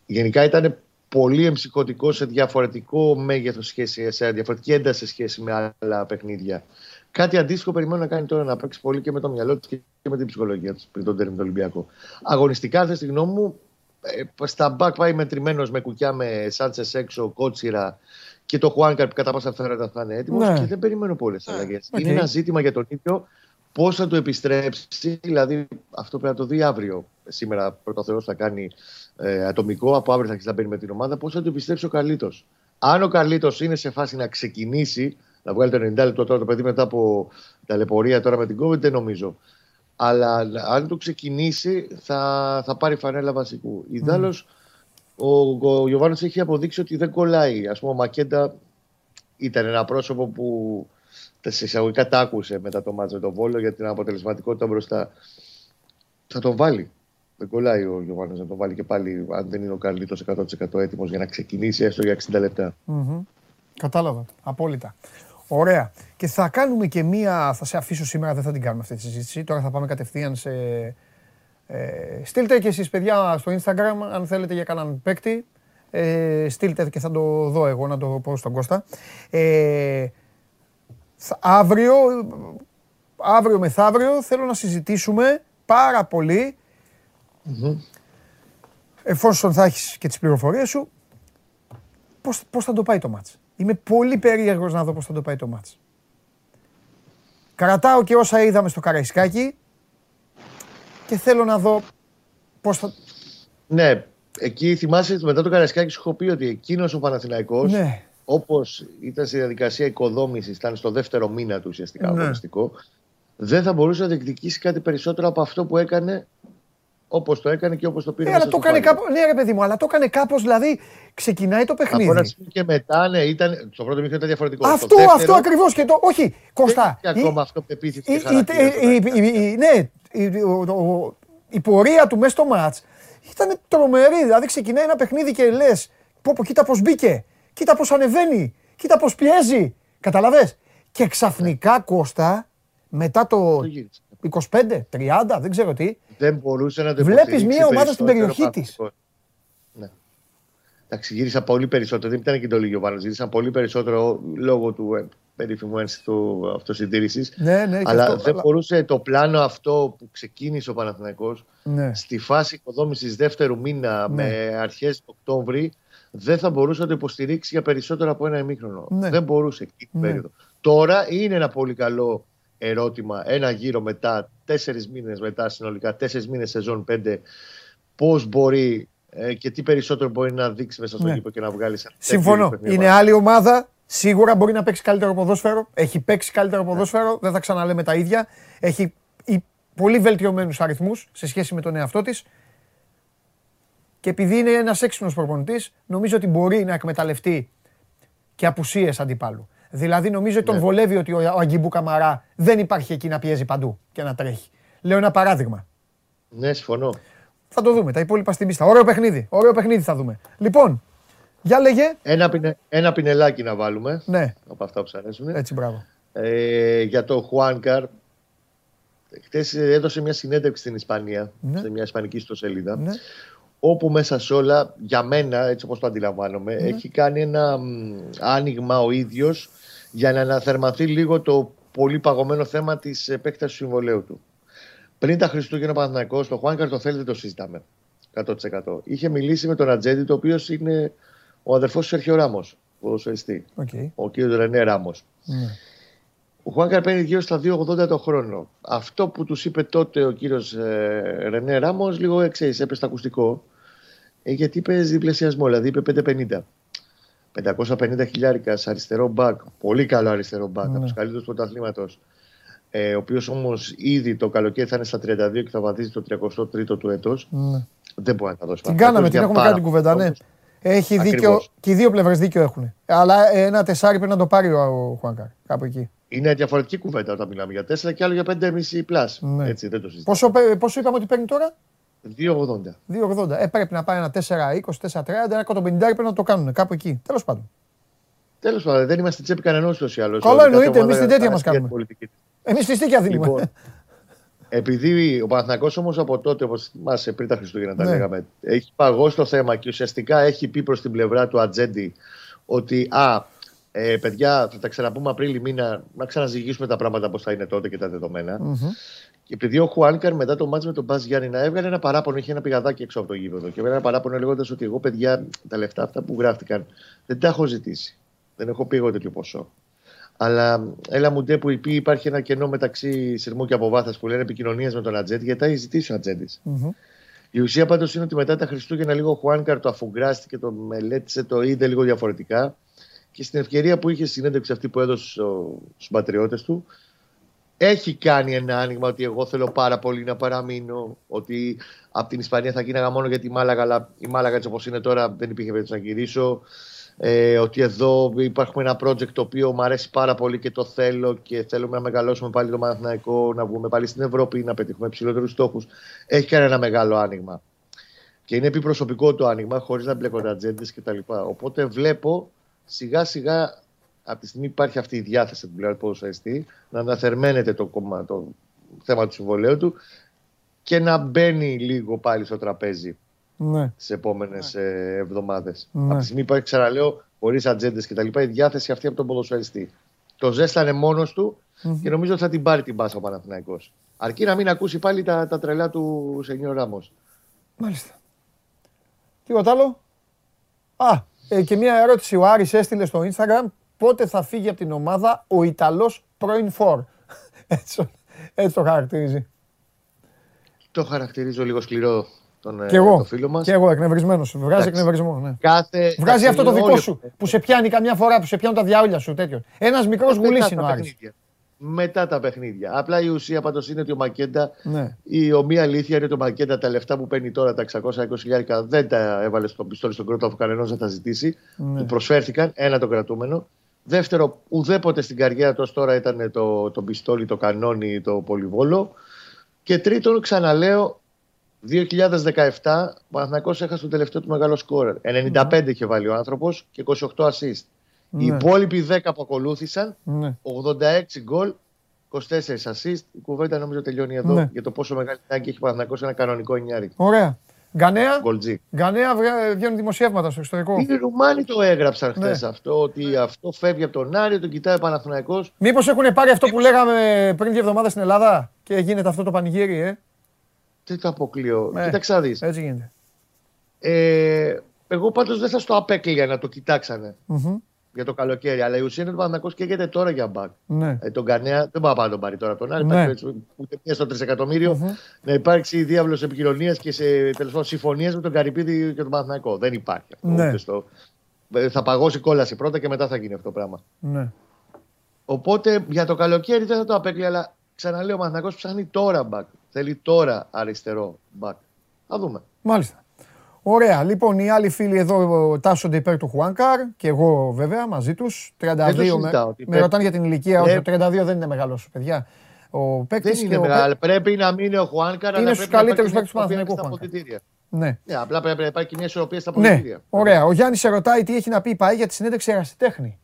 Γενικά ήταν πολύ εμψυχωτικό σε διαφορετικό μέγεθος σχέση, σε διαφορετική ένταση σε σχέση με άλλα παιχνίδια. Κάτι αντίστοιχο περιμένω να κάνει τώρα να παίξει πολύ και με το μυαλό του και με την ψυχολογία του πριν τον ντέρμπι με Ολυμπιακό. Αγωνιστικά, αν θες τη γνώμη μου, ε, στα μπακ πάει μετρημένος με κουκιά με Σάντσες έξω, Κότσιρα και το Χουάνκαρ που κατά πάσα πιθανότητα θα είναι έτοιμος Ναι. και δεν περιμένω πολλές αλλαγές. οκ. Είναι ένα ζήτημα για τον ίδιο πώς θα το επιστρέψει. Δηλαδή, αυτό πρέπει να το δει αύριο. Σήμερα πρώτα Θεό θα κάνει ε, ατομικό, από αύριο θα αρχίσει να μπαίνει με την ομάδα. Πώς θα το επιστρέψει ο Καρλίτος. Αν ο Καλίτο είναι σε φάση να ξεκινήσει, να βγάλει το 90 λεπτό τώρα το παιδί μετά από ταλαιπωρία τώρα με την COVID, δεν νομίζω. Αλλά αν το ξεκινήσει, θα, θα πάρει φανέλα βασικού. Ιδάλω, ο, ο Γιωβάνος έχει αποδείξει ότι δεν κολλάει. Α πούμε, ο Μακέντα ήταν ένα πρόσωπο που τα σε εισαγωγικά τα άκουσε μετά το μάτσο με τον Βόλο για την αποτελεσματικότητα μπροστά. Θα τον βάλει. Δεν κολλάει ο Γιωβάνος να τον βάλει και πάλι, αν δεν είναι ο Καρλίτο 100% έτοιμος για να ξεκινήσει έστω για 60 λεπτά. Μμμ. Κατάλαβα. Απόλυτα. Ωραία. Και θα κάνουμε και μία. Θα σε αφήσω σήμερα, δεν θα την κάνουμε αυτή τη συζήτηση. Τώρα θα πάμε κατευθείαν σε. Ε, στείλτε και εσείς παιδιά στο Instagram αν θέλετε για κανέναν παίκτη. Ε, στείλτε και θα το δω εγώ να το πω στον Κώστα. Ε, θα- αύριο, αύριο μεθαύριο θέλω να συζητήσουμε πάρα πολύ εφόσον θα έχεις και τις πληροφορίες σου πώς πώς, πώς θα το πάει το μάτς. Είμαι πολύ περίεργος να δω πώς θα το πάει το μάτς. Κρατάω και όσα είδαμε στο Καραϊσκάκι και θέλω να δω πώς θα... Ναι, εκεί θυμάσαι μετά το Καραϊσκάκι σου έχω πει ότι εκείνος ο Παναθηναϊκός Ναι, όπως ήταν στη διαδικασία οικοδόμησης, ήταν στο δεύτερο μήνα του ουσιαστικά Ναι. αγωνιστικό, δεν θα μπορούσε να διεκδικήσει κάτι περισσότερο από αυτό που έκανε όπως το έκανε και όπως το πήρε. ε, μέσα αλλά το στο έκανε πάλιο. κάπως, ναι ρε παιδί μου, αλλά το έκανε κάπως, δηλαδή ξεκινάει το Από ένα παιχνίδι. σημείο και μετά, ναι, ήταν, στο πρώτο μήχρονο ήταν διαφορετικό. Αυτό, Στο δεύτερο, αυτό ακριβώς και το, όχι, Κώστα. δεν είχε ακόμα αυτό πεποίθηση η- και η- χαρακτήρα στο η- παιχνίδι. η- η- Ναι, η- ο- ο- η πορεία του μέσα στο μάτς ήταν τρομερή. Δηλαδή ξεκινάει ένα παιχνίδι και λες, πω πω κοίτα πώς μπήκε, κοίτα πώς ανεβαίνει, κοίτα πώς πιέζει. Καταλαβες; Και ξαφνικά Κώστα, μετά το Το γύρισε. 25, 30, δεν ξέρω τι, Δεν μπορούσε να το Βλέπεις υποστηρίξει μια ομάδα στην περισσότερο περιοχή ο της. Παναθηναϊκός. Ναι. Εντάξει, γύρισαν πολύ περισσότερο. Δεν ήταν και το λίγιο πάνω. Γύρισαν πολύ περισσότερο λόγω του ε, περίφημου ένστικτου αυτοσυντήρησης. Ναι, ναι, και αλλά αυτό, δεν αλλά- μπορούσε το πλάνο αυτό που ξεκίνησε ο Παναθηναϊκός ναι. στη φάση οικοδόμησης δεύτερου μήνα Ναι. με αρχές Οκτώβρη δεν θα μπορούσε να το υποστηρίξει για περισσότερο από ένα ημίχρονο. Ναι. Δεν μπορούσε εκεί την Ναι. περίοδο. Τώρα είναι ένα πολύ καλό ερώτημα. Ένα γύρο μετά, τέσσερις μήνες μετά συνολικά, τέσσερις μήνες σεζόν πέντε, πώς μπορεί ε, και τι περισσότερο μπορεί να δείξει μέσα στο Ναι. γήπεδο και να βγάλει σε Συμφωνώ. Είναι άλλη ομάδα. Σίγουρα μπορεί να παίξει καλύτερο ποδόσφαιρο. Έχει παίξει καλύτερο ποδόσφαιρο. Δεν θα ξαναλέμε τα ίδια. Έχει οι- πολύ βελτιωμένους αριθμούς σε σχέση με τον εαυτό της. Και επειδή είναι ένας έξυπνος προπονητής, νομίζω ότι μπορεί να εκμεταλλευτεί και απουσίες αντιπάλου. Δηλαδή, νομίζω ότι τον Ναι. βολεύει ότι ο, ο Αγκιμπού Καμαρά δεν υπάρχει εκεί να πιέζει παντού και να τρέχει. Λέω ένα παράδειγμα. Ναι, συμφωνώ. Θα το δούμε. Τα υπόλοιπα στην πίστα. Ωραίο παιχνίδι. Ωραίο παιχνίδι θα δούμε. Λοιπόν, για λέγε. Ένα, πινε, ένα πινελάκι να βάλουμε Ναι, από αυτά που σα αρέσουν. έτσι μπράβο. ε, για το Χουάνκαρ. Χθε έδωσε μια συνέντευξη στην Ισπανία, Ναι. σε μια ισπανική ιστοσελίδα, Ναι. Όπου μέσα σε όλα, για μένα, έτσι όπως το αντιλαμβάνομαι, Ναι. έχει κάνει ένα μ, άνοιγμα ο ίδιος για να αναθερμανθεί λίγο το πολύ παγωμένο θέμα της επέκτασης του συμβολαίου του. Πριν τα Χριστούγεννα ο Παναθηναϊκός, το Χουάνκαρ το θέλει, δεν το συζητάμε. 100%. Είχε μιλήσει με τον ατζέντη, το οποίος είναι ο αδερφός του Σέρχιο Ράμος, ποδοσφαιριστή, Οκ. ο κ. Ρενέ Ράμος. Ναι. Ο Χουάνκαρ παίρνει γύρω στα 2,80 το χρόνο. Αυτό που τους είπε τότε ο κύριος ε, Ρενέ Ράμος, λίγο εξή, έπεσε στο ακουστικό. Ε, γιατί είπε διπλασιασμό, δηλαδή είπε 5,50. 550 χιλιάρικα αριστερό μπακ, πολύ καλό αριστερό μπακ, Ναι. από τους καλύτερους πρωταθλήματος. Ε, ο οποίος όμως ήδη το καλοκαίρι θα είναι στα 32 και θα βαδίζει το 33ο του έτο. Ναι. Δεν μπορεί να τα δώσει Την παραπάνω. κάναμε, την Για έχουμε πάρα κάνει την κουβέντα, ναι. πολλούς. Έχει δίκιο, Ακριβώς. και οι δύο πλευρές δίκιο έχουν. Αλλά ένα τεσάρι πρέπει να το πάρει ο Χουάνκαρ, κάπου εκεί. Είναι διαφορετική κουβέντα όταν μιλάμε για 4 και άλλο για 5,5 πλάσ. Ναι. Έτσι, δεν το συζητάμε. Πόσο, πέ- πόσο είπαμε ότι παίρνει τώρα; 2,80. 2,80. Ε, πρέπει να πάει ένα 4,20, 4,30, ένα 150 πρέπει να το κάνουν κάπου εκεί. Τέλος πάντων. Τέλος πάντων, δεν είμαστε τσέπη κανενό ούτως ή άλλως. Καλά, εννοείται, εμείς την τέτοια μας κάνουμε. Εμείς φυστήκια δίνουμε. Λοιπόν, επειδή ο Παναθηναϊκός όμως από τότε, όπως θυμάσαι πριν τα Χριστούγεννα τα Ναι. λέγαμε, έχει παγώσει το θέμα και ουσιαστικά έχει πει προς την πλευρά του ατζέντη ότι α, ε, παιδιά, θα τα ξαναπούμε Απρίλη μήνα, να ξαναζυγίσουμε τα πράγματα πώ θα είναι τότε και τα δεδομένα. Μμμ. Και επειδή ο Χουάνκαρ μετά το μάτς με τον Μπάζ Γιάννη να έβγαλε ένα παράπονο, είχε ένα πηγαδάκι έξω από το γήπεδο. Και έβγαλε ένα παράπονο λέγοντας ότι εγώ, παιδιά, τα λεφτά αυτά που γράφτηκαν δεν τα έχω ζητήσει. Δεν έχω πει εγώ τέτοιο ποσό. Αλλά έλα μου ντε που υπή- υπάρχει ένα κενό μεταξύ σειρμού και αποβάθρα που λένε επικοινωνίας με τον Ατζέντη, γιατί τα έχει ζητήσει ο Ατζέντη. Μμμ. Η ουσία πάντως είναι ότι μετά τα Χριστούγεννα λίγο ο Χουάνκαρ το αφουγκράστηκε, το μελέτησε, το είδε λίγο διαφορετικά. Και στην ευκαιρία που είχε συνέντευξη αυτή που έδωσε στους πατριώτες του, έχει κάνει ένα άνοιγμα ότι εγώ θέλω πάρα πολύ να παραμείνω. Ότι από την Ισπανία θα γίναγα μόνο για τη Μάλαγα, αλλά η Μάλαγα έτσι όπως είναι τώρα δεν υπήρχε περίπτωση να γυρίσω. Ε, ότι εδώ υπάρχουμε ένα project το οποίο μου αρέσει πάρα πολύ και το θέλω και θέλουμε να μεγαλώσουμε πάλι το Παναθηναϊκό, να βγούμε πάλι στην Ευρώπη, να πετύχουμε υψηλότερου στόχους. Έχει κάνει ένα μεγάλο άνοιγμα. Και είναι επιπροσωπικό το άνοιγμα, χωρίς να μπλέκονται ατζέντες κτλ. Οπότε βλέπω σιγά σιγά από τη στιγμή που υπάρχει αυτή η διάθεση από την πλευρά του ποδοσφαιριστή να αναθερμαίνεται το, κόμμα, το θέμα του συμβολέου του και να μπαίνει λίγο πάλι στο τραπέζι Ναι. τι επόμενες εβδομάδες. Ναι. Από τη στιγμή που υπάρχει, ξαναλέω, χωρίς ατζέντες κτλ., η διάθεση αυτή από τον ποδοσφαιριστή. Το ζέστανε μόνος του Μμμ. και νομίζω ότι θα την πάρει την πάσα ο Παναθηναϊκός. Αρκεί να μην ακούσει πάλι τα, τα τρελά του Σενιό Ράμος. Μάλιστα. Τίποτα άλλο. Α, Ε, και μια ερώτηση ο Άρης έστειλε στο Instagram. Πότε θα φύγει από την ομάδα ο Ιταλός πρώην φορ. Έτσι, έτσι το χαρακτηρίζει. Το χαρακτηρίζω λίγο σκληρό τον, Και ε, εγώ. το φίλο μας. Και εγώ εκνευρισμένος. Βγάζει Εντάξει. εκνευρισμό. Ναι. Κάθε, Βγάζει αυτό το όλοι- δικό όλοι- σου που σε πιάνει καμιά φορά, που σε πιάνουν τα διάολια σου τέτοιο. Ένας μικρός Μετά γουλής τα είναι ο Άρης. παιχνίδια. Μετά τα παιχνίδια. Απλά η ουσία πάντως είναι ότι ο Μακέντα, Ναι. η ομοία αλήθεια είναι ότι ο Μακέντα τα λεφτά που παίρνει τώρα, τα 620 δεν τα έβαλε στο πιστόλι στον κρότο αφού κανένας δεν τα ζητήσει. Ναι. Του προσφέρθηκαν, ένα το κρατούμενο. Δεύτερο, ουδέποτε στην καριέρα του ως τώρα ήταν το, το πιστόλι, το κανόνι, το πολυβόλο. Και τρίτον, ξαναλέω, 2017 ο Παναθηναϊκός έχασε το τελευταίο του μεγάλο σκόρερ. 95 είχε βάλει ο άνθρωπος και 28 assist. Οι Ναι. υπόλοιποι 10 που ακολούθησαν Ναι. 86 γκολ, 24 assist. Η κουβέντα νομίζω τελειώνει εδώ Ναι. για το πόσο μεγάλη ανάγκη έχει ο Παναθηναϊκός σε ένα κανονικό εννιάρι. Ωραία. Γκανέα. Γκολτζή. Γκανέα βγα- βγαίνουν δημοσιεύματα στο εξωτερικό. Οι Ρουμάνοι το έγραψαν χθες Ναι. αυτό, ότι αυτό φεύγει από τον Άριο, τον κοιτάει ο Παναθηναϊκός. Μήπως έχουν πάρει αυτό που λέγαμε πριν δύο εβδομάδες στην Ελλάδα και γίνεται αυτό το πανηγύρι, ε; Τι το αποκλείω. Ναι. Κοίταξε να δεις. Έτσι γίνεται. Ε, εγώ πάντως δεν θα στο απέκλειγα να το κοιτάξανε Μμμ. Για το καλοκαίρι. Αλλά η ουσία είναι ότι ο Παναθηναϊκός καίγεται τώρα για μπακ. Ναι. Ε, τον Κανέα δεν πάει να τον πάρει τώρα τον Άρη. Ναι. Υπάρχει έτσι, ούτε μία στο τρισεκατομμύριο να υπάρξει διάβλος επικοινωνίας και σε τελεσμό συμφωνίες με τον Καρυπίδη και τον Παναθηναϊκό. Δεν υπάρχει αυτό. Ναι. ούτε στο... Ε, Θα παγώσει κόλαση πρώτα και μετά θα γίνει αυτό το πράγμα. ναι. Οπότε για το καλοκαίρι δεν θα το απέκλει, αλλά ξαναλέω ο Παναθηναϊκός ψάχνει τώρα μπακ. Θέλει τώρα αριστερό μπακ. Θα δούμε. Μάλιστα. Ωραία. Λοιπόν, οι άλλοι φίλοι εδώ τάσσονται υπέρ του Χουάνκαρ και εγώ βέβαια μαζί τους. 32 με, συζητάω, ότι με πρέπει- ρωτάνε για την ηλικία. Όχι, πρέπει- το 32 δεν είναι μεγάλος, παιδιά. Ο παίκτης Δεν και είναι ο μεγάλο. παίκ- Πρέπει να μείνει ο Χουάνκαρ. Είναι αλλά στους πρέπει να καλύτερους υπάρχει παίκτες του μια ισορροπία Παναθηναϊκού στα Χουάνκαρ. αποδυτήρια. Ναι. Ναι, απλά πρέπει να υπάρχει μια ισορροπία στα Ναι, αποδυτήρια. ωραία. Ο Γιάννης σε ρωτάει τι έχει να πει η ΠΑΕ για τη συνέντευξη ερασιτέχνη.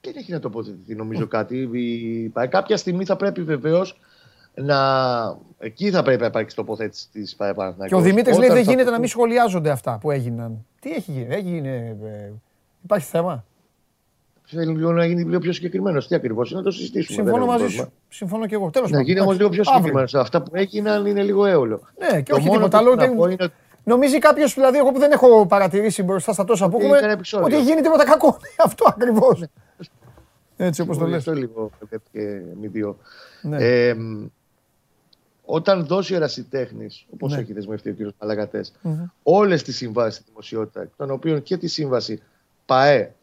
Δεν έχει να τοποθετηθεί νομίζω κάτι. Η ΠΑΕ κάποια στιγμή θα πρέπει βεβαίως να. Εκεί θα πρέπει να υπάρξει τοποθέτηση της ΠΑΕ Και Παναθηναϊκός. ο Δημήτρης λέει Όταν δεν θα γίνεται να πω- μην σχολιάζονται αυτά που έγιναν. Τι έχει γίνει, έγινε. ε, υπάρχει θέμα; Θέλει λίγο να γίνει λίγο πιο συγκεκριμένος. Τι ακριβώς είναι, να το συζητήσουμε. Συμφωνώ δεν έχει μαζί πρόβλημα. σου. Συμφωνώ και εγώ. Τέλος Να γίνει όμως λίγο πιο συγκεκριμένο. Αυτά που έγιναν είναι λίγο έολο. Ναι, και Το όχι μόνο τίποτα που άλλο. θέλω να δεν- πω είναι ότι Νομίζει κάποιος, δηλαδή, εγώ που δεν έχω παρατηρήσει μπροστά στα τόσα που Ότι έχουμε, ήταν επεισόδιο. ότι γίνει τίποτα κακό. Αυτό ακριβώς. Έτσι όπως το λες. Αυτό λίγο και μη δύο. Ναι. Ε, μ, όταν δώσει ο ερασιτέχνης, όπως Ναι. έχει δεσμευτεί ο κ. Παλαγατέ, όλες τις συμβάσεις στη δημοσιότητα, εκ των οποίων και τη σύμβαση ΠαΕ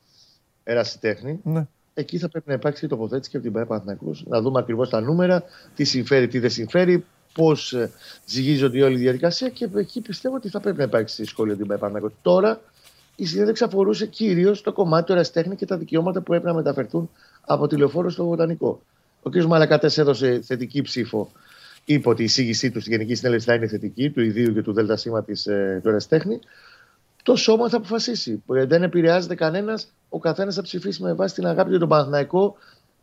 ερασιτέχνη, Ναι. εκεί θα πρέπει να υπάρξει και τοποθέτηση και από την ΠαΕ Παναθηναϊκός, να δούμε ακριβώς τα νούμερα, τι συμφέρει, τι δεν συμφέρει, πώς ζυγίζονται η όλη διαδικασία και εκεί πιστεύω ότι θα πρέπει να υπάρξει σχόλιο από την ΠαΕ Παναθηναϊκός. Τώρα η συνέντευξη αφορούσε κυρίως το κομμάτι του ερασιτέχνη και τα δικαιώματα που έπρεπε να μεταφερθούν από τη λεωφόρο στο Βοτανικό. Ο κ. Μαλακατές έδωσε θετική ψήφο. Είπε ότι η εισήγησή του στη Γενική Συνέλευση θα είναι θετική, του ιδίου και του ΔΣ της, ε, του ερασιτέχνη. Το σώμα θα αποφασίσει. Ε, Δεν επηρεάζεται κανένας. Ο καθένας θα ψηφίσει με βάση την αγάπη για τον Παναθηναϊκό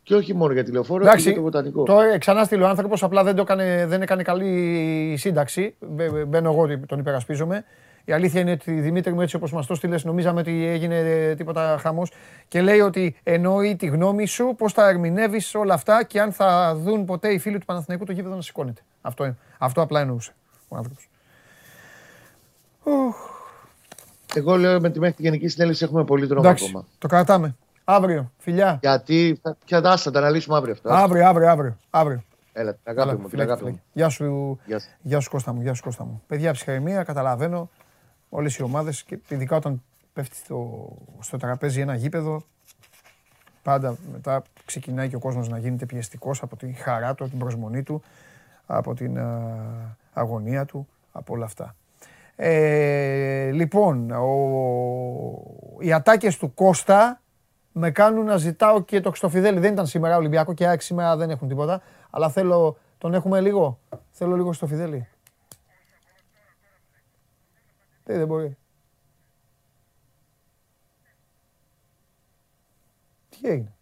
και όχι μόνο για τη λεωφόρο, αλλά και Εντάξει, για το Βοτανικό. το ε, ξανά στείλε ο άνθρωπος, απλά δεν, το έκανε, δεν έκανε καλή σύνταξη. Μπε- Μπαίνω εγώ, τον υπερασπίζομαι. Η αλήθεια είναι ότι Δημήτρη μου, έτσι όπως μας το στείλες, νομίζαμε ότι έγινε ε, τίποτα χαμός. Και λέει ότι εννοεί τη γνώμη σου, πώς θα ερμηνεύεις όλα αυτά και αν θα δουν ποτέ οι φίλοι του Παναθηναϊκού το γήπεδο να σηκώνεται. Αυτό, αυτό απλά εννοούσε ο άνθρωπος. Εγώ λέω με τη μέχρι τη Γενική Συνέλευση έχουμε πολύ δρόμο Εντάξει, ακόμα. το κρατάμε. Αύριο, φιλιά. Γιατί θα, θα, θα, θα τα αναλύσουμε αύριο αυτό. Αύριο, αύριο, αύριο. αύριο. Έλα, την αγάπη Έλα, μου, την φιλάκι, αγάπη φιλάκι. μου. Γεια σου, Γεια σου. γεια σου Κώστα μου, γεια σου Κώστα μου. Παιδιά, ψυχραιμία, καταλαβαίνω όλες οι ομάδες και ειδικά όταν πέφτει στο, στο τραπέζι ένα γήπεδο, πάντα μετά ξεκινάει και ο κόσμος να γίνεται πιεστικός από τη χαρά του, από την προσμονή του, από την α, αγωνία του, από όλα αυτά. Ε, λοιπόν, ο, οι ατάκες του Κώστα με κάνουν να ζητάω και το Χρυστοφιδέλη. Δεν ήταν σήμερα Ολυμπιακό και ΑΕΚ σήμερα δεν έχουν τίποτα. Αλλά θέλω, τον έχουμε λίγο. Θέλω λίγο στο Φιδέλη. Τι δεν μπορεί. Τι έγινε;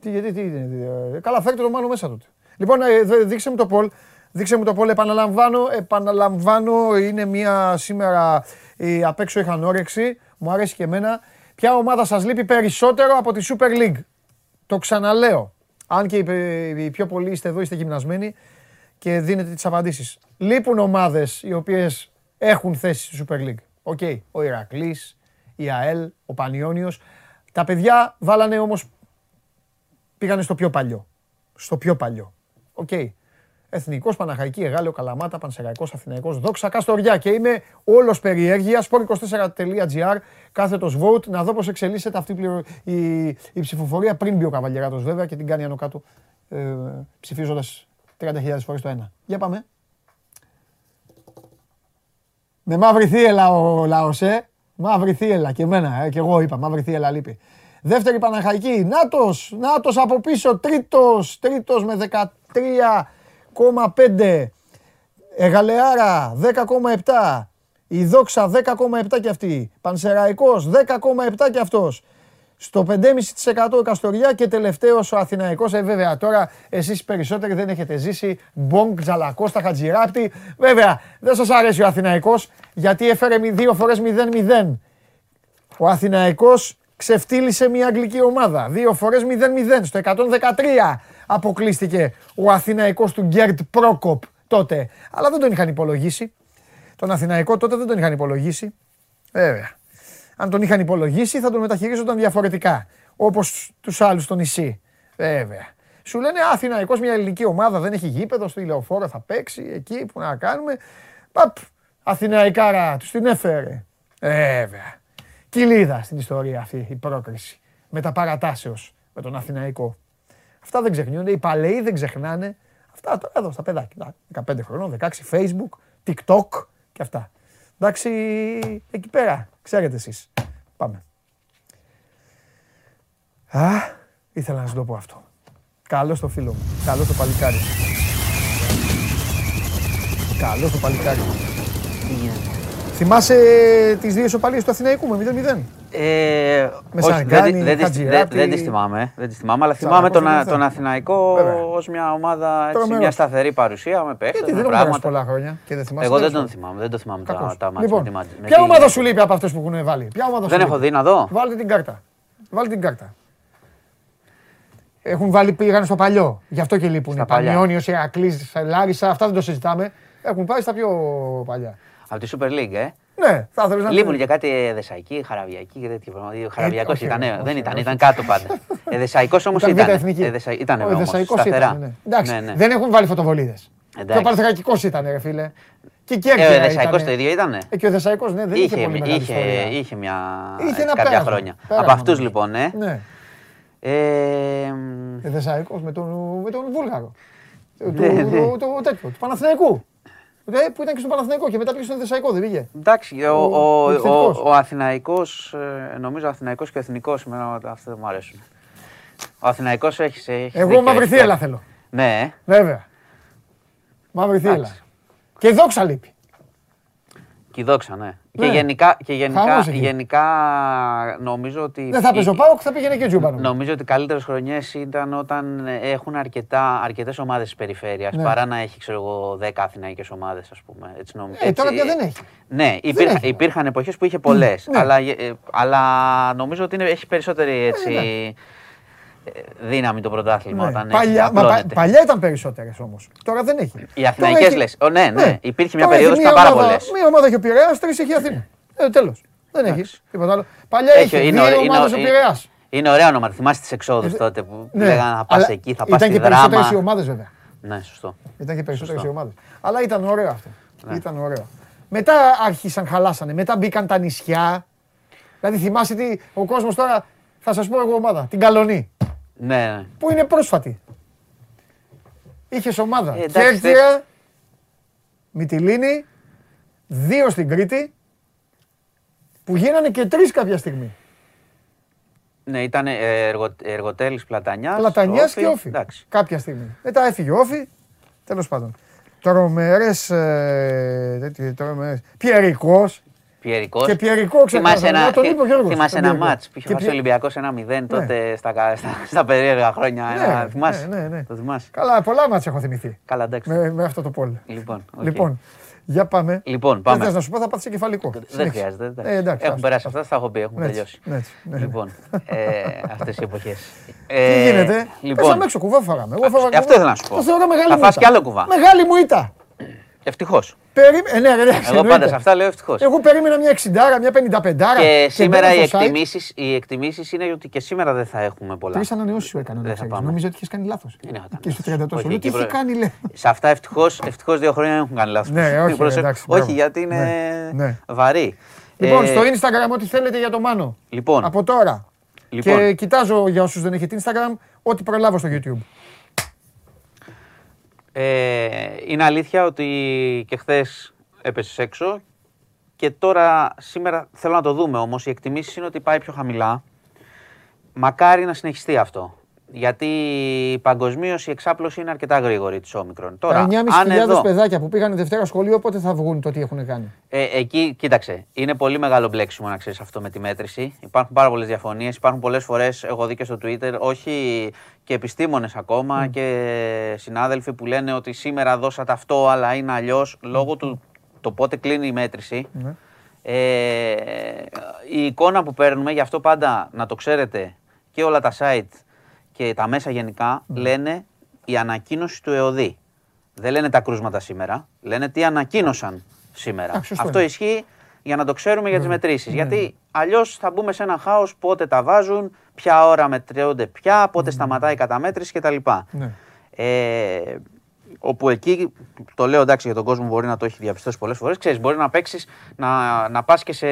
Τι, γιατί, τι είναι. τι, ε, καλά, φέρτε το μάλλον μέσα τότε. Λοιπόν, ε, δε- δείξε μου το poll. Δείξε μου το poll. Επαναλαμβάνω, επαναλαμβάνω, είναι μια σήμερα ε, απ' έξω είχαν όρεξη. Μου αρέσει και εμένα. Ποια ομάδα σας λείπει περισσότερο από τη Super League; Το ξαναλέω. Αν και οι, πε- οι πιο πολλοί είστε εδώ, είστε γυμνασμένοι και δίνετε τις απαντήσεις. Λείπουν ομάδες οι οποίες έχουν θέση στη Super League. OK, ο Ηρακλής, η ΑΕΛ, ο Πανιόνιος. Τα παιδιά βάλανε όμως, πήγανε στο πιο παλιό. Στο πιο παλιό. Οκ. Εθνικός Παναχαϊκή, Εγάλεο, Καλαμάτα, Πανσεραϊκός, Αθηναϊκός, Δόξα, Καστοριά. Και είμαι όλος περιέργεια. Sport24.gr, κάθετος vote, να δω πώς εξελίσσεται αυτή η, η, ψηφοφορία πριν μπει ο Καβαλιεράτος βέβαια και την κάνει άνω κάτω ε, ψηφίζοντας 30.000 φορές το ένα. Για πάμε. Με μαύρη θύελα ο λαός, ε. Μαύρη θύελα και εμένα, ε, και εγώ είπα, μαύρη θύελα λείπει. Δεύτερη Παναχαϊκή, Νάτος, Νάτος από πίσω, τρίτος, τρίτος με 13 10,5. Εγαλεάρα 10,7. Η Δόξα 10,7 και αυτή. Πανσεραϊκός 10,7 και αυτός. Στο 5,5% Καστοριά και τελευταίος ο Αθηναϊκός. Ε, βέβαια τώρα εσείς περισσότεροι δεν έχετε ζήσει. Μπονγκ, Τζαλακώστα, Χατζηράπτη. Βέβαια δεν σας αρέσει ο Αθηναϊκός γιατί έφερε δύο φορές 0-0. Ο Αθηναϊκός ξεφτύλισε μια αγγλική ομάδα. Δύο φορές 0-0 στο 113 αποκλείστηκε ο Αθηναϊκός του Γκέρτ Πρόκοπ τότε. Αλλά δεν τον είχαν υπολογίσει. Τον Αθηναϊκό τότε δεν τον είχαν υπολογίσει. Βέβαια. Αν τον είχαν υπολογίσει θα τον μεταχειρίζονταν διαφορετικά. Όπως τους άλλους στο νησί. Βέβαια. Σου λένε Αθηναϊκός μια ελληνική ομάδα δεν έχει γήπεδο στο ηλεοφόρο θα παίξει εκεί που να κάνουμε. Παπ, Αθηναϊκάρα, τους την έφερε. Βέβαια. Κοιλίδα στην ιστορία αυτή η πρόκριση. Με τα παρατάσεως με τον Αθηναϊκό. Αυτά δεν ξεχνιούνται. Οι παλαιοί δεν ξεχνάνε. Αυτά τώρα εδώ στα παιδάκια. 15 χρονών, 16, Facebook, TikTok και αυτά. Εντάξει, εκεί πέρα, ξέρετε εσείς. Πάμε. Α, ήθελα να σου το πω αυτό. Καλό το φίλο μου. Καλό το παλικάρι. Καλό το παλικάρι. Θυμάσαι τις δύο ισοπαλίες του Αθηναϊκού με 0-0. Ε, όχι, δεν, δεν, δεν, δεν τις θυμάμαι, δεν τις θυμάμαι, αλλά θυμάμαι τον, τον Αθηναϊκό ως μια ομάδα, έτσι, μια σταθερή παρουσία με παίχτες, Γιατί δεν πράγματα. πολλά χρόνια και δεν θυμάσαι. Εγώ δεν τον θυμάμαι, δεν το θυμάμαι τα, τα μάτια λοιπόν, με τη Μάτζη. Ποια ομάδα σου λείπει από αυτές που έχουν βάλει; Ποια ομάδα Δεν έχω δει να δω. Βάλτε την κάρτα. Βάλτε την κάρτα. Έχουν βάλει, πήγαν στο παλιό. Γι' αυτό και λείπουν. Πανιόνιος, Ηρακλής, Λάρισα, αυτά δεν το συζητάμε. Έχουν πάει στα πιο παλιά. Από τη Super League, ε. Ναι, θα ήθελε να Λείπουν για κάτι Εδεσαϊκή, Χαραβιακή και τέτοια πράγματα. Χαραβιακός ήταν, ναι, δεν ήταν, ήταν κάτω πάντα. Εδεσαϊκός όμως ήταν. Ήταν ο Εδεσαϊκός ήταν. Εντάξει, Ναι, ναι. δεν έχουν βάλει φωτοβολίδες. Και ο Εντάξει. Πανθρακικό ήταν, ρε φίλε. Και η Ε, ο Κέρκυρα Εδεσαϊκός ήτανε. το ίδιο ήταν. Ε, και ο Δεσαϊκός, ναι, δεν είχε, Είχε, πολύ μεγάλη είχε, ιστορία. είχε μια Είχε ένα κάποια πέρασμα. χρόνια. Πέρασμα, Από αυτούς νομίζω. λοιπόν, ε. Ναι, Ε, ε, Δεσαϊκός με τον, με τον Βούλγαρο. Ε, Του, Ναι, ναι. του, του, τέτοιο, του Παναθηναϊκού. Ε, που ήταν και στον Παναθηναϊκό και μετά πήγε στον Δεσαϊκό, δεν πήγε. Εντάξει, ο, Ο- ο, ο ο, επιθετικός. ο Αθηναϊκός, ε, νομίζω ο Αθηναϊκός και ο Εθνικός, εμένα αυτά δεν μου αρέσουν. Ο Αθηναϊκός έχεις... έχεις Εγώ δίκιο, μαύρη έχεις θύελα κάτι. θέλω. Ναι, ε. Βέβαια. Μαύρη θύελα. Εντάξει. Και η δόξα λείπει. Και η δόξα, ναι. Ναι. Και γενικά, και γενικά, Χαμός εκεί. γενικά νομίζω ότι... Δεν θα παίζει ο η- Πάοκ, θα πήγαινε και ο Τζούμπανο. Νομίζω ότι οι καλύτερες χρονιές ήταν όταν ε, έχουν αρκετά, αρκετές ομάδες της περιφέρειας Ναι. παρά να έχει ξέρω εγώ 10 αθηναϊκές ομάδες ας πούμε. Έτσι, νομίζω. Ε, τώρα πια δεν έχει. Ναι, υπήρχαν, έχει. υπήρχαν εποχές που είχε πολλές, Ναι. αλλά, ε, αλλά νομίζω ότι είναι, έχει περισσότερη έτσι, ναι. ε, δύναμη το πρωτάθλημα Ναι. όταν Παλιά, έχει, μα, πα- απλώνεται. παλιά ήταν περισσότερες όμως. Τώρα δεν έχει. Οι αθηναϊκές Τώρα έχει- λες. Ο, ναι, ναι, υπήρχε μια Τώρα περίοδος έχει που ήταν πάρα ομάδα- πολλές. Μία ομάδα έχει ο Πειραιάς, τρεις έχει η Αθήνα. Ε, τέλος. Δεν έχει Εντάξει. τίποτα άλλο. Παλιά Έχει, είχε είναι, δύο ωραίο- είναι, ομάδες ο είναι, Πειραιάς. είναι ωραίο όνομα. Θυμάσαι τις εξόδους Ε, τότε που Ναι, λέγανε θα πας αλλά εκεί, θα πας Ήταν στη και περισσότερε οι δράμα. ομάδες βέβαια. Ναι, σωστό. Ήταν και περισσότερες οι Σωστό. ομάδες. Αλλά ήταν ωραίο αυτό. Ναι. Ήταν ωραίο. Μετά άρχισαν, χαλάσανε. Μετά μπήκαν τα νησιά. Δηλαδή θυμάσαι τι ο κόσμος τώρα. Θα σας πω εγώ ομάδα. Την Καλονή. Ναι, ναι. Που είναι πρόσφατη. Είχες ομάδα. Ε, εντάξει, Κέρκυρα, Μυτιλίνη, δύο στην Κρήτη. Που γίνανε και τρεις κάποια στιγμή. Ναι, ήταν εργο, εργοτέλης Πλατανιάς. Πλατανιάς και Όφη. Εντάξει. Κάποια στιγμή. Μετά έφυγε ο Όφη. Τέλος πάντων. Τρομερές. Ε, τέτοιες, τρομερές. Πιερικός. Πιερικός. Και Πιερικό Θυμάσαι ένα, τον είπε θυμάσαι ένα μάτς που είχε φάσει ο Ολυμπιακός ένα 0 ναι. τότε στα, στα, στα περίεργα χρόνια. Ναι, ένα, θυμάσαι; Ναι, ναι, ναι. Το θυμάσαι; Καλά, πολλά μάτς έχω θυμηθεί. Καλά, εντάξει. Με, με αυτό το πόλ. Λοιπόν, okay. λοιπόν για πάμε. Λοιπόν, πάμε. Δεν να σου πω, θα πάθεις κεφαλικό. Δεν χρειάζεται. Ε, εντάξει, Έχουν περάσει αυτά, θα έχω πει, έχουμε τελειώσει. Ναι, ναι. Λοιπόν, ε, αυτές οι εποχές. Τι ε, γίνεται. Λοιπόν, Πέσαμε έξω, κουβά φάγαμε. Αυτό ήθελα να σου πω. Θα φας κι άλλο κουβά. Μεγάλη μου ήττα. Ευτυχώς. Περί... Ε, ναι, ναι, Εγώ πάντα σε αυτά λέω ευτυχώς. Εγώ περίμενα μια 60, μια 55. Και, και σήμερα οι εκτιμήσεις οι εκτιμήσεις είναι ότι και σήμερα δεν θα έχουμε πολλά. Τρεις ανανεώσεις σου έκανα. Νομίζω ότι είχες κάνει λάθος. Και στο 30 τόσο. Τι είχε κάνει, λέει. Σε αυτά ευτυχώς δύο χρόνια έχουν κάνει λάθος. Ναι, όχι, εντάξει, όχι γιατί είναι ναι, ναι. βαρύ. Λοιπόν, ε, στο Instagram ό,τι θέλετε για το Μάνο. Λοιπόν. Από τώρα. Λοιπόν. Και κοιτάζω για όσους δεν έχετε Instagram, ό,τι προλάβω στο YouTube. Ε, είναι αλήθεια ότι και χθες έπεσες έξω και τώρα σήμερα θέλω να το δούμε όμως. Οι εκτιμήσεις είναι ότι πάει πιο χαμηλά. Μακάρι να συνεχιστεί αυτό. Γιατί παγκοσμίως η εξάπλωση είναι αρκετά γρήγορη της όμικρον. Τώρα, Τα 9.500 εδώ... παιδάκια που πήγαν Δευτέρα σχολείο, πότε θα βγουν το τι έχουν κάνει; Ε, εκεί, κοίταξε, είναι πολύ μεγάλο μπλέξιμο να ξέρεις αυτό με τη μέτρηση. Υπάρχουν πάρα πολλές διαφωνίες. Υπάρχουν πολλές φορές, εγώ δει και στο Twitter, όχι και επιστήμονες ακόμα και συνάδελφοι που λένε ότι σήμερα δώσατε αυτό, αλλά είναι αλλιώς λόγω του το πότε κλείνει η μέτρηση. Ναι. Ε, η εικόνα που παίρνουμε, γι' αυτό πάντα να το ξέρετε και όλα τα site και τα μέσα γενικά mm. λένε η ανακοίνωση του ΕΟΔΗ. Δεν λένε τα κρούσματα σήμερα, λένε τι ανακοίνωσαν σήμερα. Αυτό ισχύει για να το ξέρουμε για τις μετρήσεις. Γιατί αλλιώς θα μπούμε σε ένα χάος πότε τα βάζουν, ποια ώρα μετριώνται πια, πότε σταματάει η καταμέτρηση κτλ. Ναι. Ε, όπου εκεί, το λέω εντάξει για τον κόσμο μπορεί να το έχει διαπιστώσει πολλές φορές, ξέρεις μπορεί να παίξεις να, να πας και σε,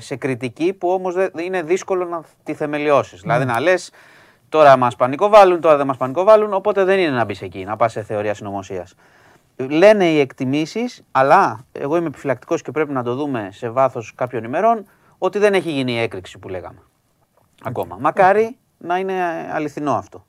σε κριτική που όμως είναι δύσκολο να τη θεμελιώσεις. Δηλαδή να λες Τώρα μας πανικοβάλλουν, τώρα δεν μας πανικοβάλλουν, οπότε δεν είναι να μπεις εκεί, να πας σε θεωρία συνωμοσίας. Λένε οι εκτιμήσεις, αλλά εγώ είμαι επιφυλακτικός και πρέπει να το δούμε σε βάθος κάποιων ημερών, ότι δεν έχει γίνει η έκρηξη που λέγαμε. Ακόμα. Μακάρι να είναι αληθινό αυτό.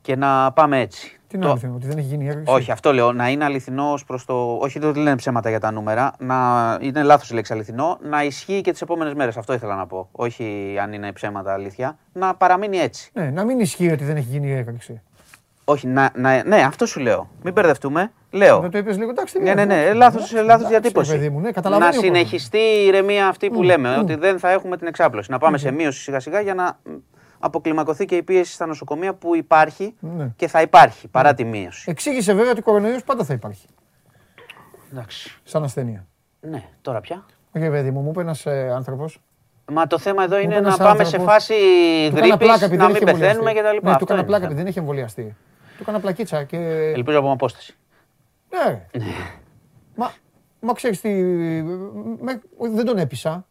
Και να πάμε έτσι. Τι είναι το... αληθινό, ότι δεν έχει γίνει η Όχι, αυτό λέω. Να είναι αληθινό προς το. Όχι ότι λένε ψέματα για τα νούμερα. Να είναι λάθος η λέξη αληθινό. Να ισχύει και τις επόμενες μέρες. Αυτό ήθελα να πω. Όχι αν είναι ψέματα αλήθεια. Να παραμείνει έτσι. Ναι, να μην ισχύει ότι δεν έχει γίνει η έκρηξη. Όχι, να, να, ναι, αυτό σου λέω. Μην μπερδευτούμε. Λέω. Δεν το είπες λίγο, εντάξει. Ναι, ναι, ναι, λάθο λάθος διατύπωση. Μου, ναι, να συνεχιστεί η ηρεμία αυτή που λέμε, ότι δεν θα έχουμε την εξάπλωση. Να πάμε σε μείωση σιγά σιγά για να αποκλιμακωθεί και η πίεση στα νοσοκομεία που υπάρχει ναι. και θα υπάρχει παρά ναι. τη μείωση. Εξήγησε βέβαια ότι ο κορονοϊός πάντα θα υπάρχει. Εντάξει. Σαν ασθένεια. Ναι, τώρα πια. Όχι, παιδί μου, μου είπε ένας ε, άνθρωπος. Μα το θέμα εδώ είναι να πάμε σε φάση γρήπης, να μην πεθαίνουμε κτλ. Ναι, του έκανα πλάκα επειδή δεν έχει εμβολιαστεί. Του έκανα πλακίτσα και. Ελπίζω από απόσταση. Ναι. μα, μα ξέρεις τι. δεν τον έπεισα.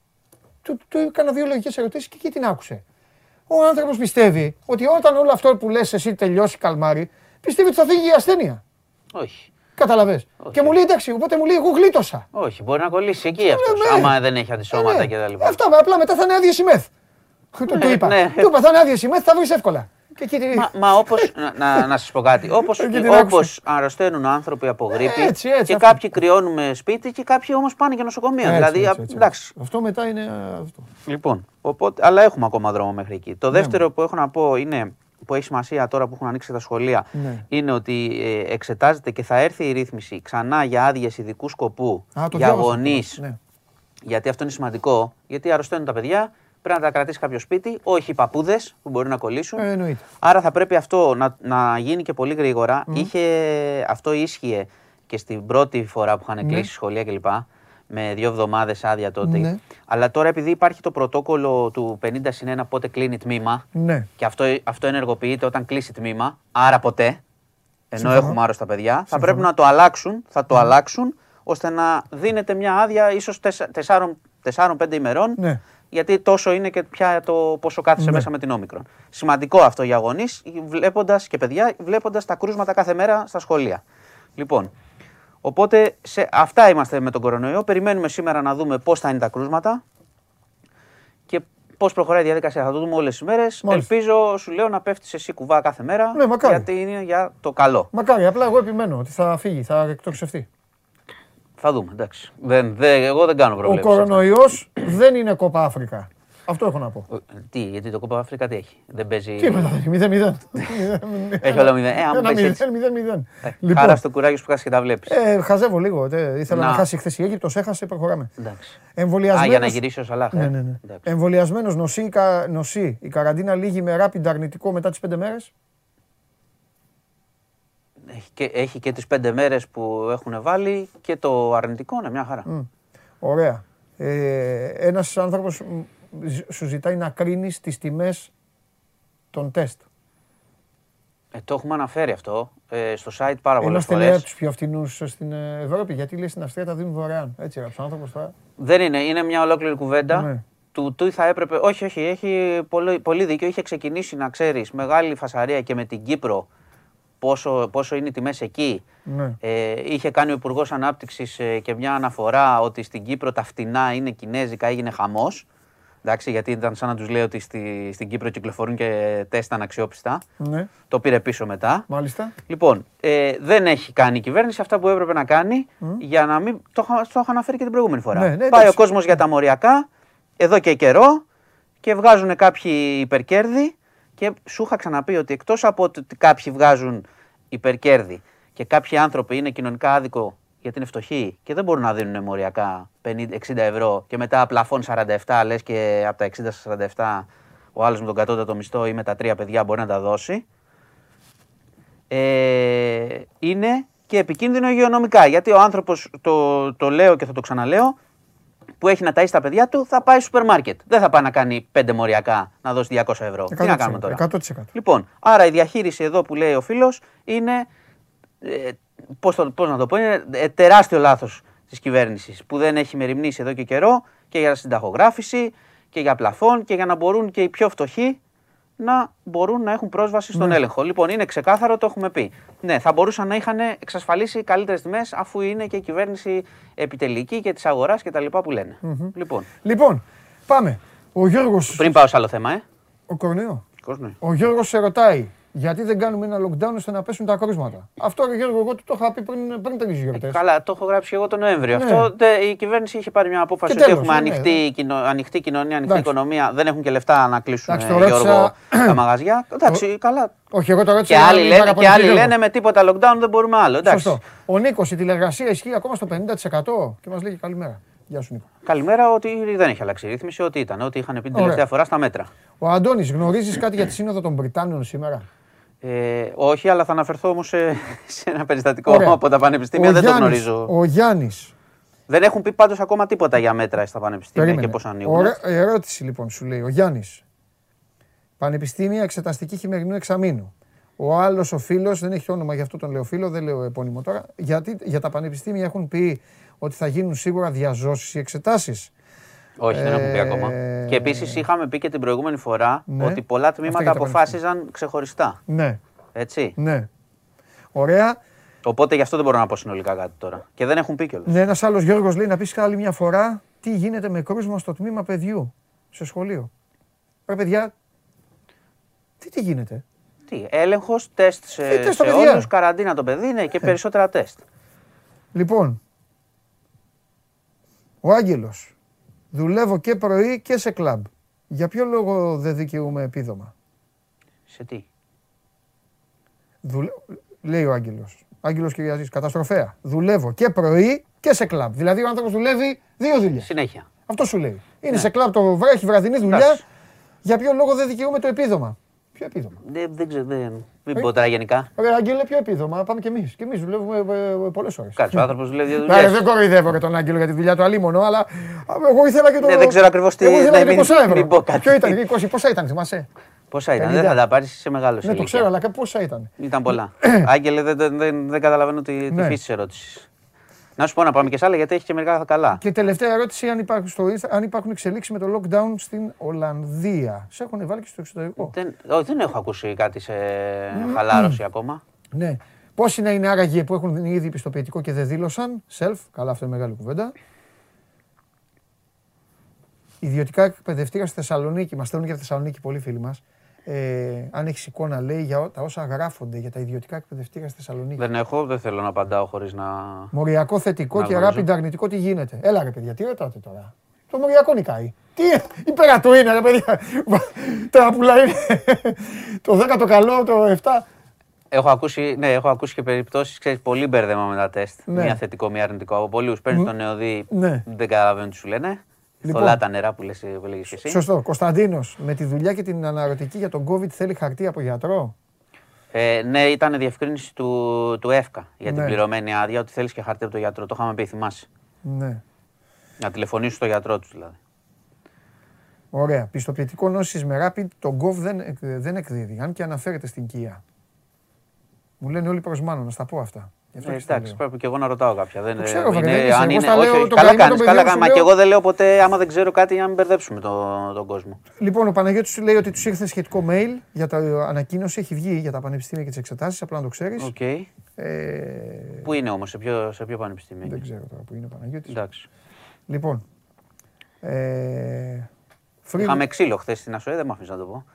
Του, του έκανα δύο λογικές ερωτήσεις και εκεί την άκουσε. Ο άνθρωπος πιστεύει ότι όταν όλο αυτό που λες εσύ τελειώσει καλμάρι, πιστεύει ότι θα φύγει η ασθένεια. Όχι. Καταλαβες. Και μου λέει εντάξει, οπότε μου λέει εγώ γλίτωσα. Όχι, μπορεί να κολλήσει εκεί ε, αυτός. Ναι, ναι. Άμα δεν έχει αντισώματα ναι. κτλ. Αυτά, απλά μετά θα είναι άδειες η μεθ. Το είπα. Του είπα θα είναι άδειες η μεθ, θα βρεις εύκολα. Και Μα, μα όπω. να, να σας πω κάτι. Όπως όπως αρρωσταίνουν άνθρωποι από γρήπη έτσι, έτσι, και αυτό. κάποιοι κρυώνουμε σπίτι και κάποιοι όμως πάνε για νοσοκομεία. Έτσι, δηλαδή, έτσι, έτσι, εντάξει. Αυτό μετά είναι αυτό. Λοιπόν, οπότε, αλλά έχουμε ακόμα δρόμο μέχρι εκεί. Το ναι. δεύτερο που έχω να πω είναι που έχει σημασία τώρα που έχουν ανοίξει τα σχολεία ναι. είναι ότι ε, εξετάζεται και θα έρθει η ρύθμιση ξανά για άδειες ειδικού σκοπού Α, για γονείς. Ναι. Γιατί αυτό είναι σημαντικό. Γιατί αρρωσταίνουν τα παιδιά πρέπει να τα κρατήσει κάποιο σπίτι, όχι οι παππούδες που μπορεί να κολλήσουν. Ε, Άρα θα πρέπει αυτό να, να γίνει και πολύ γρήγορα. Είχε, αυτό ίσχυε και στην πρώτη φορά που είχαν ναι. κλείσει σχολεία κλπ. Με δύο εβδομάδες άδεια τότε. Ναι. Αλλά τώρα επειδή υπάρχει το πρωτόκολλο του 50 συν 1 πότε κλείνει τμήμα. Ναι. Και αυτό, αυτό ενεργοποιείται όταν κλείσει τμήμα. Άρα ποτέ. Ενώ έχουμε άρρωστα παιδιά. Θα πρέπει να το αλλάξουν. Θα το αλλάξουν ώστε να δίνεται μια άδεια ίσως 4-5 ημερών. Ναι γιατί τόσο είναι και πια το πόσο κάθεσαι ναι. μέσα με την όμικρον. Σημαντικό αυτό για γονείς, βλέποντας και παιδιά, βλέποντας τα κρούσματα κάθε μέρα στα σχολεία. Λοιπόν, οπότε σε αυτά είμαστε με τον κορονοϊό. Περιμένουμε σήμερα να δούμε πώς θα είναι τα κρούσματα και πώς προχωράει η διαδικασία. Θα το δούμε όλες τις μέρες. Ελπίζω, σου λέω, να πέφτεις εσύ κουβά κάθε μέρα. Ναι, γιατί είναι για το καλό. Μακάρι, απλά εγώ επιμένω ότι θα φύγει, θα εκτοξευτεί. Θα δούμε, εντάξει. Δεν, δεν, εγώ δεν κάνω Ο προβλέψεις. κορονοϊός δεν είναι κόπα Αφρικα. Αυτό έχω να πω. Ο- Τι, γιατί το κόπα Αφρικα τι έχει; Δεν παίζει. Τίποτα, μηδέν μηδέν. Έχει όλα μηδέν. Ε, άμα Ένα παίζει έτσι. μηδέν, μηδέν, μηδέν. Ε, Λοιπόν, Χαράς στο κουράγιος σου που χάσεις και τα βλέπεις. ε, χαζεύω λίγο. ε, Ήθελα να Να. χάσει χθε η Αίγυπτος, έχασε, προχωράμε. Εντάξει. Α, Εμβολιασμένος... για να γυρίσει ο Σαλάχ. ε. Ναι, ναι, ναι. Εντάξει. Εμβολιασμένος νοσεί, η κα- νοσεί. Η καραντίνα λύγει με rapid αρνητικό μετά τις πέντε μέρες. Έχει και, έχει και τις πέντε μέρες που έχουν βάλει και το αρνητικό, είναι μια χαρά. Ωραία. Ε, ένας άνθρωπος μ, ζ- σου ζητάει να κρίνεις τις τιμές των τεστ. Ε, το έχουμε αναφέρει αυτό ε, στο site πάρα πολλές Είμαστε λέει φορές. από τους πιο φτηνούς στην ε, Ευρώπη. Γιατί λέει στην Αυστρία τα δίνουν δωρεάν. Έτσι έγραψε ο άνθρωπος τώρα. Δεν είναι, είναι μια ολόκληρη κουβέντα. Ναι. Του τι θα έπρεπε. Όχι, όχι, έχει πολύ, πολύ δίκιο. Είχε ξεκινήσει να ξέρεις μεγάλη φασαρία και με την Κύπρο πόσο, πόσο είναι οι τιμές εκεί. Ναι. Ε, είχε κάνει ο Υπουργός Ανάπτυξης και μια αναφορά ότι στην Κύπρο τα φτηνά είναι κινέζικα, έγινε χαμός. Εντάξει, γιατί ήταν σαν να τους λέει ότι στη, στην Κύπρο κυκλοφορούν και τεστ αναξιόπιστα. ναι. Το πήρε πίσω μετά. Μάλιστα. Λοιπόν, ε, δεν έχει κάνει η κυβέρνηση αυτά που έπρεπε να κάνει για να μην. Το, είχα- το είχα αναφέρει και την προηγούμενη φορά. Ναι, ναι, Πάει εντάξει. ο κόσμος για τα μοριακά εδώ και καιρό και βγάζουν κάποιοι υπερκέρδη και σου είχα ξαναπεί ότι εκτός από ότι κάποιοι βγάζουν υπερκέρδη και κάποιοι άνθρωποι είναι κοινωνικά άδικο γιατί είναι φτωχοί και δεν μπορούν να δίνουν μοριακά 50, 60 ευρώ και μετά πλαφών 47 λες και από τα 60 στα 47 ο άλλος με τον κατώτατο μισθό ή με τα τρία παιδιά μπορεί να τα δώσει ε, είναι και επικίνδυνο υγειονομικά. Γιατί ο άνθρωπος, το, το λέω και θα το ξαναλέω, που έχει να ταΐσει τα παιδιά του, θα πάει στο σούπερ μάρκετ. Δεν θα πάει να κάνει πέντε μοριακά να δώσει 200 ευρώ. Τι να κάνουμε τώρα; 100%. Λοιπόν, άρα η διαχείριση εδώ που λέει ο φίλος είναι. Ε, πώς, το, πώς να το πω, είναι ε, τεράστιο λάθος της κυβέρνησης που δεν έχει μεριμνήσει εδώ και καιρό και για συνταγογράφηση και για πλαφόν και για να μπορούν και οι πιο φτωχοί να μπορούν να έχουν πρόσβαση στον έλεγχο. Λοιπόν, είναι ξεκάθαρο, το έχουμε πει. Ναι, θα μπορούσαν να είχαν εξασφαλίσει καλύτερες τιμές αφού είναι και η κυβέρνηση επιτελική και της αγοράς και τα λοιπά που λένε. Λοιπόν, Λοιπόν, πάμε. Ο Γιώργος, πριν πάω σε άλλο θέμα, ε. ο Κορνείο, Κόσμε. ο Γιώργος σε ρωτάει γιατί δεν κάνουμε ένα lockdown ώστε να πέσουν τα κρούσματα. Αυτό ρε Γιώργο, εγώ του το είχα πει πριν, πριν τρεις γιορτές. Καλά, το έχω γράψει και εγώ τον Νοέμβριο. Ναι. Αυτό δε- η κυβέρνηση είχε πάρει μια απόφαση Και ότι τέλος, έχουμε ναι, ανοιχτή, κοινο- ανοιχτή κοινωνία, ανοιχτή Εντάξει. οικονομία. Δεν έχουν και λεφτά να κλείσουν Εντάξει, το ε, ρώτησα- Γιώργο, τα μαγαζιά. Εντάξει, καλά. Όχι, εγώ το ρώτησα Και για να άλλοι, μην λένε, παραπονηθεί και άλλοι ο Γιώργος. λένε με τίποτα lockdown δεν μπορούμε άλλο. Εντάξει. Σωστό. Ο Νίκος, η τηλεργασία ισχύει ακόμα στο 50% και μας λέγει καλημέρα. Γεια σου Νίκο. Καλημέρα ότι δεν έχει αλλάξει η ρύθμιση, ότι ήταν, ότι είχαν πει την Ωραία. τελευταία φορά στα μέτρα. Ο Αντώνης, γνωρίζεις κάτι για τη Σύνοδο των Βρυτάνιων σήμερα; Ε, όχι, αλλά θα αναφερθώ όμως σε, σε ένα περιστατικό Ωραία. από τα πανεπιστήμια. Ο δεν Γιάννης- το γνωρίζω. Ο Γιάννης, Δεν έχουν πει πάντως ακόμα τίποτα για μέτρα στα πανεπιστήμια περίμενε. και πώς ανοίγουν. Ωραία, ερώτηση λοιπόν σου λέει ο Γιάννης. Πανεπιστήμια εξεταστική χειμερινού εξαμήνου. Ο άλλος ο φίλος, δεν έχει όνομα γι' αυτό τον λέω φίλο, δεν λέω επώνυμο τώρα. Γιατί για τα πανεπιστήμια έχουν πει ότι θα γίνουν σίγουρα διαζώσεις οι εξετάσεις. Όχι, δεν έχουν πει Ε, ακόμα. Και επίσης είχαμε πει και την προηγούμενη φορά Ναι. ότι πολλά Αυτά τμήματα για τα αποφάσιζαν ξεχωριστά. Ναι, Έτσι. ναι. Ωραία. Οπότε γι' αυτό δεν μπορώ να πω συνολικά κάτι τώρα. Και δεν έχουν πει κιόλας. Ναι, ένας άλλος Γιώργος λέει να πεις άλλη μια φορά τι γίνεται με κρούσμα στο τμήμα παιδιού σε σχολείο. Ρε παιδιά, τι, τι γίνεται; Τι, έλεγχος, τεστ σε, Ε, τεστ σε στα παιδιά; όλους, καραντίνα το παιδί, ναι, και περισσότερα τεστ. Λοιπόν, ο Άγγελος, δουλεύω και πρωί και σε κλαμπ. Για ποιο λόγο δεν δικαιούμαι επίδομα; Σε τι; Δουλε... Λέει ο Άγγελος. Άγγελος Κυριαζής, καταστροφέα. Δουλεύω και πρωί και σε κλαμπ. Δηλαδή ο άνθρωπος δουλεύει δύο δουλειές. Συνέχεια. Αυτό σου λέει. Είναι σε κλαμπ το βράδυ, έχει βραδινή δουλειά. Εντάξει. Για ποιο λόγο δεν δικαιούμαι το επίδομα; Ποιο επίδομα. Δεν, δεν ξέρω, δεν. Μην Ε, πω τώρα γενικά. Ρε Άγγελε, ποιο επίδομα. Πάμε κι εμείς. Και εμείς δουλεύουμε ε, ε, πολλές ώρες. Κάτσε, ο άνθρωπος δουλεύει δύο Ναι, δουλειές. δεν κοροϊδεύω και τον Άγγελο για τη δουλειά του αλίμονο, αλλά α, εγώ ήθελα και το. Ναι, δεν ξέρω ακριβώς τι- Εγώ ήθελα ναι, και μην- 20 ευρώ. μην πω κάτι. Ποιο ήταν, 20, πόσα ήταν, θυμάσαι; Πόσα ήταν, 50. δεν θα τα πάρεις, είσαι μεγάλος. Ναι, το ξέρω, αλλά και πόσα ήταν. Ήταν πολλά. Άγγελε, δεν, δεν, δεν, δεν καταλαβαίνω τη, τη Ναι. φύση της ερώτησης. Να σου πω να πάμε και σε άλλα γιατί έχει και μερικά καλά. Και τελευταία ερώτηση, αν υπάρχουν, στο, Insta- αν υπάρχουν εξελίξεις με το lockdown στην Ολλανδία. Σε έχουν βάλει και στο εξωτερικό. Δεν, όχι, δεν έχω ακούσει κάτι σε χαλάρωση ακόμα. Ναι. Πόσοι να είναι άραγε που έχουν ήδη πιστοποιητικό και δεν δήλωσαν; Self, καλά, αυτό είναι μεγάλη κουβέντα. Ιδιωτικά εκπαιδευτήρα στη Θεσσαλονίκη, μας στέλνουν και από τη Θεσσαλονίκη πολλοί φίλοι μας. Ε, αν έχεις εικόνα, λέει για τα όσα γράφονται για τα ιδιωτικά εκπαιδευτήρια στη Θεσσαλονίκη. Δεν έχω, δεν θέλω να απαντάω χωρίς να. Μοριακό θετικό Να και γνωρίζω. rapid αρνητικό, τι γίνεται; Έλα ρε παιδιά, τι ρωτάτε τώρα; Το μοριακό νικάει. Τι υπέρα του είναι ρε παιδιά; Τα πουλά είναι. Το 10 το καλό, το 7. Έχω ακούσει, ναι, έχω ακούσει και περιπτώσεις, ξέρεις, πολύ μπέρδεμα με τα τεστ. Ναι. Μία θετικό, μία αρνητικό. Από πολλούς παίρνεις τον νεοδί, Ναι. δεν καταλαβαίνουν τι σου λένε. Λοιπόν. Θολά τα νερά που, λες, που λέγεις και εσύ. Σωστό. Κωνσταντίνος, με τη δουλειά και την αναρωτική για τον COVID θέλει χαρτί από γιατρό; Ε, ναι, ήταν διευκρίνηση του, του ΕΦΚΑ για την Ναι. πληρωμένη άδεια ότι θέλεις και χαρτί από τον γιατρό. Το είχαμε πει, θυμάσαι. Ναι. Να τηλεφωνήσει στο γιατρό τους δηλαδή. Ωραία. Πιστοποιητικό νόσης με rapid το GOV δεν, εκ- δεν εκδίδει. Αν και αναφέρεται στην ΚΙΑ. Μου λένε όλοι προς μάλλον, να στα πω αυτά. Γι' αυτό Ε, και στα εντάξει, λέω. πρέπει και εγώ να ρωτάω κάποια. Δεν, Το ε, ξέρω, είναι- Βαγγέλη, αν εγώ είναι- στα όχι, λέω, όχι, το καλά καημένο κάνεις, των καλά παιδιών κάνεις. σου Μα και λέω. εγώ δεν λέω ποτέ, άμα δεν ξέρω κάτι, για να μην μπερδέψουμε τον, τον κόσμο. Λοιπόν, ο Παναγιώτης σου λέει ότι τους ήρθε σχετικό mail για τα ανακοίνωση. Έχει βγει για τα πανεπιστήμια και τις εξετάσεις. Απλά να το ξέρεις. Οκ. Ε, Πού είναι όμως, σε ποιο, σε ποιο πανεπιστήμιο. δεν είναι; ξέρω τώρα που είναι ο Παναγιώτης. Εντάξει. Λοιπόν. Ε, Free- Είχαμε ξύλο χθες στην ΑΣΟΕ, δεν μ' άφησες να το πω.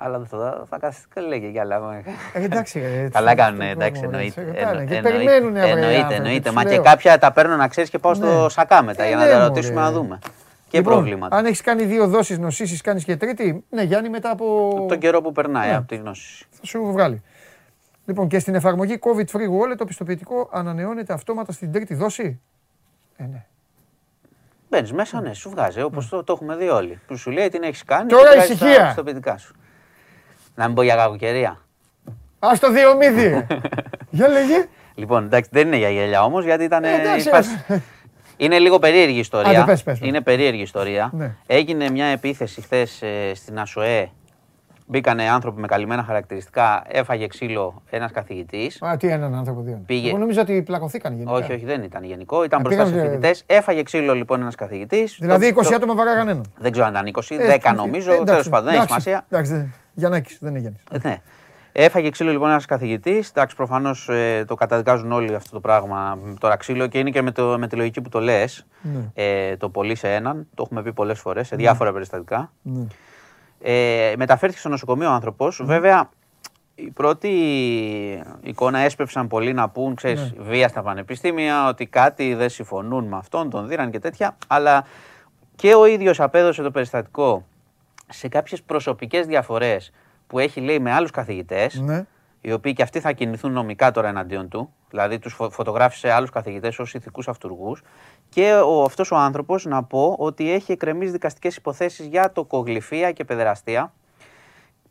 Αλλά δεν θα, θα κάτσει και λέγε κι άλλα. Ε, εντάξει, ρε, Καλά τι- κάνουν, τι- εντάξει, τι- εννοείται. τι- Εννο- Και εννοείται, περιμένουν οι Εννοείται, εννοείται. Μα και κάποια τα παίρνω να ξέρεις και πάω στο Ναι. σακά μετά Ε, για να ναι, τα μωρέ. ρωτήσουμε να δούμε. Και Λοιπόν, προβλήματα. Αν έχεις κάνει δύο δόσεις νοσήσεις, κάνεις και τρίτη. Ναι, Γιάννη, μετά από. Τον καιρό που περνάει Ναι. από τη γνώση. Θα σου βγάλει. Λοιπόν, και στην εφαρμογή COVID Free Wallet το πιστοποιητικό ανανεώνεται αυτόματα στην τρίτη δόση; Ε, ναι. Μπαίνεις μέσα, ναι, σου βγάζει όπως το, το έχουμε δει όλοι. Που σου λέει τι έχεις κάνει. Τώρα και βγάζεις τα ησυχία. πιστοποιητικά σου. Να μην πω για κακοκαιρία. Α το διομήδι. ρε. Για λέγε. Λοιπόν, εντάξει, δεν είναι για γέλια όμως, γιατί ήταν. Ε, εντάξει, η φάση- Είναι λίγο περίεργη ιστορία. Άντε, πες, πες, πες. Είναι περίεργη ιστορία. Ναι. Έγινε μια επίθεση χθες στην ΑΣΟΕ. Μπήκανε άνθρωποι με καλυμμένα χαρακτηριστικά. Έφαγε ξύλο ένας καθηγητής. Α, τι έναν άνθρωπο δύο. Πήγε. Εγώ νόμιζα ότι πλακωθήκαν γενικά. Όχι, όχι, δεν ήταν γενικό. Ήταν Α, μπροστά σε πήγανε- φοιτητές. Έφαγε ξύλο λοιπόν ένας καθηγητής. Δηλαδή 20 άτομα βαράγαν έναν. Δεν ξέρω αν ήταν 20, Ε, 10 ε, νομίζω. εντάξει, Τέλος πάντων, δεν έχει εντάξει, σημασία. Εντάξει, δεν- Γιαννάκης, δεν είναι Γιάννης. Ε, Ναι. Έφαγε ξύλο λοιπόν ένας καθηγητής. Εντάξει, προφανώς το καταδικάζουν όλοι αυτό το πράγμα. Τώρα ξύλο και είναι και με, το, με τη λογική που το λες. Ναι. Ε, το πολύ σε έναν. Το έχουμε πει πολλές φορές σε διάφορα περιστατικά. Ναι. Ε, μεταφέρθηκε στο νοσοκομείο ο άνθρωπος. Βέβαια, η πρώτη εικόνα έσπευσαν πολλοί να πούν, ξέρεις, βία στα πανεπιστήμια, ότι κάτι δεν συμφωνούν με αυτόν, τον δίραν και τέτοια. Αλλά και ο ίδιος απέδωσε το περιστατικό σε κάποιες προσωπικές διαφορές που έχει λέει με άλλους καθηγητές, Ναι. οι οποίοι και αυτοί θα κινηθούν νομικά τώρα εναντίον του. Δηλαδή τους φω- φωτογράφησε άλλους καθηγητές ως ηθικούς αυτούργους. Και ο, αυτός ο άνθρωπος να πω ότι έχει εκκρεμίσει δικαστικές υποθέσεις για τοκογλυφία και παιδεραστία.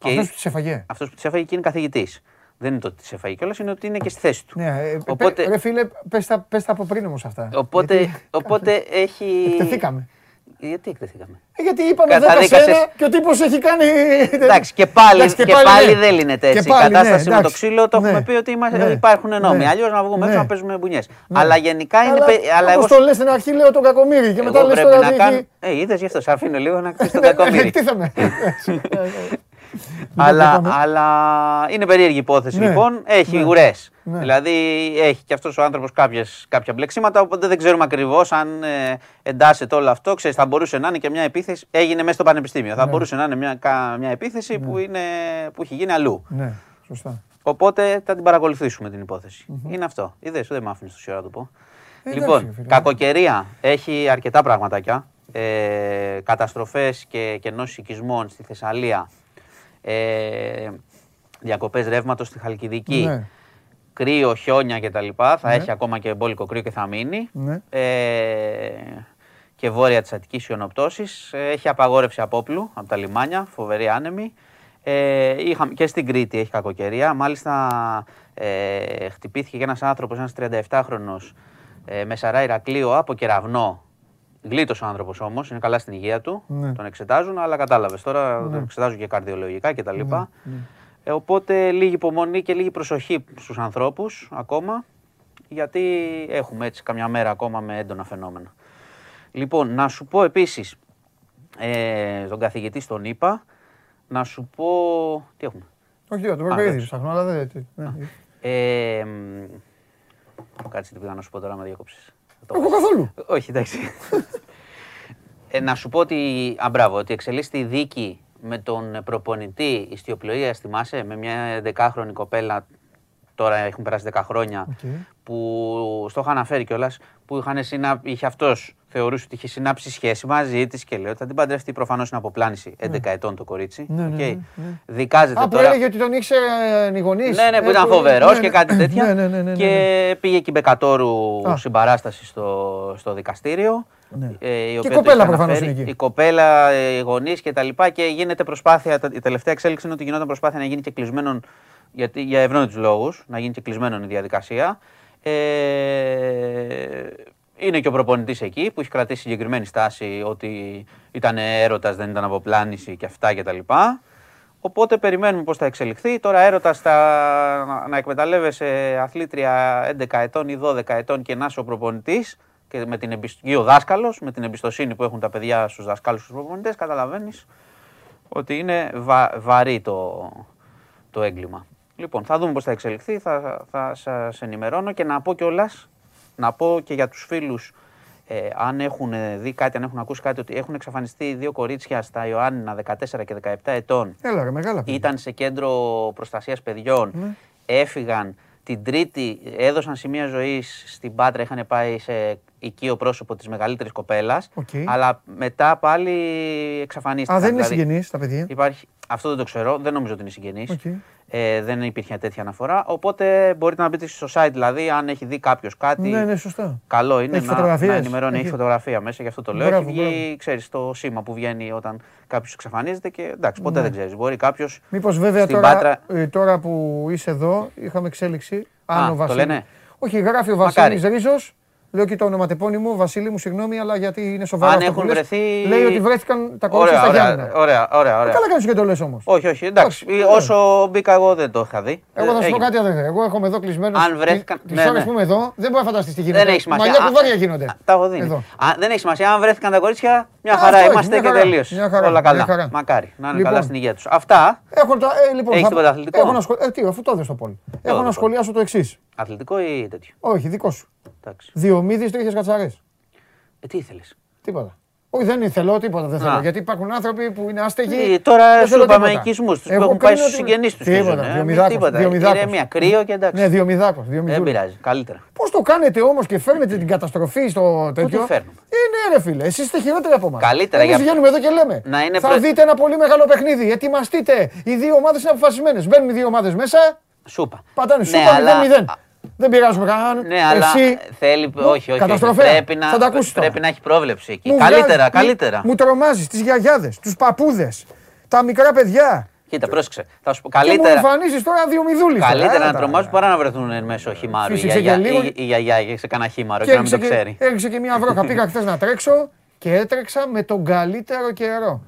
Αυτός που τις έφαγε. Αυτός που της έφαγε και είναι καθηγητής. Δεν είναι το ότι της έφαγε κιόλας, είναι ότι είναι και στη θέση του. Ναι, ε, Οπότε- πε- ρε φίλε, πες τα, πες τα από πριν όμως αυτά. Οπότε, Γιατί- οπότε έχει. Εκτεθήκαμε. Γιατί εκτεθήκαμε; Ε, Γιατί είπαμε 10 Καταδίκασες- σένα και ο τύπος έχει κάνει... Εντάξει, και πάλι, Εντάξει, και πάλι, ναι. δεν λύνεται Και έτσι. Η πάλι, ναι, κατάσταση με το εντάξει. ξύλο το Ναι. έχουμε πει ότι είμαστε, Ναι. υπάρχουν νόμοι. Ναι. Αλλιώς να βγούμε έξω Ναι. να παίζουμε μπουνιές. Αλλά γενικά είναι. Αλλά, πε- Αλλά εγώ, όπως το λες στην αρχή λέω τον κακομύρι και μετά εγώ λες πρέπει τώρα να τι κάνω. έχει... Ε, είδες γι' αυτό, σε αφήνω λίγο να κτίσει τον Ναι, κακομίρι. Εκτίθαμε. αλλά, πάμε. αλλά είναι περίεργη υπόθεση Ναι. λοιπόν. Έχει Ναι. ουρές. Ναι. Δηλαδή έχει και αυτός ο άνθρωπος κάποια μπλεξίματα. Οπότε δεν ξέρουμε ακριβώς αν ε, εντάσσεται όλο αυτό. Ξέρεις, θα μπορούσε να είναι και μια επίθεση. Έγινε μέσα στο πανεπιστήμιο. Θα Ναι. μπορούσε να είναι μια, κα- μια επίθεση που, είναι, που έχει γίνει αλλού. Ναι, σωστά. Οπότε θα την παρακολουθήσουμε την υποθεση Είναι αυτό. Είδες, δεν με άφηνες τόση ώρα να το πω. Ε, λοιπόν, εντάξει, φίλε. κακοκαιρία έχει αρκετά πραγματάκια. Ε, καταστροφές και κενώσεις οικισμών στη Θεσσαλία. Ε, διακοπές ρεύματος στη Χαλκιδική. Ναι. Κρύο, χιόνια κτλ. Θα Ναι. έχει ακόμα και μπόλικο κρύο και θα μείνει. Ναι. Ε, και βόρεια της Αττικής χιονοπτώσεις. Ε, Έχει απαγόρευση απόπλου από τα λιμάνια, φοβερή άνεμη. Ε, είχαμε, και στην Κρήτη έχει κακοκαιρία. Μάλιστα ε, χτυπήθηκε και ένας άνθρωπος, ένας 37χρονος, ε, με σαρά Ηρακλείο από κεραυνό. Γλίτωσε ο άνθρωπος όμως, είναι καλά στην υγεία του. Ναι. Τον εξετάζουν, αλλά κατάλαβες τώρα, τον εξετάζουν και καρδιολογικά κτλ. Ναι, Ε, οπότε λίγη υπομονή και λίγη προσοχή στους ανθρώπους ακόμα, γιατί έχουμε έτσι καμιά μέρα ακόμα με έντονα φαινόμενα. Λοιπόν, να σου πω επίσης, ε, τον καθηγητή στον είπα, να σου πω... Τι έχουμε; Όχι, δεν το Α, προκρίνει, εντάξει. ψάχνω, αλλά δεν... ναι. Ε, μ, κάτσε τι πήγα να σου πω τώρα, με διακόψεις. Θα το Εγώ καθόλου. όχι, εντάξει. ε, να σου πω ότι, α, μπράβο, ότι εξελίσσεται η δίκη με τον προπονητή ιστιοπλοΐα, θυμάσαι, με μια 11χρονη κοπέλα, τώρα έχουν περάσει 10 χρόνια, Οκ. που στο είχα αναφέρει κιόλας, που είχαν συνα... είχε αυτός θεωρούσε ότι είχε συνάψει σχέση μαζί της και λέει ότι θα την παντρευτεί. Προφανώς είναι από πλάνηση 11 ετών το κορίτσι. Ναι, ναι, Οκ. ναι, ναι. Δικάζεται Α, που τώρα. έλεγε ότι τον ήξερε οι γονείς. Ναι, ναι, που Ε, ήταν που- φοβερός ναι, και ναι. κάτι τέτοια. Ναι, ναι, ναι, ναι, ναι. Και πήγε και η Μπεκατόρου Α. συμπαράσταση στο, στο δικαστήριο. Ναι. Ε, η Και οποία η το κοπέλα είχε προφανώς αναφέρει. είναι εκεί. Η κοπέλα, ε, οι γονείς και τα λοιπά. Και γίνεται προσπάθεια. τα- Η τελευταία εξέλιξη είναι ότι γινόταν προσπάθεια να γίνει και κλεισμένον. Γιατί, για ευνόητους λόγους, να γίνει και κλεισμένον η διαδικασία. Ε, είναι και ο προπονητής εκεί που έχει κρατήσει συγκεκριμένη στάση ότι ήταν έρωτας, δεν ήταν αποπλάνηση και αυτά κτλ. Οπότε περιμένουμε πώς θα εξελιχθεί. Τώρα έρωτας στα, να, να εκμεταλλεύεσαι αθλήτρια 11 ετών ή 12 ετών και να είσαι ο προπονητής και με την εμπισ... ή ο δάσκαλος, με την εμπιστοσύνη που έχουν τα παιδιά στους δασκάλους στου προπονητές, καταλαβαίνεις ότι είναι βα- βαρύ το, το έγκλημα. Λοιπόν, θα δούμε πώς θα εξελιχθεί, θα, θα σας ενημερώνω και να πω κιόλας, να πω και για τους φίλους, ε, αν έχουν δει κάτι, αν έχουν ακούσει κάτι, ότι έχουν εξαφανιστεί δύο κορίτσια στα Ιωάννινα 14 και 17 ετών. Έλα ρε, μεγάλα. παιδιά. Ήταν σε κέντρο προστασίας παιδιών, Ναι. έφυγαν την Τρίτη, έδωσαν σημεία ζωής στην Πάτρα, είχαν πάει σε οικείο πρόσωπο της μεγαλύτερης κοπέλας, Οκ. αλλά μετά πάλι εξαφανίστηκαν. Α, δεν είναι Δηλαδή, συγγενείς τα παιδιά; Υπάρχει, αυτό δεν το ξέρω, δεν νομίζω ότι είναι συγγενής. Οκ. Ε, δεν υπήρχε τέτοια αναφορά. Οπότε μπορείτε να μπείτε στο site, δηλαδή, αν έχει δει κάποιος κάτι. Ναι, ναι, σωστά. Καλό είναι Έχει να, φωτογραφίες; να ενημερώνει. Έχει Έχει. φωτογραφία μέσα, γι' αυτό το λέω. Μπράβο, έχει βγει, μπράβο. ξέρεις, το σήμα που βγαίνει όταν κάποιος εξαφανίζεται και εντάξει, ποτέ Ναι. δεν ξέρεις. Μπορεί κάποιος. Μήπως βέβαια Στην τώρα, Πάτρα- ε, τώρα που είσαι εδώ, είχαμε εξέλιξη. Αν Α, ο το Βασίλης... λένε; Όχι, γράφει ο Μακάρι. Βασίλης Ρίζος. Λέω και το ονοματεπώνυμο, Βασίλη μου, συγγνώμη, αλλά γιατί είναι σοβαρό Αν αυτό που έχουν λες. βρεθεί. Λέει ότι βρέθηκαν τα κορίτσια Ωραία, στα ωραία, Γιάννενα. ωραία, ωραία, ωραία. Καλά κάνεις και το λες όμως. Όχι, όχι, εντάξει. Εντάξει, Όσο μπήκα εγώ δεν το είχα δει. Εγώ θα σου πω Έγινε. κάτι αδερφέ. Εγώ έρχομαι εδώ κλεισμένο. Αν βρέθηκαν- Τι ναι, ώρε ναι. που είμαι εδώ, δεν μπορεί να φανταστείς τι γίνεται. Δεν έχει σημασία. Μαλλιά Α, κουβάρια γίνονται. α, Τα έχω δει. Εδώ. Α, δεν έχει σημασία. Αν βρέθηκαν τα κορίτσια, μια Α, χαρά αυτό έχει, είμαστε μια και χαρά, τελείως. μια χαρά, Όλα μια καλά. χαρά. Μακάρι να είναι Λοιπόν. καλά στην υγεία τους. Αυτά. Έχω τα, ε, λοιπόν, Έχεις θα- τίποτα αθλητικό; Έχω να σχολ... ε, τι, αφού το έδες στο πόλ. Έχω να το σχολιάσω το εξής. Αθλητικό ή τέτοιο; Όχι, δικό σου. Εντάξει. Διομήδης τρίχε κατσαρές. Ε, τι ήθελες; Τίποτα. Όχι, δεν θέλω τίποτα. Δεν θέλω. Α. Γιατί υπάρχουν άνθρωποι που είναι άστεγοι. Ε, Τώρα δεν σου θέλω είπαμε τίποτα. οικισμούς τους που Εγώ έχουν πάει κρίνω στους ότι- συγγενείς τους. Τίποτα. Διομηδάκος, διομηδάκος. Είναι μια κρύο και εντάξει. Ναι, διομηδάκος. Δεν πειράζει. Καλύτερα. Πώς το κάνετε όμως και φέρνετε την καταστροφή στο τέτοιο; φέρνουμε; Είναι ρε φίλε, εσείς είστε χειρότεροι από εμάς. Καλύτερα, Εμείς για- βγαίνουμε εδώ και λέμε. Να είναι θα πρε- δείτε ένα πολύ μεγάλο παιχνίδι. Ετοιμαστείτε. Οι δύο ομάδες είναι αποφασισμένες. Μπαίνουν οι δύο ομάδες μέσα, Σούπα. πατάνε Ναι, σούπα αλλά- 0-0. Δεν πειράζουμε κανέναν. Ναι, αλλά Εσύ θέλει. Μου- Όχι, όχι. καταστροφέα. Πρέπει να, Θα τα ακούσεις τώρα. πρέπει να έχει πρόβλεψη εκεί. μου Καλύτερα, βγάζεις- καλύτερα. Μου, μου τρομάζεις τις γιαγιάδες, τους παππούδες, τα μικρά παιδιά. Κοίτα, πρόσεξε. Θα σου πω Και μου καλύτερα. εμφανίζεις τώρα δύο μηδούλε. Καλύτερα να τρομάζουν παρά να βρεθούν εν μέσω χυμάρου. Η Φύσηξε και γιαγιά- λίγο. η- η γιαγιά σε κανένα χήμαρο Και και να μην έριξε το και, ξέρει. έριξε και μια βρόχα. Πήγα χθες να τρέξω και έτρεξα με τον καλύτερο καιρό.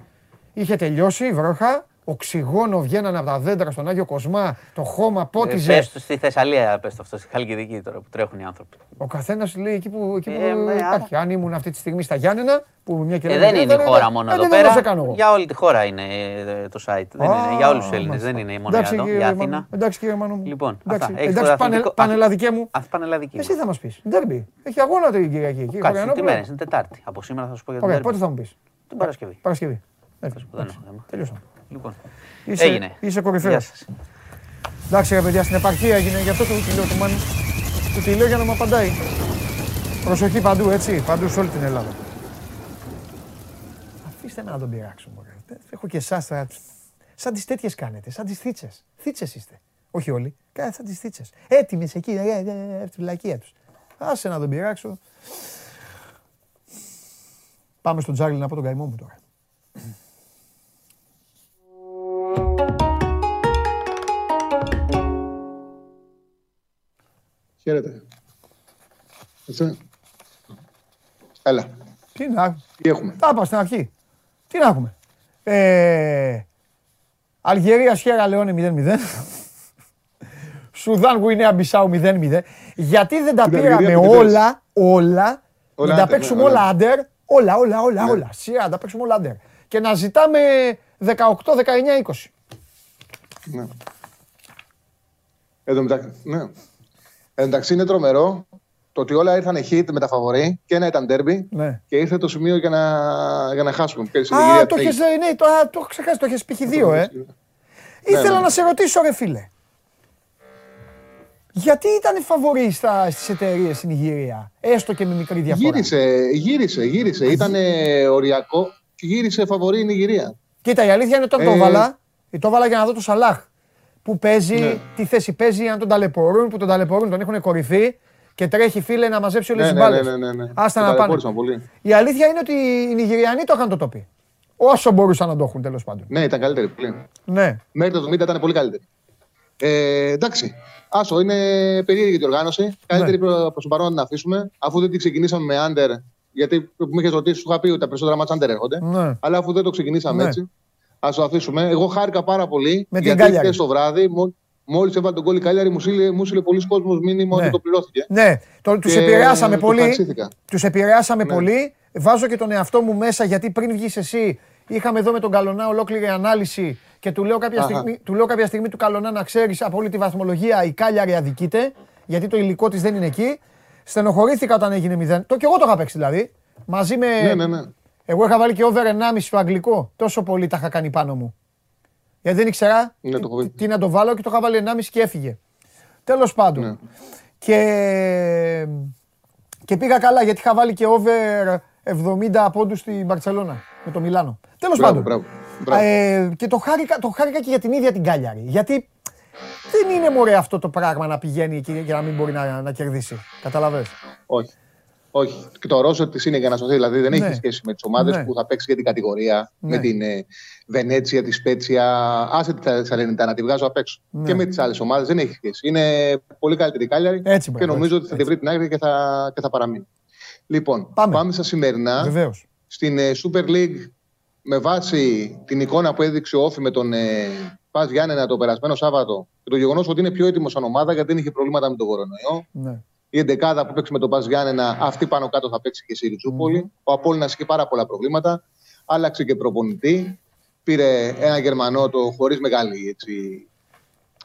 Είχε τελειώσει η βρόχα, οξυγόνο βγαίνανε από τα δέντρα στον Άγιο Κοσμά, το χώμα πότιζε. Πες τους στη Θεσσαλία, πες το αυτό, στη Χαλκιδική τώρα που τρέχουν οι άνθρωποι. Ο καθένας λέει εκεί που, εκεί που Ε, ναι, υπάρχει. Αν ήμουν αυτή τη στιγμή στα Γιάννενα, που μια Ε, κυρία δεν είναι η χώρα μόνο εδώ πέρα. Δεν κάνω εγώ. Για όλη τη χώρα είναι ε, το site. Δεν είναι, για όλους τους Α, Έλληνες. μάλιστα. Δεν είναι μόνο Εντάξει, για εδώ, κύριε για Μάνο. Αθήνα. Εντάξει κύριε Μάνο μου. Λοιπόν, εντάξει, αυτά. Έχεις εντάξει το πανε, αθλητικό- πανελλαδικέ μου. Αυτή πανελλαδική. Εσύ θα μας πεις. Ντέρμπι. Έχει αγώνα την Κυριακή. εκεί, Κάτσε, τι Χωριανόπουλο. μέρες, είναι Τετάρτη. Από σήμερα θα σου πω για τον Ωραία, Τέρμπι. πότε θα μου πεις; Την Παρασκευή. Παρασκευή. Θα σου πω, δεν έχω θέμα. Τελειώσαμε. Λοιπόν, Είσαι, έγινε. είσαι κορυφαίος. Γεια σας. Εντάξει ρε παιδιά, στην επαρχία έγινε, γι' αυτό το τη λέω του Μάνου. Του τη λέω για να μου απαντάει. Προσοχή παντού, έτσι, παντού σε όλη την Ελλάδα. Αφήστε με να τον πειράξω, μωρέ. Δεν Έχω και εσάς, θα- σαν τις τέτοιες κάνετε, σαν τις θίτσες. Θίτσες είστε. Όχι όλοι, Κα- σαν τις θίτσες. Έτοιμες εκεί, ε, ε, ε, ε, τη φυλακία τους. Άσε να τον πειράξω. Πάμε στον Τζάρλι να πω τον καημό μου τώρα. Χαίρετε. Έτσι. Έλα. Τι να, Τι έχουμε; Τα είπα στην αρχή. Τι να έχουμε. Ε, Αλγερία Σιέρα Λεόνε 0-0. Σουδάν Γουινέα Μπισάου 0-0. Γιατί δεν τα Την πήραμε Αλγερία που την όλα, όλα, Όλα να τα άντερ, παίξουμε ναι, όλα όλα. άντερ, όλα, όλα, όλα, Ναι. όλα. Σειρά, να τα παίξουμε όλα άντερ. Και να ζητάμε 18, 19, 20. Ναι. Εν τω μεταξύ, ναι. Εν τω μεταξύ είναι τρομερό το ότι όλα ήρθαν hit με τα φαβορή και ένα ήταν derby Ναι. και ήρθε το σημείο για να, για να χάσουμε. Και στην Α, Νιγηρία το τι έχεις, έγινε; ναι, το, α, το έχω ξεχάσει, το έχεις πει δύο, ε. Ήθελα ναι. να σε ρωτήσω, ρε φίλε. Γιατί ήταν φαβορή στα, στις εταιρείες στην Ιγυρία, έστω και με μικρή διαφορά; Γύρισε, γύρισε, γύρισε. Ήταν οριακό και γύρισε φαβορή η Νιγηρία. Κοίτα, η αλήθεια είναι ότι όταν το Ε. έβαλα, το έβαλα για να δω το Σαλάχ. Που παίζει, Ναι. τι θέση παίζει, αν τον ταλαιπωρούν, που τον ταλαιπωρούν, τον έχουν κορυφή και τρέχει φίλε να μαζέψει όλες Ναι, τις ναι, μπάλες. ναι, ναι, ναι. Άστα Το να πάνε. ταλαιπώρησαν πολύ. Η αλήθεια είναι ότι οι Νιγηριανοί το είχαν το τοπί. Όσο μπορούσαν να το έχουν τέλος πάντων. Ναι, ήταν καλύτερη πολύ. Ναι. Μέχρι το 70 ήταν πολύ καλύτερη. Ε, εντάξει. Άσο, είναι περίεργη η οργάνωση. Καλύτερη Ναι. προς το παρόν να την αφήσουμε. Αφού δεν την ξεκινήσαμε με under, γιατί που με είχες ρωτήσει, σου είχα πει ότι τα περισσότερα μάτια under έρχονται. Ναι. Αλλά αφού δεν το ξεκινήσαμε Ναι. έτσι, ας το αφήσουμε. Εγώ χάρηκα πάρα πολύ. Με την γιατί Κάλιαρη. χθες το βράδυ, μόλις έβαλε τον κόλλη η Κάλιαρη, μου στείλε, μου στείλε πολλοί κόσμος μήνυμα Ναι. ότι το πληρώθηκε. Ναι, το, τους Και επηρεάσαμε το πολύ. ευχαριστήθηκα. Τους επηρεάσαμε Ναι. πολύ. Βάζω και τον εαυτό μου μέσα γιατί πριν βγεις εσύ είχαμε εδώ με τον Καλονά ολόκληρη ανάλυση και του λέω κάποια, Αχα. στιγμή, του λέω κάποια στιγμή του Καλονά να ξέρεις από όλη τη βαθμολογία η Κάλιαρη αδικείται γιατί το υλικό της δεν είναι εκεί. Στενοχωρήθηκα όταν έγινε 0. Το και εγώ το είχα παίξει δηλαδή. Μαζί με... Ναι, ναι, ναι. Εγώ είχα βάλει και over 1,5 στο αγγλικό. Τόσο πολύ τα είχα κάνει πάνω μου. Γιατί δεν ήξερα Ναι, το έχω τι, δει. τι να το βάλω και το είχα βάλει 1,5 και έφυγε. Τέλος πάντων. Ναι. Και, και πήγα καλά γιατί είχα βάλει και over 70 πόντους στην Μπαρτσελώνα με το Μιλάνο. Τέλος Μπράβο, πάντων. μπράβο, μπράβο. Ε, και το χάρηκα, το χάρηκα και για την ίδια την Κάλιαρη. Γιατί δεν είναι μωρέ αυτό το πράγμα να πηγαίνει εκεί και να μην μπορεί να, να κερδίσει. Καταλαβες; Όχι. Όχι. Και το ρόσερ της είναι για να σωθεί. Δηλαδή δεν Ναι. έχει σχέση με τις ομάδες Ναι. που θα παίξει για την κατηγορία. Ναι. Με την ε, Βενέτσια, τη Σπέτσια. Άσε τη Σαλενιτά να τη βγάζω απ' έξω. Ναι. Και με τις άλλες ομάδες δεν έχει σχέση. Είναι πολύ καλύτερη η Κάλιαρη Έτσι, και μπράβο, νομίζω έτσι, ότι θα τη βρει την άκρη και θα, και θα παραμείνει. Λοιπόν, Πάμε. πάμε, στα σημερινά. Βεβαίως. Στην ε, Super League, με βάση την εικόνα που έδειξε ο Όφη με τον ε, Πας Γιάννενα το περασμένο Σάββατο και το γεγονός ότι είναι πιο έτοιμος σαν ομάδα γιατί δεν είχε προβλήματα με τον κορονοϊό. Ναι. Η εντεκάδα που παίξει με τον Πας Γιάννενα, αυτή πάνω κάτω θα παίξει και στη ριτσουπολη Ο Απόλλωνας είχε πάρα πολλά προβλήματα. Άλλαξε και προπονητή. Πήρε ένα Γερμανό το χωρίς μεγάλη, έτσι,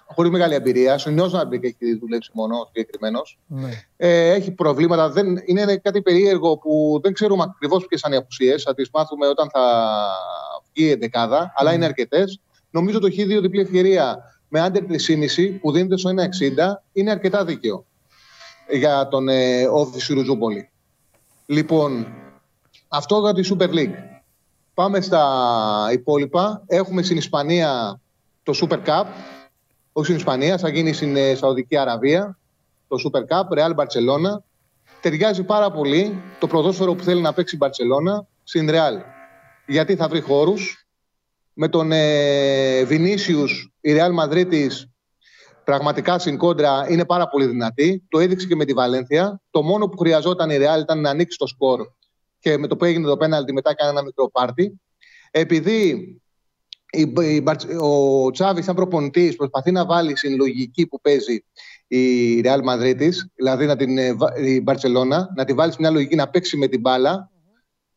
χωρίς μεγάλη εμπειρία. Ο Νιός Νάρμπεκ έχει δουλέψει μόνο ο συγκεκριμένος. ναι. Ε, έχει προβλήματα. Δεν, είναι κάτι περίεργο που δεν ξέρουμε ακριβώς ποιες είναι οι απουσίες. Θα τις μάθουμε όταν θα βγει η εντεκάδα, αλλά είναι αρκετές. Νομίζω το Χ2 διπλή ευκαιρία με άντερ 3,5 που δίνεται στο 1,60 είναι αρκετά δίκαιο για τον ε, Όφη Σιρουζούπολη. Λοιπόν, αυτό για τη Super League. Πάμε στα υπόλοιπα. Έχουμε στην Ισπανία το Super Cup. Όχι στην Ισπανία, θα γίνει στην ε, Σαουδική Αραβία. Το Super Cup, Real Barcelona. Ταιριάζει πάρα πολύ το ποδόσφαιρο που θέλει να παίξει η Barcelona στην Real. Γιατί θα βρει χώρους. Με τον ε, Vinicius, η Real Madrid της, πραγματικά στην κόντρα είναι πάρα πολύ δυνατή. Το έδειξε και με τη Βαλένθια. Το μόνο που χρειαζόταν η Real ήταν να ανοίξει το σκορ και με το που έγινε το πέναλτι μετά έκανε ένα μικρό πάρτι. Επειδή η, η, Μπαρτ- ο Τσάβη σαν προπονητής προσπαθεί να βάλει στην λογική που παίζει η Real Madrid της, δηλαδή να την, ε, βα- η Μπαρτσελώνα, να τη βάλει σε μια λογική να παίξει με την μπάλα,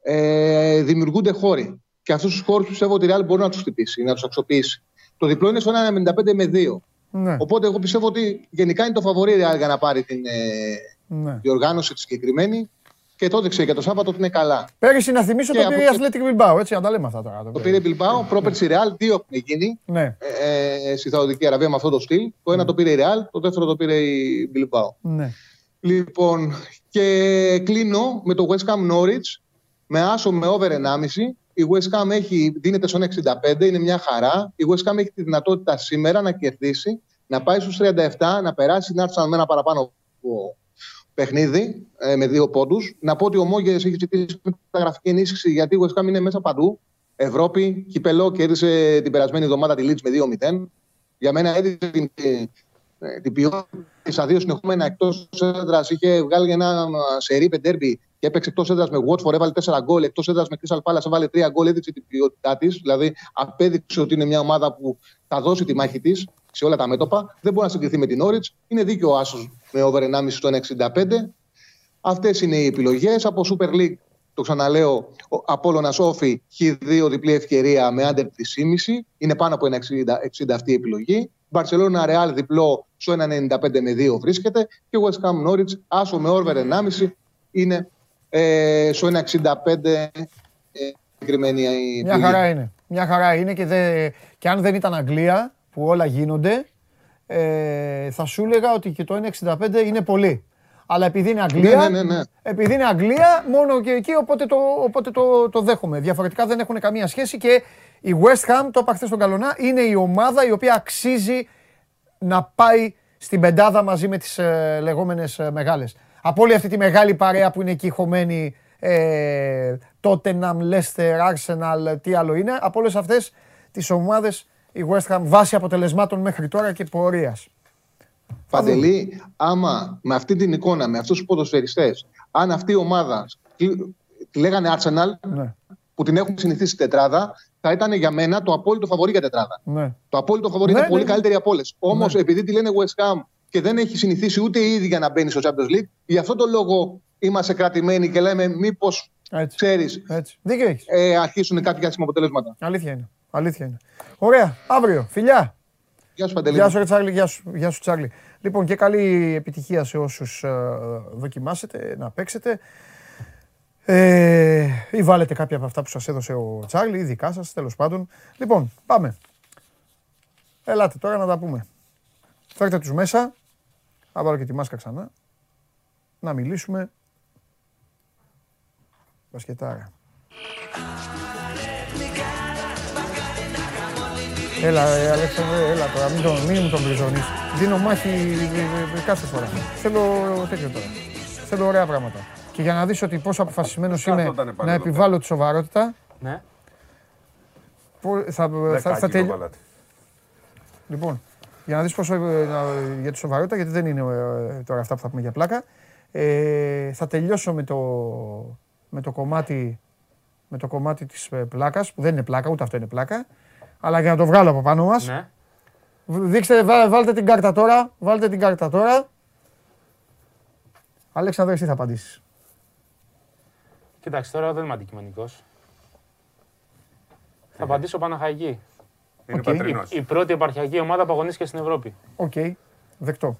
ε, δημιουργούνται χώροι. Και αυτούς τους χώρους πιστεύω ότι η Real μπορεί να τους χτυπήσει, να τους αξιοποιήσει. Το διπλό είναι στο 1,95 με 2. Ναι. Οπότε εγώ πιστεύω ότι γενικά είναι το φαβορή η Real για να πάρει την ε, ναι. διοργάνωση τη συγκεκριμένη. Και το έδειξε για το Σάββατο ότι είναι καλά. Πέρυσι να θυμίσω Και το από πήρε η εκεί- Athletic Bilbao, έτσι, να τα λέμε αυτά τώρα. Το πήρε η Bilbao, πρόπερση Real, δύο έχουν γίνει Ναι, ε, στη Σαουδική Αραβία με αυτό το στυλ. Το ένα το πήρε η Real, το δεύτερο το πήρε η Bilbao. ναι. Λοιπόν, και κλείνω με το West Ham Norwich με άσο με over 1,5. Η West Ham έχει, δίνεται στον 65, είναι μια χαρά. Η West Ham έχει τη δυνατότητα σήμερα να κερδίσει, να πάει στους 37, να περάσει, να έρθει με ένα παραπάνω από παιχνίδι ε, με δύο πόντους. Να πω ότι ο Μόγε έχει ζητήσει μεταγραφική ενίσχυση γιατί η West Ham είναι μέσα παντού. Ευρώπη, κυπελό κέρδισε την περασμένη εβδομάδα τη Leeds με 2-0. Για μένα έδειξε την, ε, την ποιότητα στα δύο συνεχόμενα εκτός έδρας. Είχε βγάλει ένα σερί πεντέρμπι και έπαιξε εκτός έδρας με Watford, έβαλε 4 γκολ. Εκτός έδρας με Crystal Palace έβαλε 3 γκολ. Έδειξε την ποιότητά της. Δηλαδή απέδειξε ότι είναι μια ομάδα που θα δώσει τη μάχη της σε όλα τα μέτωπα. Δεν μπορεί να συγκριθεί με την Norwich. Είναι δίκαιο ο Άσος με over 1,5 στο 1,65. Αυτές είναι οι επιλογές. Από Super League, το ξαναλέω, ο Απόλλωνας Όφη Χ2 διπλή ευκαιρία με άντερ 3,5. Είναι πάνω από 1,60 60 αυτή η επιλογή. Μπαρσελόνα Ρεάλ διπλό στο 1,95 με 2 βρίσκεται. Και West Ham Norwich, άσο με over 1,5 είναι ε, στο 1,65 ε, συγκεκριμένη η Μια χαρά είναι. Μια χαρά είναι και, δε, και αν δεν ήταν Αγγλία που όλα γίνονται, ε, θα σου έλεγα ότι και το 1,65 είναι πολύ. Αλλά επειδή είναι Αγγλία, Ναι, ναι, ναι, ναι. επειδή είναι Αγγλία, μόνο και εκεί, οπότε το, οπότε το, το δέχομαι. Διαφορετικά δεν έχουν καμία σχέση και η West Ham, το είπα χθες στον Καλονά, είναι η ομάδα η οποία αξίζει να πάει στην πεντάδα μαζί με τις ε, λεγόμενες ε, μεγάλες. Από όλη αυτή τη μεγάλη παρέα που είναι εκεί χωμένη, ε, Tottenham, Leicester, Arsenal, τι άλλο είναι, από όλες αυτές τις ομάδες η West Ham βάσει αποτελεσμάτων μέχρι τώρα και πορείας. Παντελή, άμα με αυτή την εικόνα, με αυτούς τους ποδοσφαιριστές, αν αυτή η ομάδα τη τη λέγανε Arsenal, Ναι, που την έχουν συνηθίσει στην τετράδα, θα ήταν για μένα το απόλυτο φαβορή για τετράδα. ναι. Το απόλυτο φαβορή Ναι, ήταν πολύ ναι. καλύτερη από όλες. Όμως, Ναι. επειδή τη λένε West Ham και δεν έχει συνηθίσει ούτε η ίδια να μπαίνει στο Champions League, γι' αυτό το λόγο είμαστε κρατημένοι και λέμε μήπως Έτσι, ξέρεις, έτσι. Δίκιο έχεις. ε, αρχίσουν κάποια άσχημα αποτελέσματα. Αλήθεια είναι. Αλήθεια είναι. Ωραία. Αύριο. Φιλιά. Γεια σου, Παντελή. Γεια σου, ρε Τσάρλι. Γεια σου, γεια σου Τσάρλι. Λοιπόν, και καλή επιτυχία σε όσους ε, δοκιμάσετε να παίξετε. Ε, ή βάλετε κάποια από αυτά που σας έδωσε ο Τσάρλι, ή δικά σας, τέλος πάντων. Λοιπόν, πάμε. Ελάτε τώρα να τα πούμε. Φέρτε τους μέσα. Θα βάλω και τη μάσκα ξανά. Να μιλήσουμε. Μπασκετάρα. Έλα, ε, Αλέξανδρε, έλα τώρα, μην, τον, μην μου τον μπριζώνεις. Δίνω μάχη ε, ε, κάθε φορά. Θέλω τέτοιο τώρα. Θέλω ωραία πράγματα. Και για να δεις ότι πόσο αποφασισμένος είμαι Κάθονταν πάνω να εδώ επιβάλλω τη σοβαρότητα, Ναι. πο- θα, θα, θα, Δεκάκι τελει- το βάλατε. Λοιπόν, για να δεις πόσο ε, να- για τη σοβαρότητα, γιατί δεν είναι ε, τώρα αυτά που θα πούμε για πλάκα. Ε, θα τελειώσω με το, με το κομμάτι με το κομμάτι της ε, πλάκας, που δεν είναι πλάκα, ούτε αυτό είναι πλάκα, αλλά για να το βγάλω από πάνω μας. ναι. Δείξτε, βά- βάλτε την κάρτα τώρα, βάλτε την κάρτα τώρα. Αλέξανδρε, εσύ θα απαντήσεις. Κοίταξε, τώρα δεν είμαι αντικειμενικός. Θα απαντήσω Παναχαϊκή. Είναι ΟΚ. πατρινός. Η πρώτη επαρχιακή ομάδα που αγωνίστηκε στην Ευρώπη. ΟΚ, δεκτό.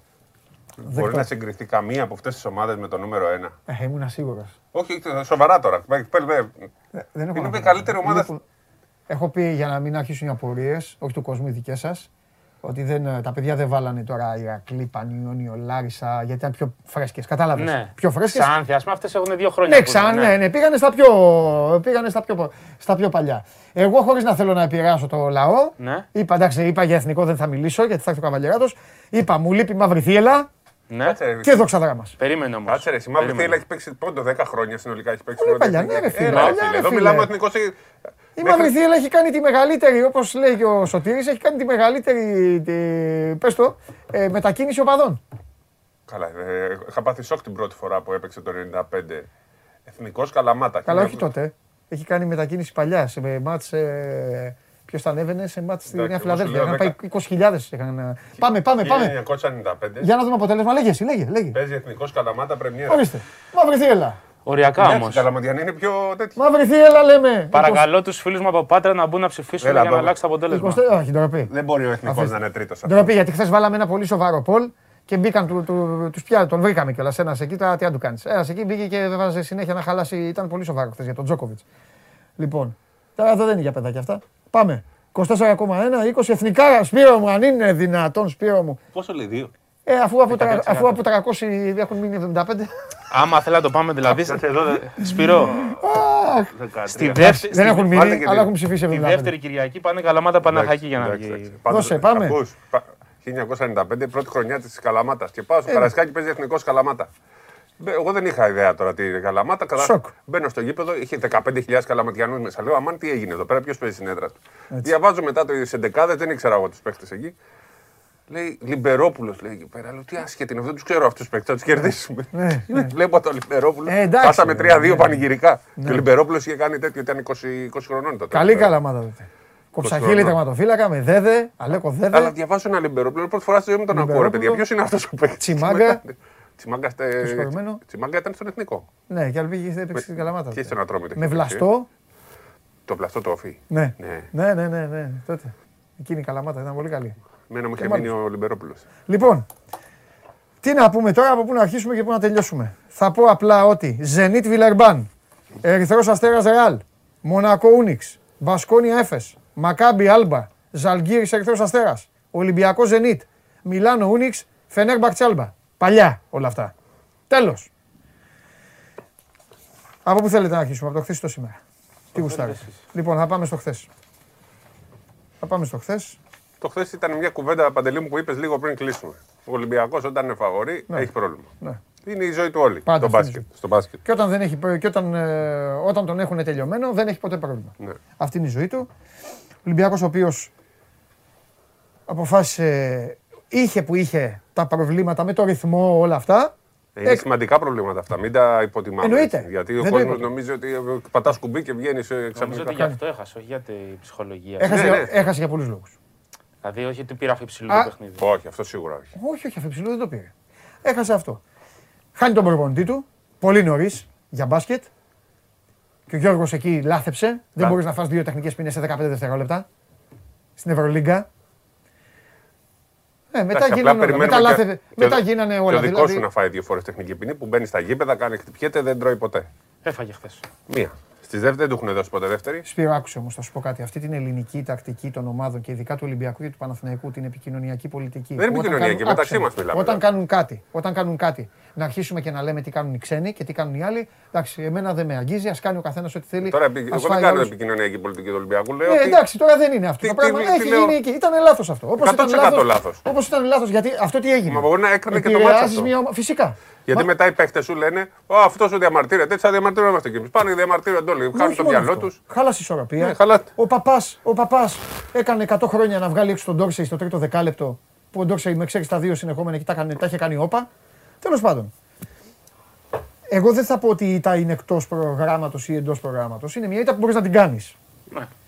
Μπορεί δεκτό. να συγκριθεί καμία από αυτές τις ομάδες με το νούμερο 1. Ε, ήμουν σίγουρος. Όχι, σοβαρά τώρα. Πε- πε- πε- Ε, δεν έχω Είναι να η πω. καλύτερη ομάδα. Λοιπόν, Έχω πει για να μην αρχίσουν οι απορίες, όχι του κόσμου, οι δικές σας, ότι δεν, ε, τα παιδιά δεν βάλανε τώρα Ηρακλή, Πανιόνιο, Λάρισα, γιατί ήταν πιο φρέσκες. Κατάλαβες; Ναι. Πιο φρέσκες; Ξάνθη, α πούμε, αυτές έχουν δύο χρόνια. Ναι, που είναι, ξανά, ναι, ναι, πήγανε στα πιο, πήγανε στα πιο, στα πιο παλιά. Εγώ χωρίς να θέλω να επηρεάσω το λαό, Ναι. είπα εντάξει, είπα για εθνικό δεν θα μιλήσω γιατί θα έρθει ο Καβαλιεράτος, είπα μου λείπει η μαύρη θύελα Ναι. Κάτσε, ρε, και δόξα δράμας. Περίμενε όμως. Κάτσε ρε, η Μαύρη Θύελα έχει παίξει πόντο 10 χρόνια συνολικά. Έχει παίξει Πολύ πρώτη παλιά, εθνική. ναι, ρε, φίλε, Έλα, παλιά, φίλε, ρε, Εδώ φίλε. μιλάμε ο εθνικό. Η μαύρη θύελα έχει κάνει τη μεγαλύτερη, όπως λέει και ο Σωτήρης, έχει κάνει τη μεγαλύτερη, τη, πες το, ε, μετακίνηση οπαδών. Καλά, ε, είχα πάθει σοκ την πρώτη φορά που έπαιξε το 95. Εθνικός Καλαμάτα. Καλά, όχι Χίλια- τότε. Έχει κάνει μετακίνηση παλιά σε μάτς, ε, ποιος τα ανέβαινε, σε μάτς στη Εντάξει, Νέα εγώ σου Φιλαδέλφια. λέω Είχαν πάει 20.000. είχαν, ε, Πάμε, πάμε, πάμε. 1995. Για να δούμε αποτέλεσμα. Λέγε εσύ, λέγε, λέγε. Παίζει εθνικός Καλαμάτα πρεμιέρα. Ορίστε. Μαύρη θύελα. Οριακά όμως. Εντάξει, Καλαματιανή είναι πιο τέτοιο. Μαύρη θύελα λέμε. Παρακαλώ τους φίλους μου από Πάτρα να μπουν να ψηφίσουν Έλα, για να εδώ. αλλάξει το αποτέλεσμα. 20 Όχι, ντροπή. Δεν μπορεί ο εθνικός Αφήστε. να είναι τρίτος. Ντροπή, γιατί χθες βάλαμε ένα πολύ σοβαρό πολ και μπήκαν του, του, τους πια, τον βρήκαμε κιόλας. Ένας εκεί, τώρα τι αν του κάνεις. Ένας εκεί μπήκε και βάζε συνέχεια να χαλάσει. Ήταν πολύ σοβαρό χθες για τον Τζόκοβιτς. Λοιπόν, τώρα εδώ δεν είναι για παιδάκια αυτά. Πάμε. 24,1, 20 εθνικά. Σπύρο μου, αν είναι δυνατόν, Σπύρο μου. Πόσο λέει, δύο; Ε, αφού από, τρα- αφού από 300 έχουν μείνει 75. Άμα θέλει να το πάμε δηλαδή. Κάτσε εδώ. δε- Σπυρό, στη 13. δεύτερη, δεν έχουν βάλτε μείνει, και αλλά δύο. έχουν ψηφίσει τη 75. δεύτερη Κυριακή πάνε Καλαμάτα Παναχαϊκή για να Εντάξει, εντάξει. βγει. Πάντως, Δώσε, πάμε. ακούς, πα- 1995, πρώτη χρονιά της Καλαμάτας. Και πάω Ε, στο Καρασκάκι παίζει εθνικός Καλαμάτα. Μπε- Εγώ δεν είχα ιδέα τώρα τι είναι Καλαμάτα. Κατά... Σοκ. Μπαίνω στο γήπεδο, είχε 15.000 Καλαματιανούς μέσα. Λέω, Αμάν, τι έγινε εδώ πέρα, ποιος παίζει στην έδρα του. Διαβάζω μετά το εντεκάδε, δεν ήξερα εγώ τους παίχτες εκεί. Λέει Λιμπερόπουλος, λέει εκεί πέρα. Λέω, τι άσχετη είναι αυτό, τους ξέρω αυτούς του παίχτε, θα τους κερδίσουμε. Ναι, ναι. Βλέπω τον Λιμπερόπουλο. Ε, εντάξει, Πάσαμε βέβαια, 3-2 ναι. πανηγυρικά. Και ο Λιμπερόπουλος είχε κάνει τέτοιο, ήταν 20, 20 χρονών τότε. Καλή καλαμάτα τότε. Κοψαχίλη χρονών. τερματοφύλακα με δέδε, αλέκο Αλλά δέδε. διαβάζω ένα Λιμπερόπουλο. Πρώτη φορά στη ζωή μου τον ακούω, ρε παιδιά. Λιμπερόπουλο. Ποιος είναι αυτός ο παίκτη. Τσιμάγκα. Τσιμάγκα, Το συγχωρεμένο. Τσιμάγκα ήταν στον εθνικό. Ναι, και αλπίγη έπαιξε στην καλαμάτα. Και στον Ατρόμητο. Με είχε παίξει, ε. βλαστό. Το πλαστό το όφι. Ναι. Ναι. Ναι, ναι, ναι, ναι, τότε. Εκείνη η καλαμάτα ήταν πολύ καλή. Εμένα μου είχε Και μείνει μάλιστα. ο Λιμπερόπουλος. Λοιπόν, τι να πούμε τώρα, από πού να αρχίσουμε και πού να τελειώσουμε. Θα πω απλά ότι Zenit Βιλερμπάν, Ερυθρός Αστέρας Ρεάλ, Μονακό Ούνιξ, Μπασκόνια Έφες, Μακάμπι Άλμπα, Ζαλγκύρης Ερυθρός Αστέρας, Ολυμπιακό Zenit, Μιλάνο Ούνιξ, Φενέρ Μπαρτσάλμπα. Παλιά όλα αυτά. Τέλος. Από πού θέλετε να αρχίσουμε, από το χθες ή το σήμερα. Τι γουστάρετε. Λοιπόν, θα πάμε στο χθες. Θα πάμε στο χθες. Το χθες ήταν μια κουβέντα παντελή μου που είπες λίγο πριν κλείσουμε. Ο Ολυμπιακός όταν είναι φαβορή έχει πρόβλημα. Ναι. Είναι η ζωή του όλη. Πάντα το αυτή είναι η μπάσκετ. ζωή. Στο μπάσκετ. Και όταν, δεν έχει, και όταν, ε, όταν τον έχουν τελειωμένο δεν έχει ποτέ πρόβλημα. Ναι. Αυτή είναι η ζωή του. Ο Ολυμπιακός ο οποίος αποφάσισε, είχε που είχε τα προβλήματα με το ρυθμό όλα αυτά. Είναι Εκ- σημαντικά προβλήματα αυτά. Μην τα υποτιμάμε. Εννοείται. έτσι. Γιατί Δεν ο το κόσμος υποτιμώ. νομίζει ότι πατάς κουμπί και βγαίνεις Νομίζω ξαφνικά. ότι γι' αυτό έχασε, όχι για την ψυχολογία. Έχασε, ναι. για- έχασε για πολλούς λόγους. Δηλαδή, όχι ότι πήρα αφιψηλού Α. το παιχνίδι. Όχι, αυτό σίγουρα όχι. Όχι, όχι, αφιψηλού δεν το πήρε. Έχασε αυτό. Χάνει τον προπονητή του, πολύ νωρίς για μπάσκετ. Και ο Γιώργος εκεί λάθεψε. Δεν Λά- μπορείς να φας δύο τεχνικές ποινές σε 15 δευτερόλεπτα. Στην Ευρωλίγκα. Ε, μετά, Εντάξει, απλά γίνανε, όλα. περιμένουμε μετά, και- λάθευε, και μετά ο- γίνανε Και όλα. ο δικό δηλαδή- σου να φάει δύο φορές τεχνική ποινή που μπαίνει στα γήπεδα, κάνει χτυπιέται, δεν τρώει ποτέ. Έφαγε χθες. Μία. Στις δεύτερε δεν του έχουν δώσει ποτέ δεύτερη. Σπύρο, άκουσε όμως, θα σου πω κάτι. Αυτή την ελληνική τακτική των ομάδων και ειδικά του Ολυμπιακού και του Παναθηναϊκού, την επικοινωνιακή πολιτική. Δεν είναι Όταν επικοινωνιακή, κάνουν- μεταξύ άκουσε μας με. μιλάμε, Όταν δηλαδή. κάνουν κάτι, όταν κάνουν κάτι, να αρχίσουμε και να λέμε τι κάνουν οι ξένοι και τι κάνουν οι άλλοι. Εντάξει, εμένα δεν με αγγίζει, ας κάνει ο καθένας ό,τι θέλει. Τώρα, επι- ας εγώ φάει δεν κάνω όλος. επικοινωνιακή πολιτική του Ολυμπιακού. Λέω Ε, ότι εντάξει, τώρα δεν είναι αυτό Τι- το πράγμα. τι- τι Έχει λέω; γίνει εκεί. Ήταν λάθος αυτό. Όπως ήταν 100% λάθο. λάθος. Όπως ήταν λάθος, γιατί αυτό τι έγινε; Μα μπορεί να έκανε και το Επηρεάζεις μάτσο αυτό. μια ομα- Φυσικά. Γιατί Μα- μετά οι παίχτες σου λένε Ω, αυτός ο διαμαρτύρεται. Έτσι θα διαμαρτύρομαστε κι εμείς. Πάνε διαμαρτύρονται όλοι. Μα Χάνουν όχι το μόνος μυαλό αυτό. τους. Χάλασε ισορροπία. Ναι, χαλάτε. Ο παπάς ο παπάς έκανε 100 χρόνια να βγάλει έξω τον Ντόρσεϊ στο τρίτο δεκάλεπτο. Που ο Ντόρσεϊ με ξέρεις τα δύο συνεχόμενα και τα, έκανε- τα είχε κάνει όπα. Τέλος πάντων. Εγώ δεν θα πω ότι η ήττα είναι εκτός προγράμματος ή εντός προγράμματος. Είναι μια ήττα που μπορείς να την κάνεις.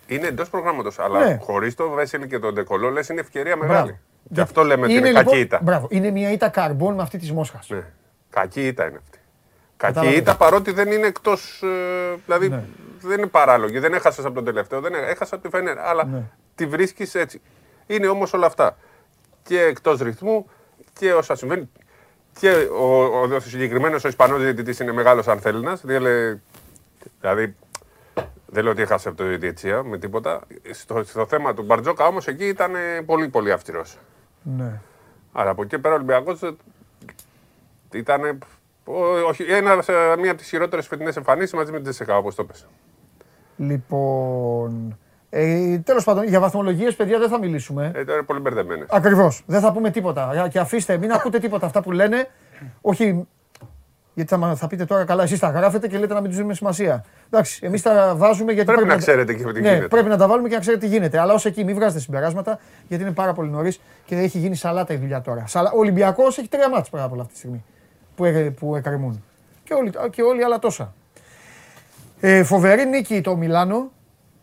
Είναι εντός προγράμματος. Αλλά Ναι. χωρίς το Βέσελ και τον Ντεκολό λες είναι ευκαιρία Μπράβο. μεγάλη. Γι' αυτό λέμε ότι Είναι, είναι κακή λοιπόν- ήττα. Μπράβο. Είναι μια ήττα καρμπών με αυτή της Μόσχας. Ναι. Κακή ήττα είναι αυτή. Κακή Κατάλαβες. ήττα παρότι δεν είναι εκτός. δηλαδή Ναι. δεν είναι παράλογη. Δεν έχασες από τον τελευταίο. Δεν έχασε από τη Φενέρ. Αλλά Ναι. τη βρίσκεις έτσι. Είναι όμως όλα αυτά. Και εκτός ρυθμού και όσα συμβαίνει. Και ο, ο, ο συγκεκριμένος ο Ισπανός διαιτητής είναι μεγάλος ανθέλινα. Δηλαδή δεν λέω ότι έχασε από το διαιτησία με τίποτα. Στο, στο θέμα του Μπαρτζόκα όμως εκεί ήταν ε, πολύ πολύ αυστηρός. Ναι. Αλλά από εκεί πέρα ο Ολυμπιακός ήταν. Όχι, ένας, σε μία από τις χειρότερες φετινές εμφανίσεις μαζί με την Τζεσικά, όπως το πες. Λοιπόν. Ε, Τέλος πάντων, για βαθμολογίες, παιδιά, δεν θα μιλήσουμε. Ε, τώρα είναι πολύ μπερδεμένες. Ακριβώς. Δεν θα πούμε τίποτα. Και αφήστε, μην ακούτε τίποτα αυτά που λένε. Όχι. Γιατί θα, μα- θα πείτε τώρα καλά, εσείς τα γράφετε και λέτε να μην τους δίνουμε σημασία. Εντάξει, εμείς τα βάζουμε γιατί. Πρέπει να ξέρετε και τι ναι, γίνεται. Πρέπει να τα βάλουμε και να ξέρετε τι γίνεται. Αλλά ως εκεί, μην βγάζετε συμπεράσματα γιατί είναι πάρα πολύ νωρίς και έχει γίνει σαλάτα η δουλειά τώρα. Σαλα... Ο Ολυμπιακός έχει τρία μάτς πάρα πολλά αυτή τη στιγμή που, ε, που εκκρεμούν. Και όλοι, και όλοι άλλα τόσα. Ε, φοβερή νίκη το Μιλάνο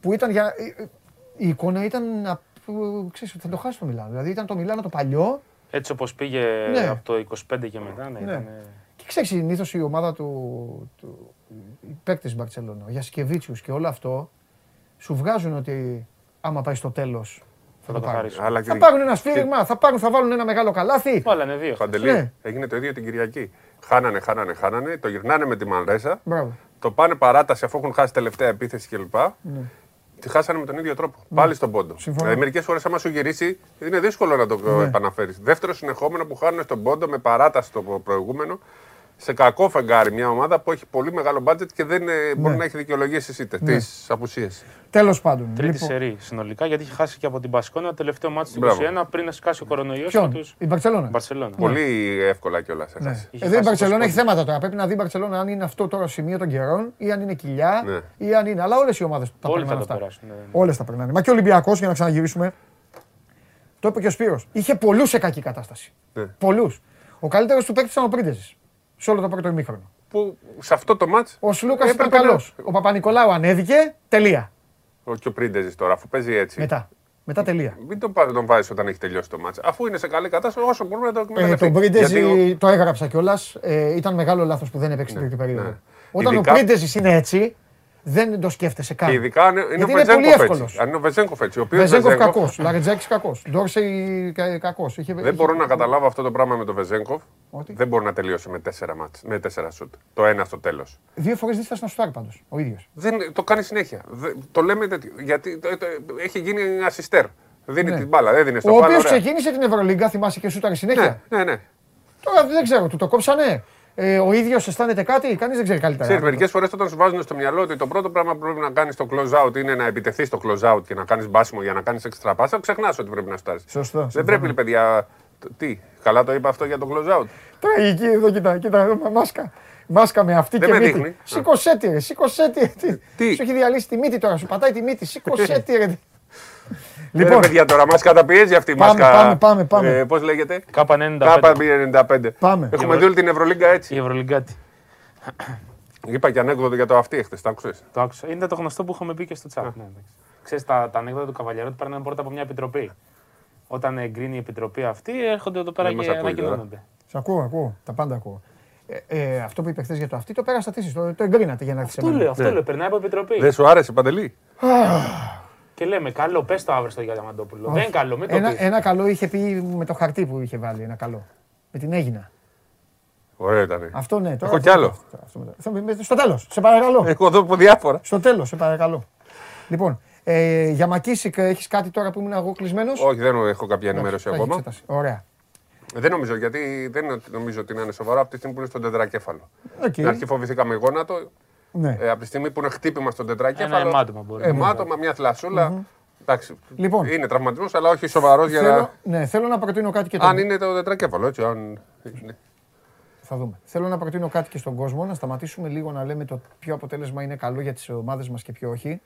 που ήταν για. ε, ε, Η εικόνα ήταν. να- που, Ξέρεις, ότι θα το χάσει το Μιλάνο. Δηλαδή ήταν το Μιλάνο το παλιό, Έτσι όπως πήγε Ναι. από το 25 και μετά, ναι, Ναι. ήταν. Και ξέρεις, συνήθως η ομάδα του. του οι παίκτες του Μπαρσελόνα, ο Γιασκεβίτσιου και όλο αυτό, σου βγάζουν ότι άμα πάει στο τέλος θα το το πάρουν. καθαρίσουν. Αλλά Θα και- πάρουν ένα σφύριγμα, θα, πάρουν, θα βάλουν ένα μεγάλο καλάθι. Βάλανε δύο. Παντελή, Ναι. έγινε το ίδιο την Κυριακή. Χάνανε, χάνανε, χάνανε. Το γυρνάνε με τη Μανρέσα. Μπράβο. Το πάνε παράταση αφού έχουν χάσει τελευταία επίθεση κλπ. Ναι. Τη χάσανε με τον ίδιο τρόπο. Πάλι στον πόντο. Συμφωνώ. Δηλαδή, μερικές φορές, άμα σου γυρίσει, είναι δύσκολο να το Ναι. επαναφέρεις. Δεύτερο συνεχόμενο που χάνουν στον πόντο με παράταση το προηγούμενο. Σε κακό φεγγάρι μια ομάδα που έχει πολύ μεγάλο μπάτζετ και δεν ε, μπορεί Ναι. να έχει δικαιολογήσεις είτε τις απουσίες. Τέλος πάντων. Τρίτη λοιπόν, σερή συνολικά γιατί είχε χάσει και από την Πασκόνια το τελευταίο μάτι του Μπράβο. 21 πριν να σκάσει ο κορονοϊός ποιον, του. η Μπαρσελόνα. Μπαρσελόνα. Πολύ εύκολα κιόλας Ναι. έχασε. Είχε Εδώ η χάσει Μπαρσελόνα το έχει θέματα τώρα. Πρέπει να δει η Μπαρσελόνα αν είναι αυτό τώρα σημείο των καιρών ή αν είναι κοιλιά Ναι. ή αν είναι. Αλλά όλες οι ομάδες τα Όλοι θα περνάνε το αυτά. περάσουν. ναι, ναι. Όλες τα περνάνε. Μα και ο Ολυμπιακός, για να ξαναγυρίσουμε. Το είπε και ο Σπύρος. Είχε πολλούς σε κακή κατάσταση. Ναι. Πολλούς. Ο καλύτερος του παίκτη ήταν ο Πρίντεζη. Σε όλο το πρώτο ημίχρονο. Που σε αυτό το μάτς. Ο Σλούκας ήταν καλός. Ο Παπα-Νικολάου ανέβηκε. Τελεία. Και ο Πρίντεζης τώρα, αφού παίζει έτσι. Μετά. Μετά τελεία. Μην τον, πα- τον βάζεις όταν έχει τελειώσει το μάτς. Αφού είναι σε καλή κατάσταση, όσο μπορούμε να το Ε, εκμεταλλευτεί. τον Πρίντεζη Γιατί ο- το έγραψα κιόλας. Ε, ήταν μεγάλο λάθος που δεν έπαιξε την τρίτη περίοδο. ναι. Όταν Ειδικά- ο Πρίντεζης είναι έτσι, Δεν το σκέφτεσαι καν. Και ειδικά αν είναι ο Γιατί είναι πολύ Βεζέγκοφ εύκολος. έτσι. Αν είναι ο Βεζέγκοφ έτσι. Ο οποίος Βεζέγκοφ Βεζέγκοφ- κακός. Λαρετζάκης κακός. Ντόρσεϊ κακός. Δεν μπορώ να καταλάβω αυτό το πράγμα με τον Βεζέγκοφ. Ότι; Δεν μπορεί να τελειώσει με τέσσερα μάτς, με τέσσερα σουτ. Το ένα στο τέλος. Δύο φορές δεν φτάσει να σουτάρει πάντως. Ο ίδιος. Δεν, το κάνει συνέχεια. Δεν- το λέμε τέτοιο, γιατί το- το- έχει γίνει ασιστέρ. Δίνει Ναι. την μπάλα, δεν δίνει στο Ο πάνω. οποίος ωραία. ξεκίνησε την Ευρωλίγκα, θυμάσαι και σούταρε συνέχεια. Ναι, ναι, ναι. Τώρα δεν ξέρω, του το κόψανε. Ε, ο ίδιος αισθάνεται κάτι, κανείς δεν ξέρει καλύτερα. Ξέρεις, μερικές φορές όταν σου βάζουν στο μυαλό ότι το πρώτο πράγμα που πρέπει να κάνεις στο close out είναι να επιτεθείς στο close out και να κάνεις μπάσιμο για να κάνεις extra πάσα, ξεχνάς ότι πρέπει να στάσει. Σωστό, Δεν συμφωνώ. πρέπει, παιδιά. το- Τι, καλά το είπα αυτό για το close out. Τραγική, εδώ κοιτά, κοιτά, εδώ, μα- μάσκα. Μάσκα με αυτή Δεν και με μύτη. δείχνει. Σήκωσέ τη, ρε, σήκωσέ τη. Τι, Τι; Σου έχει διαλύσει τη μύτη τώρα, σου πατάει τη μύτη. Σήκωσέ τη, ρε. Λοιπόν, Λοιπόν, παιδιά, τώρα μας καταπιέζει αυτή η Πάμε, μάσκα. πάμε, πάμε, πάμε. Ε, Πώς λέγεται, K95. Κάπα 95. Πάμε. Έχουμε δει όλη την Ευρωλίγκα έτσι. Η Ευρωλυγκάτη. Είπα και ανέκδοτο για το αυτή εχθέ, το άκουσες; Το άκουσα. Είναι το γνωστό που έχουμε πει και στο chat. Ναι, εντάξει. Ξέρεις, τα, τα ανέκδοτα του Καβαλιαρότου παίρνουν πρώτα από μια επιτροπή. Όταν εγκρίνει η επιτροπή αυτή, έρχονται εδώ πέρα Δεν και μας ακούει ανακοινώνονται. σε ακούω, ακούω, τα πάντα ακούω. Ε, ε, αυτό που είπε χθες για το αυτή το πέρασα τη, το, το εγκρίνατε για να έρθει σε Αυτό μένα. λέω, αυτό λέω. Περνάει από επιτροπή. Δεν σου άρεσε, Παντελή; Και λέμε, καλό, πες το αύριο στο Διαμαντόπουλο. Δεν είναι καλό, μην το Ένα, πεις. ένα καλό είχε πει με το χαρτί που είχε βάλει, ένα καλό. Με την Έγινα. Ωραίο ήταν. Αυτό ναι. Τώρα Έχω αυτό- κι άλλο. αυτό- αυτό μετά. Θα- με- Στο τέλος, σε παρακαλώ. Έχω εδώ από διάφορα. Στο τέλος, σε παρακαλώ. Λοιπόν, ε, για Μακίσικ έχεις κάτι τώρα που ήμουν εγώ κλεισμένος; Όχι, δεν έχω κάποια ενημέρωση ακόμα. Ωραία. Δεν νομίζω, γιατί δεν νομίζω ότι να είναι σοβαρό από τη στιγμή που είναι στον τετρακέφαλο. Οκ. Στην αρχή φοβηθήκαμε γόνατο. Ναι. Ε, από τη στιγμή που είναι χτύπημα στον Ένα τετρακέφαλο. αιμάτωμα μπορεί. Αιμάτωμα, μια θλασούλα. Εντάξει. Λοιπόν. Είναι τραυματισμός, αλλά όχι σοβαρός για Θέλω, να. ναι, θέλω να προτείνω κάτι και τον... Αν είναι το τετρακέφαλο, έτσι. Αν... ναι. Θα δούμε. Θέλω να προτείνω κάτι και στον κόσμο, να σταματήσουμε λίγο να λέμε το ποιο αποτέλεσμα είναι καλό για τις ομάδες μας και ποιο όχι.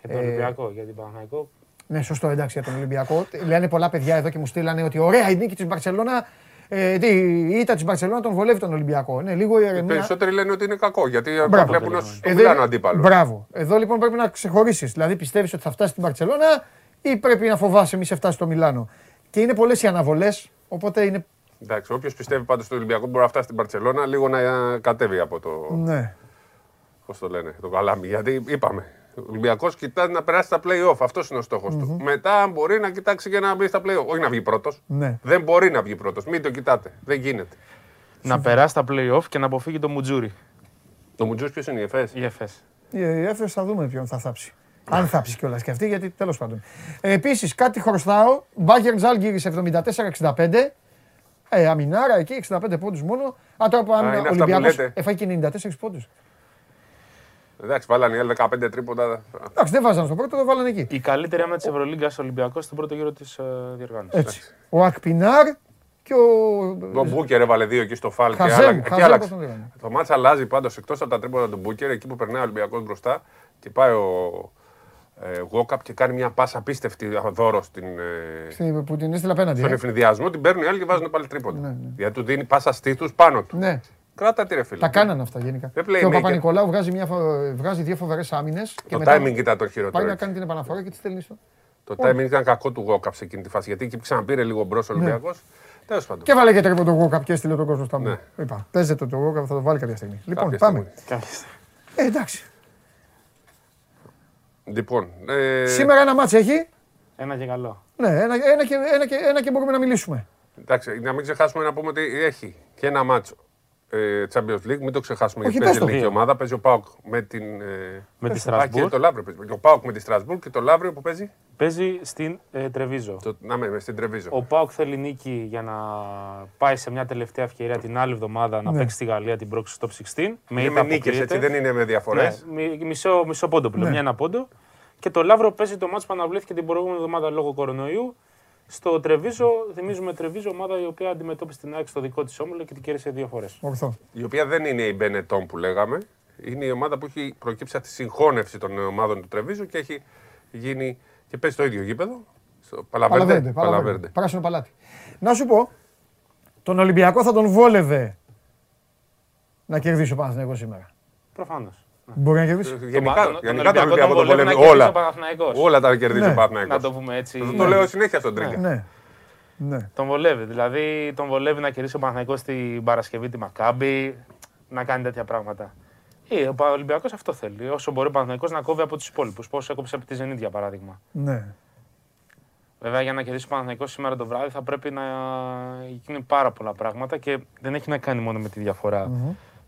Για τον Ολυμπιακό, για την Παναθηναϊκό. Ναι, σωστό, εντάξει για τον Ολυμπιακό. Λένε πολλά παιδιά εδώ και μου στείλανε ότι ωραία η νίκη της Μπαρσελόνα. Ε, τι, η ήττα της Μπαρσελόνα τον βολεύει τον Ολυμπιακό. Ναι, λίγο Οι ηρεμία. περισσότεροι λένε ότι είναι κακό, γιατί Μπράβο. βλέπουν ως το Εδώ Μιλάνο είναι- αντίπαλος. Μπράβο. Εδώ λοιπόν πρέπει να ξεχωρίσεις. Δηλαδή πιστεύεις ότι θα φτάσει στην Μπαρσελόνα ή πρέπει να φοβάσαι μη σε φτάσει στο Μιλάνο; Και είναι πολλές οι αναβολές, οπότε είναι. Εντάξει, όποιος πιστεύει πάντως στο Ολυμπιακό μπορεί να φτάσει στην Παρσελώνα λίγο να κατέβει από το. Ναι. Πώς το λένε, το καλάμι. Γιατί είπαμε. Ο Ολυμπιακός κοιτάζει να περάσει στα playoff. Αυτός είναι ο στοχο του. Μετά μπορεί να κοιτάξει και να μπει στα playoff. Όχι να βγει πρώτος. Ναι. Δεν μπορεί να βγει πρώτος. Μην το κοιτάτε. Δεν γίνεται. Να περάσει τα play-off και να αποφύγει το Μουτζούρι. Το Μουτζού ποιος είναι η ΕΦΕΣ. Η ΕΦΕΣ. Η Έφεση θα δούμε ποιον θα θάψει. Αν θάψει κιόλας και αυτή, γιατί τέλος πάντων. Ε, Επίσης, κάτι χρωστάω. Μπάγκερ Ζάλγκυρη 74-65. Ε, αμινάρα εκεί, 65 πόντους μόνο. Α, τώρα που είναι αυτά ο που Ολυμπιακός λέτε. έφαγε και 94 πόντους. Εντάξει, βάλανε οι άλλοι 15 τρίποτα. Εντάξει, δεν βάζανε στο πρώτο, το βάλανε εκεί. Η καλύτερη άμυνα της Ευρωλίγκας Ολυμπιακός στον πρώτο γύρο της διοργάνωσης. Έτσι. Ο Ακπινάρ και ο. Το Μπούκερ έβαλε δύο εκεί στο φάλ και, Χαζέμ, άλλα, Χαζέμ, και άλλαξε. πώς τον λέγανε. Το μάτσα αλλάζει πάντως εκτός από τα τρίποτα του Μπούκερ, εκεί που περνάει ο Ολυμπιακός μπροστά και πάει ο ε, Γόκαπ και κάνει μια πάσα απίστευτη δώρο στην, ε, Στη- Που την έστειλε απέναντι. στον ε. ευνηδιασμό. Την παίρνουν οι άλλοι και βάζουν πάλι τρίποτα. Γιατί του δίνει πάσα στήθους πάνω του. Ναι, Κράτα τη ρε φίλε. τα κάνανε αυτά γενικά. Δεν Και ο playmaker. Παπα-Νικολάου βγάζει, μια, φο- βγάζει δύο φοβερές άμυνες. Το timing ήταν το Πάει χειρότερο. να έτσι. κάνει την επαναφορά και τη στέλνει στο. Το timing ήταν κακό του Γόκαπ σε εκείνη τη φάση. Γιατί εκεί ξαναπήρε λίγο μπρος ο Ολυμπιακός. Τέλος πάντων. Ναι. Και βάλε και τρίπο το Γόκαπ και έστειλε τον κόσμο στα μου. Ναι. Είπα, παίζεται το Γόκαπ, θα το βάλει κάποια στιγμή. Λοιπόν, Κάποια πάμε. στιγμή. Ε, εντάξει. Λοιπόν, ε, Σήμερα ένα μάτς έχει. Ένα και καλό. Ναι, ένα, ένα, και, ένα, και, ένα και μπορούμε να μιλήσουμε. εντάξει, να μην ξεχάσουμε να πούμε ότι έχει και ένα ματς ο, ε, Champions League, μην το ξεχάσουμε Όχι, γιατί πες παίζει το. ελληνική ομάδα. Παίζει ο Πάοκ με την. Ε, Με τη Α, και Στρασβούργο. το Λαύριο παίζει. Ο Πάοκ με τη Στρασβούρ και το Λαύριο που παίζει; Παίζει στην ε, Τρεβίζο. Το, να με, στην Τρεβίζο. Ο Πάοκ θέλει νίκη για να πάει σε μια τελευταία ευκαιρία την άλλη εβδομάδα να Ναι. παίξει στη Γαλλία την πρόκριση στο top 16. Με είναι ήττα με νίκες, αποκλείεται. έτσι, δεν είναι με διαφορές. Ναι, μι- μισό, μισό πόντο πλέον, Ναι. μια ένα πόντο. Και το Λαύρο παίζει το μάτς που αναβλήθηκε την προηγούμενη εβδομάδα λόγω κορονοϊού. Στο Τρεβίζο, θυμίζουμε Τρεβίζο, ομάδα η οποία αντιμετώπισε την ΑΕΚ στο δικό της όμιλο και την κέρδισε δύο φορές. Ορθό. Η οποία δεν είναι η Μπενετόν που λέγαμε. Είναι η ομάδα που έχει προκύψει από τη συγχώνευση των ομάδων του Τρεβίζου και έχει γίνει και παίζει στο ίδιο γήπεδο. Στο Παλαβέρντε. Παλαβέρντε, Παλαβέρντε. Πράσινο παλάτι. Να σου πω, τον Ολυμπιακό θα τον βόλευε να κερδίσει ο Παναθηναϊκός σήμερα. Προφανώς. Μπορεί να κερδίσει. Γενικά, τον- τον γενικά τον Ολυμπιακό Ολυμπιακό τον τον βολεύει βολεύει να κερδίσει όλα. ο Παναθηναϊκός. Όλα τα κερδίζει Ναι. ο Να Παναθηναϊκός. το πούμε έτσι. Αυτό το λέω συνέχεια στον Τρίγκα. Ναι. Ναι. Τον βολεύει. Δηλαδή τον βολεύει να κερδίσει ο Παναθηναϊκός την Παρασκευή τη Μακάμπη, να κάνει τέτοια πράγματα. Ε, ο Ολυμπιακός αυτό θέλει. Όσο μπορεί ο Παναθηναϊκός να κόβει από τους υπόλοιπους. Πώς έκοψε από τη Zenit για παράδειγμα. Ναι. Βέβαια, για να κερδίσει ο Παναθηναϊκός σήμερα το βράδυ θα πρέπει να γίνει πάρα πολλά πράγματα και δεν έχει να κάνει μόνο με τη διαφορα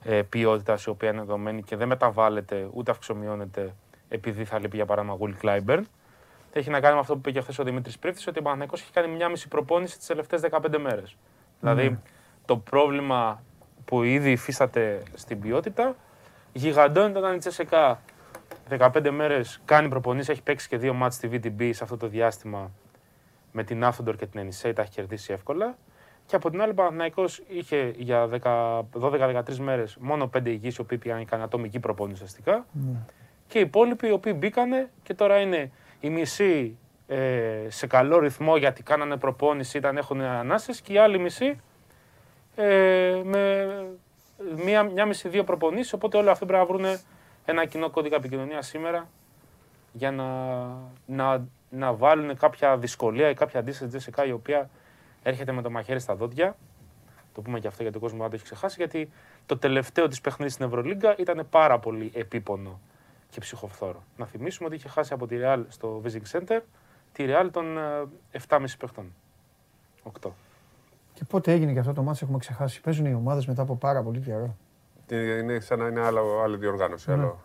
ε, ποιότητας η οποία είναι δεδομένη και δεν μεταβάλλεται ούτε αυξομειώνεται επειδή θα λείπει για παράδειγμα Γουλ Κλάιμπερν. Έχει να κάνει με αυτό που είπε και χθες ο Δημήτρης Πρίφτη, ότι ο Παναθηναϊκός έχει κάνει μια μισή προπόνηση τις τελευταίες 15 μέρες. Δηλαδή, το πρόβλημα που ήδη υφίσταται στην ποιότητα γιγαντώνεται όταν η Τσεσεκά 15 μέρες κάνει προπονήσεις, έχει παίξει και δύο μάτς στη VTB σε αυτό το διάστημα με την Άφτοντορ και την Ενισέη, τα έχει κερδίσει εύκολα. Και από την άλλη, ο Παναθηναϊκός είχε για 10 12-13 μέρες μόνο 5 υγιείς, οι οποίοι πήγαν κάνει ατομική προπόνηση ουσιαστικά. Και οι υπόλοιποι οι οποίοι μπήκανε και τώρα είναι οι μισοί ε, σε καλό ρυθμό γιατί κάνανε προπόνηση, ήταν έχουν ανάσες και οι άλλοι μισοί ε, με μία, μια μισή-δύο προπονήσεις, οπότε όλοι αυτοί πρέπει να βρουν ένα κοινό κώδικα επικοινωνία σήμερα για να, να, να βάλουν κάποια δυσκολία ή κάποια αντίσταση Τζέσικα η οποία έρχεται με το μαχαίρι στα δόντια. Το πούμε και αυτό γιατί ο κόσμος δεν το έχει ξεχάσει. Γιατί το τελευταίο της παιχνίδι στην Ευρωλίγκα ήταν πάρα πολύ επίπονο και ψυχοφθόρο. Να θυμίσουμε ότι είχε χάσει από τη Real στο Visiting Center τη Real των ε, 7,5 παιχτών. 8. Και πότε έγινε και αυτό το μάτι έχουμε ξεχάσει. Παίζουν οι ομάδες μετά από πάρα πολύ καιρό. Τι- Είναι σαν να είναι άλλο, άλλη διοργάνωση. Ναι. Άλλο.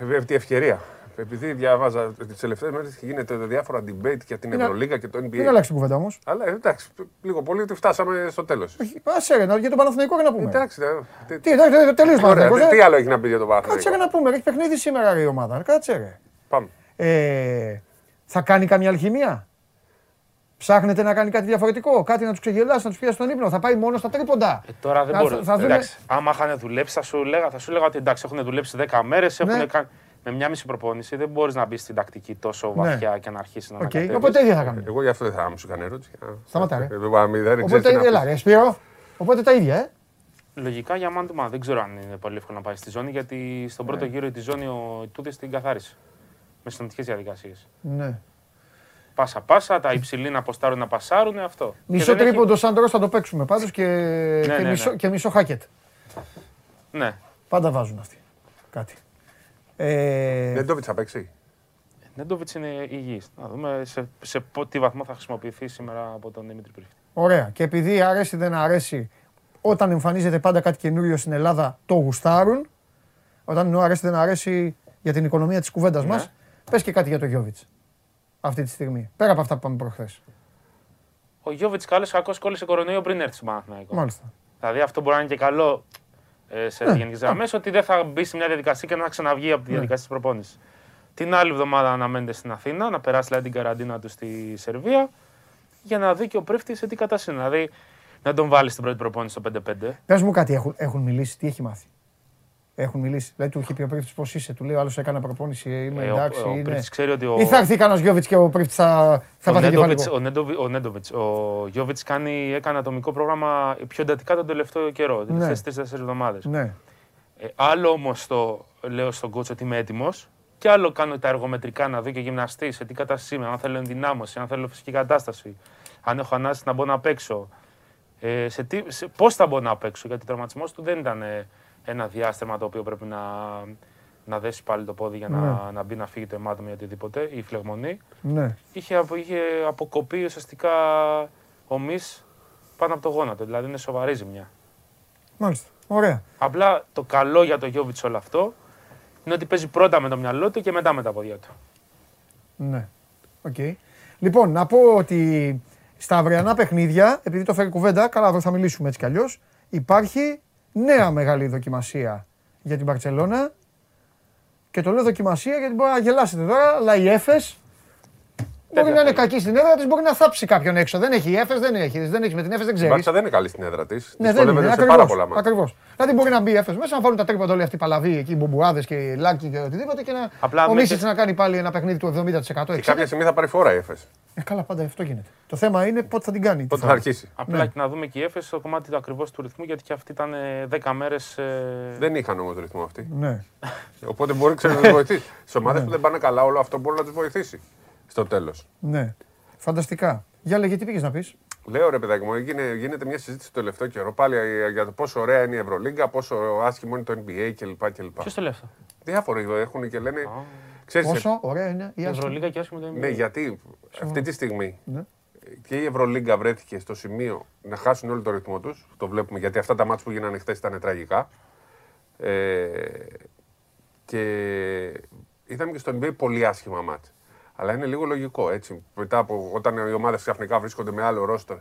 Βέβαια, αυτή η ευκαιρία. Επειδή διαβάζα τις τελευταίες μέρες γίνεται διάφορα debate για την Είναι- Ευρωλίγα και το NBA. Δεν αλλάξει την κουβέντα όμως. Αλλά ε, εντάξει, λίγο πολύ ότι φτάσαμε στο τέλος. Άσε ρε, να- για τον Παναθηναϊκό για να πούμε. Εντάξει, ε, τι- Τι, εντάξει, τελείως Ωραία, Παναθηναϊκός. τι ε. άλλο έχει να πει για τον Κάτσε ρε Παναθηναϊκό. να πούμε, έχει παιχνίδι σήμερα ρε, η ομάδα. Κάτσε ρε. Πάμε. Ε, θα κάνει καμιά αλχημία; Ψάχνετε να κάνει κάτι διαφορετικό, κάτι να τους ξεγελάσει, να τους πιάσει τον ύπνο. Θα πάει μόνος στα τρίποντα; Ε, τώρα δεν Θα- μπορεί. θα δούμε- Εντάξει, άμα είχαν δουλέψει, θα σου, λέγα, θα σου λέγα ότι εντάξει, έχουν δουλέψει 10 μέρες, Ναι. Με μια μισή προπόνηση. Δεν μπορείς να μπεις στην τακτική τόσο Ναι. βαθιά και να αρχίσεις να Οκ, ανακατεύεις. Οπότε ίδια θα κάνουμε. Εγώ γι' αυτό δεν θα μου κάνει ερώτηση. Α, Σταματά, ρε. ε, ε, μη, Δεν ξέρεις Οπότε τι να έλα, πεις. ρε, Σπύρο. Οπότε τα ίδια, ε. Λογικά για Μάντουμα δεν ξέρω αν είναι πολύ εύκολο να πάει στη ζώνη, γιατί στον Ναι. πρώτο γύρο τη ζώνη ο Τούδη την καθάρισε. Με συναντικέ διαδικασίες. Ναι. Πάσα πάσα, τα υψηλή να αποστάρουν να πασάρουν, αυτό. Και Μισό δεν έχει- τρίποντο σαν τώρα θα το παίξουμε πάντως και, και, ναι, ναι. μισό, και μισό χάκετ. Ναι. Πάντα βάζουν αυτοί. Κάτι. Ε, Δεν το θα παίξει. Νέντοβιτς είναι υγιής. Να δούμε σε, σε πο- τι βαθμό θα χρησιμοποιηθεί σήμερα από τον Δημήτρη Πρίφτη. Ωραία. Και επειδή αρέσει δεν αρέσει, όταν εμφανίζεται πάντα κάτι καινούριο στην Ελλάδα, το γουστάρουν. Όταν εννοώ αρέσει δεν αρέσει για την οικονομία της κουβέντας Ναι. μας, πες και κάτι για το Γιώβιτς. Αυτή τη στιγμή. Πέρα από αυτά που είπαμε προχθές. Ο Γιώβιτς καλό κακό κόλλησε κορονοϊό πριν έρθει στον Παναθηναϊκό. Μάλιστα. Δηλαδή αυτό μπορεί να είναι και καλό ε, σε Ναι. γενικές γραμμές, ότι δεν θα μπει σε μια διαδικασία και να ξαναβγεί από τη διαδικασία της προπόνησης. Την άλλη εβδομάδα αναμένεται στην Αθήνα, να περάσει δηλαδή, την καραντίνα του στη Σερβία, για να δει και ο πρίφτη σε τι κατάσταση είναι. Δηλαδή να τον βάλει στην πρώτη προπόνηση στο 5-5. Πες μου κάτι, έχουν, έχουν μιλήσει, τι έχει μάθει; Έχουν μιλήσει. Δηλαδή του είχε πει ο Πρίφτη πώς είσαι, του λέει ο άλλος έκανα προπόνηση, είμαι Ε, ο- εντάξει. ο είναι... Πρίφτης ξέρει ότι ο- Ή θα έρθει κανένας Γιώβιτς και ο Πρίφτης θα, θα Ο πάθει Νέντοβιτς, κεφαλικό. ο, Νέντοβι- ο, Νέντοβιτς, ο Γιώβιτς κάνει, έκανε ατομικό πρόγραμμα πιο εντατικά τον τελευταίο καιρό, τις Ναι. τελευταίες τρεις-τέσσερις εβδομάδες. Ναι. Ε, άλλο όμως το λέω στον κότσο ότι είμαι έτοιμος. Και άλλο κάνω τα εργομετρικά να δω και γυμναστής σε τι κατάσταση είμαι, αν θέλω ενδυνάμωση, αν θέλω φυσική κατάσταση, αν έχω ανάγκη να μπω να παίξω. Ε, σε τι, σε, πώς θα μπω να παίξω, γιατί ο τραυματισμός του δεν ήταν ε, ένα διάστημα το οποίο πρέπει να, να δέσει πάλι το πόδι για να, να μπει να φύγει το αιμάτωμα ή οτιδήποτε, ή η φλεγμονή. ναι. Είχε, απο- είχε αποκοπεί ουσιαστικά ο μυς πάνω από το γόνατο, δηλαδή είναι σοβαρή ζημιά. Μάλιστα. Ωραία. Απλά το καλό για το Γιόβιτς όλο αυτό είναι ότι παίζει πρώτα με το μυαλό του και μετά με τα πόδια του. Ναι. Οκ. Λοιπόν, να πω ότι στα αυριανά παιχνίδια, επειδή το φέρει κουβέντα, καλά εδώ θα μιλήσουμε έτσι κι αλλιώς, υπάρχει νέα μεγάλη δοκιμασία για την Μπαρτσελώνα. Και το λέω δοκιμασία γιατί μπορεί να γελάσετε τώρα, αλλά η Έφες μπορεί να είναι κακή στην έδρα της, μπορεί να θάψει κάποιον έξω. Δεν έχει η Έφες, δεν έχει. Δεν έχει με την Έφες, δεν Η ξέρεις. Μπάρτσα δεν είναι καλή στην έδρα της. Ναι, δεν είναι. σε Ακριβώς, πάρα πολλά μάτια. ακριβώς. Δηλαδή μπορεί να μπει η Έφες μέσα, να βάλουν τα τρίποντα όλοι αυτοί οι παλαβοί εκεί, οι μπομπουάδε και οι λάκοι και οτιδήποτε και να Απλά ο με- Μίσιτς να κάνει πάλι ένα παιχνίδι του 70%. Και 60%. κάποια στιγμή θα πάρει φορά η Εφes. Ε, καλά, πάντα αυτό γίνεται. Το θέμα είναι πότε θα την κάνει. Πότε τη θα φορά. αρχίσει. Απλά Ναι. και να δούμε και η Έφεση στο κομμάτι του ακριβώς του ρυθμού, γιατί και αυτή ήταν ε, 10 μέρες. Δεν είχαν όμως ρυθμό αυτοί. Ναι. Οπότε μπορεί ξέρεις, να του βοηθήσει. Σε ομάδες που δεν πάνε καλά, όλο αυτό μπορεί να του βοηθήσει στο τέλος. ναι. Φανταστικά. Για λέγε, τι πήγες να πεις; Λέω ρε παιδάκι μου, έγινε, γίνεται μια συζήτηση το τελευταίο καιρό πάλι για το πόσο ωραία είναι η Ευρωλίγκα, πόσο άσχημο είναι το NBA κλπ. κλπ. Ποιος το λέει αυτό; Διάφοροι έχουν και λένε. Ξέρεις, Πόσο ωραία είναι η Η άσχημη. Ευρωλίγα και άσχημο το NBA. Ναι, γιατί αυτή τη στιγμή Ναι. και η Ευρωλίγκα βρέθηκε στο σημείο να χάσουν όλο το ρυθμό τους. Το βλέπουμε γιατί αυτά τα μάτια που γίνανε χθες ήταν τραγικά. Ε, και είδαμε και στο NBA πολύ άσχημα μάτια. Αλλά είναι λίγο λογικό έτσι. Μετά από όταν οι ομάδες ξαφνικά βρίσκονται με άλλο ρόστερ,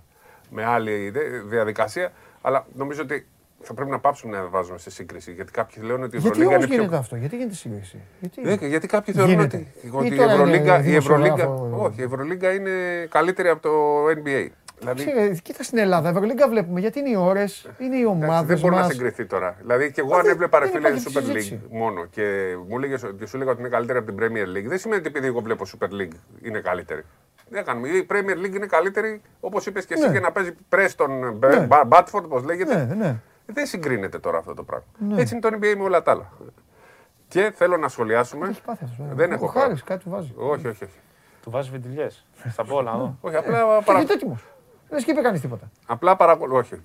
με άλλη δε- διαδικασία. Αλλά νομίζω ότι θα πρέπει να πάψουμε να βάζουμε σε σύγκριση. Γιατί κάποιοι λένε ότι η Γιατί Ευρωλίγκα όμως είναι πιο. γίνεται αυτό, γιατί γίνεται σύγκριση; Γιατί... Ναι, γιατί κάποιοι θεωρούν Γίνεται; ότι, Ή ότι η, τώρα είναι Ευρωλίγκα, η, Ευρωλίγκα, δημοσιογράφο- όχι, η Ευρωλίγκα είναι καλύτερη από το NBA. Δηλαδή, Ξέρε, κοίτα στην Ελλάδα, Ευρωλίγκα βλέπουμε γιατί είναι οι ώρες, είναι οι εντάξει, ομάδες δεν μπορεί να μας. συγκριθεί τώρα. Δηλαδή, και εγώ Μα αν δεν- έβλεπα ρε δεν φίλε υπάρχει Super συζήτηση. League μόνο και μου έλεγες ότι σου έλεγα ότι είναι καλύτερη από την Premier League, δεν σημαίνει ότι επειδή εγώ βλέπω Super League είναι καλύτερη. Δεν κάνουμε. Η Premier League είναι καλύτερη, όπως είπες και εσύ, Ναι. και να παίζει Preston Ναι. Μπάτφορντ, όπως λέγεται. Ναι, ναι. Δεν συγκρίνεται τώρα αυτό το πράγμα. Έτσι είναι το NBA με όλα τα άλλα. Και θέλω να σχολιάσουμε. Έχεις πάθει αυτό. Δεν έχω Ο Χάρης πάθει. κάτι του βάζει. Όχι, όχι, όχι. Του βάζεις βεντιλιές. Στα πόλα εδώ. όχι απλά, Και παρα... είναι έτοιμο. Δεν σκύπε κανείς τίποτα. απλά παρακολουθώ. Όχι.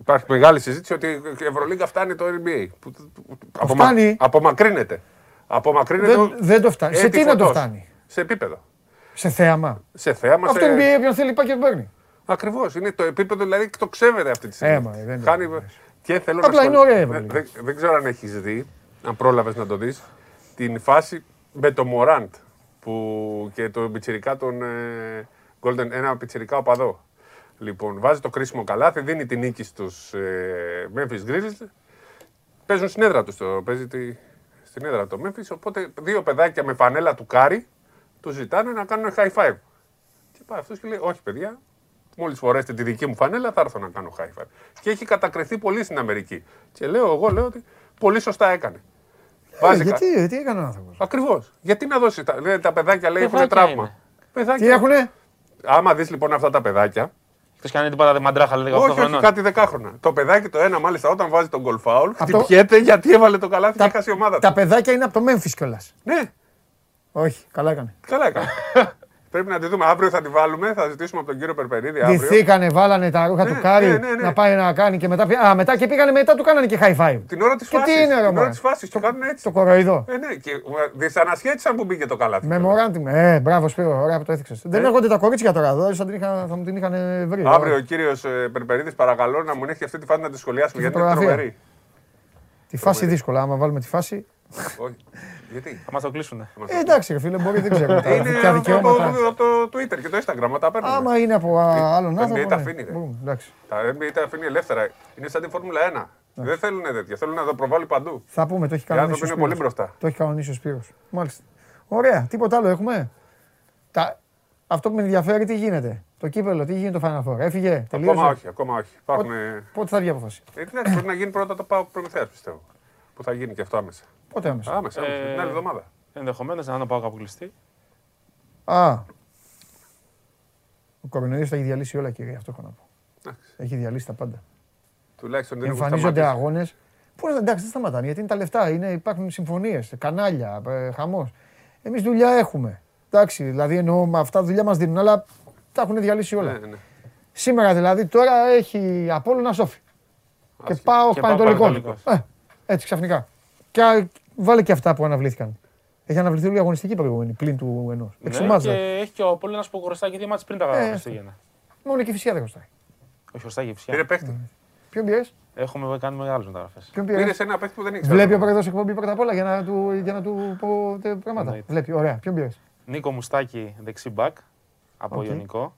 Υπάρχει μεγάλη συζήτηση ότι η Ευρωλίγκα φτάνει το NBA. Που- που- απομα- φτάνει. Απομακρύνεται. Απομακρύνεται. Δεν, δεν το φτάνει. Σε έτη τι να το φωτός. φτάνει; Σε επίπεδο. Σε θέαμα; Σε θέαμα. Αυτό σε... είναι όποιον θέλει πάει και τον παίρνει. Ακριβώς. Είναι το επίπεδο δηλαδή το ξέβεται αυτή τη στιγμή. Ε, μα, δεν είναι. Χάνει... Και θέλω Απλά να είναι σχολ- ωραία η δεν, Ευρωλίγκα. δεν, δεν ξέρω αν έχεις δει, αν πρόλαβες να το δεις, την φάση με το Μωράντ που και το πιτσιρικά τον ε, Golden, ένα πιτσιρικά οπαδό. Λοιπόν, βάζει το κρίσιμο καλάθι, δίνει την νίκη στους ε, Memphis Grizzlies. Παίζουν στην έδρα τους, το, παίζει τη, στην έδρα το Memphis. Οπότε δύο παιδάκια με φανέλα του Κάρι τους ζητάνε να κάνουν high five. Και πάει αυτός και λέει: Όχι, παιδιά, μόλις φορέσετε τη δική μου φανέλα, θα έρθω να κάνω high five. Και έχει κατακριθεί πολύ στην Αμερική. Και λέω: Εγώ λέω ότι πολύ σωστά έκανε. Ε, Βάζει γιατί, τι έκανε ο άνθρωπος; Ακριβώς. Γιατί να δώσει. Τα, λέει, τα παιδάκια λέει έχουν Παιδάκια τραύμα. είναι. Παιδάκια. Τι έχουνε; Άμα δεις λοιπόν αυτά τα παιδάκια. Χθε κάνει τίποτα δε μαντράχα, λέει 18 Όχι, όχι, χρονών. κάτι δεκάχρονα. Το παιδάκι το ένα μάλιστα όταν βάζει τον goal foul, Αυτό- χτυπιέται γιατί έβαλε το καλάθι και χάσει η ομάδα του. Τα παιδάκια είναι από το Memphis κιόλας. Ναι, Όχι, καλά έκανε. καλά έκανε. Πρέπει να τη δούμε. Αύριο θα τη βάλουμε, θα ζητήσουμε από τον κύριο Περπερίδη αύριο. Ντυθήκανε, βάλανε τα ρούχα Ναι, του Κάρι ναι, ναι, ναι. να πάει να κάνει και μετά. Α, μετά και πήγανε μετά του κάνανε και high five. Την ώρα της Και φάσης. τι είναι, ρε Την ώρα μωρέ; της φάσης. Το κάνουν έτσι. Το κοροϊδό. Ε, ναι, και δυσανασχέτησαν που μπήκε το καλάθι. Memorandum. Ε, μπράβο Σπύρο, ωραία που το έθιξες. Δεν έρχονται τα κορίτσια τώρα εδώ, θα, την είχα- θα μου την είχαν βρει. Αύριο ο κύριο Περπερίδης, παρακαλώ να μου έχει αυτή τη φάση να τη σχολιάσουμε γιατί είναι φωτογραφία. τρομερή. Τη φάση δύσκολα, άμα βάλουμε τη φάση. Όχι. Γιατί; Θα μας το κλείσουνε. Ε, εντάξει, ρε φίλε, μπορεί, δεν ξέρω. τα- Είναι Ποια από το, δικαιώματα. από το Twitter και το Instagram, τα παίρνουμε. Άμα είναι από α, άλλον NBA άνθρωπο. τα ναι, αφήνει, ρε. μπορούμε, εντάξει. Τα NBA τα αφήνει ελεύθερα. Είναι σαν τη Φόρμουλα 1. Δεν θέλουν τέτοια. Θέλουν να το προβάλλει παντού. Θα πούμε, το έχει Οι κανονίσει. άνθρωποι ο είναι πολύ Σπύρος. μπροστά. Το έχει κανονίσει ο Σπύρος. Μάλιστα. Ωραία. Τίποτα άλλο έχουμε; Τα... Αυτό που με ενδιαφέρει τι γίνεται; Το κύπελο, τι γίνεται το Final Four; Έφυγε. Τελείωσε; Ακόμα όχι, ακόμα όχι. Υπάρχουν. Πότε θα βγει η απόφαση; Ε, εντάξει, πρέπει να γίνει πρώτα το πάω προμηθεία, πιστεύω. Που θα γίνει και αυτό άμεσα. Πότε άμεσα. Άμεσα, άμεσα, Ε, την άλλη εβδομάδα. Ενδεχομένως να είναι πάω κάπου κλειστή. Α. Ο κορονοϊός τα έχει διαλύσει όλα, κύριε. Αυτό έχω να πω. Εντάξει. Έχει διαλύσει τα πάντα. Τουλάχιστον δεν έχουν Εμφανίζονται σταματήσει. αγώνες. Πού να εντάξει, δεν σταματάνε γιατί είναι τα λεφτά, είναι, υπάρχουν συμφωνίες, κανάλια, ε, χαμός. Εμείς δουλειά έχουμε. Εντάξει, δηλαδή εννοώ με αυτά δουλειά μας δίνουν, αλλά τα έχουν διαλύσει όλα. Ναι, ναι. Σήμερα δηλαδή τώρα έχει Απόλλωνα Σόφι. Και Άσχη. πάω Και πάω Πανετολικό. Πανετολικός. Ε, έτσι ξαφνικά. Και α, βάλε και αυτά που αναβλήθηκαν. Έχει αναβληθεί όλη η αγωνιστική προηγούμενη, πλην του ενός. Ναι, Εξομάζα. και έχει και ο Πόλεμο που χρωστάει και δύο μάτς πριν τα Ε, Χριστούγεννα. Μόνο και η φυσικά δεν χρωστάει. Όχι, χρωστάει και Πήρε φυσικά. παίχτη. Ποιον πήρες, Έχουμε κάνει μεγάλες μεταγραφές. ποιον Πήρες; Πήρες. ένα παίχτη που δεν ήξερα. Βλέπει ο πρόεδρο εκπομπή πρώτα απ' όλα για να του, για να του πω τε- πράγματα. Εννοείται. Βλέπει, ωραία. Ποιον πήρες; Νίκο Μουστάκη, δεξί μπακ από Οκ. Ιωνικό.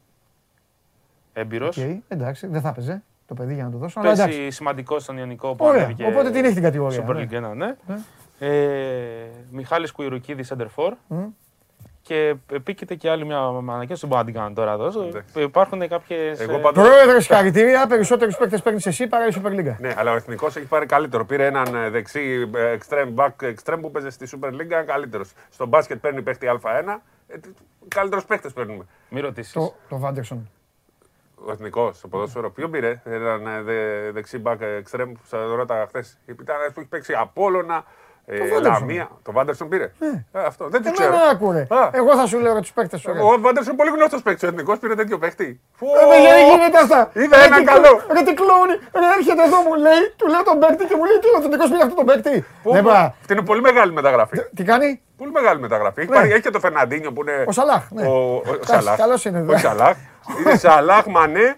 Έμπειρος. Οκ, εντάξει, δεν θα έπαιζε το παιδί για να το δώσω. Αλλά εντάξει. Πέσει σημαντικό στον Ιωνικό που Ωραία, ανέβηκε οπότε την έχει την κατηγορία, Super ναι. League 1, ναι. Ναι. Ε, Μιχάλης Κουιρουκίδης, Center for. Μμ. Και επίκειται και άλλη μια ανακοίνωση, δεν μπορώ να την κάνω τώρα εδώ. Εντάξει. Υπάρχουν κάποιες... Εγώ ε, πάντως- Πρόεδρε, συγχαρητήρια. Περισσότερους παίκτες παίρνεις εσύ παρά η Super League. Ναι, αλλά ο εθνικός έχει πάρει καλύτερο. Πήρε έναν ε, δεξί ε, extreme back extreme που παίζει στη Super League, καλύτερος. Στο μπάσκετ παίρνει παίχτη Α1. Ε, Καλύτερους παίχτες παίρνουμε. Μη ρωτήσεις. Το, το Βάντερσον. Ο εθνικός, στο ποδόσφαιρο. Ποιον πήρε, έναν ε, δε, δεξί back extreme που σας ρώταγα χθες. Ήταν ένας που έχει παίξει Απόλωνα, Ε, Βάντερσον. Λαμία. Το Βάντερσον πήρε. Ναι. Ε, αυτό δεν το ξέρω. Εμένα άκουρε. Α. Εγώ θα σου λέω τους παίκτες σου. Ο Βάντερσον πολύ γνωστός παίκτης. Ο εθνικός πήρε τέτοιο παίκτη. Φου. Δεν γίνεται αυτά. Είδα Ρε, ένα τι καλό. κλο- Ρε τι κλόουνι. Ρε έρχεται εδώ μου λέει, του λέω τον παίκτη και μου λέει τι ο θετικός πήρε αυτό τον παίκτη. Πού- Δεν πά. Αυτή είναι πολύ μεγάλη μεταγραφή. Τι κάνει; Πολύ μεγάλη μεταγραφή. Έχει, Ναι. πάρει- έχει και το Φερναντίνιο που είναι. Ο Σαλάχ, ναι. Ο, ο, ο Εντάξει, Σαλάχ. καλός είναι, δε. Ο Σαλάχ. είναι Σαλάχ, Μανέ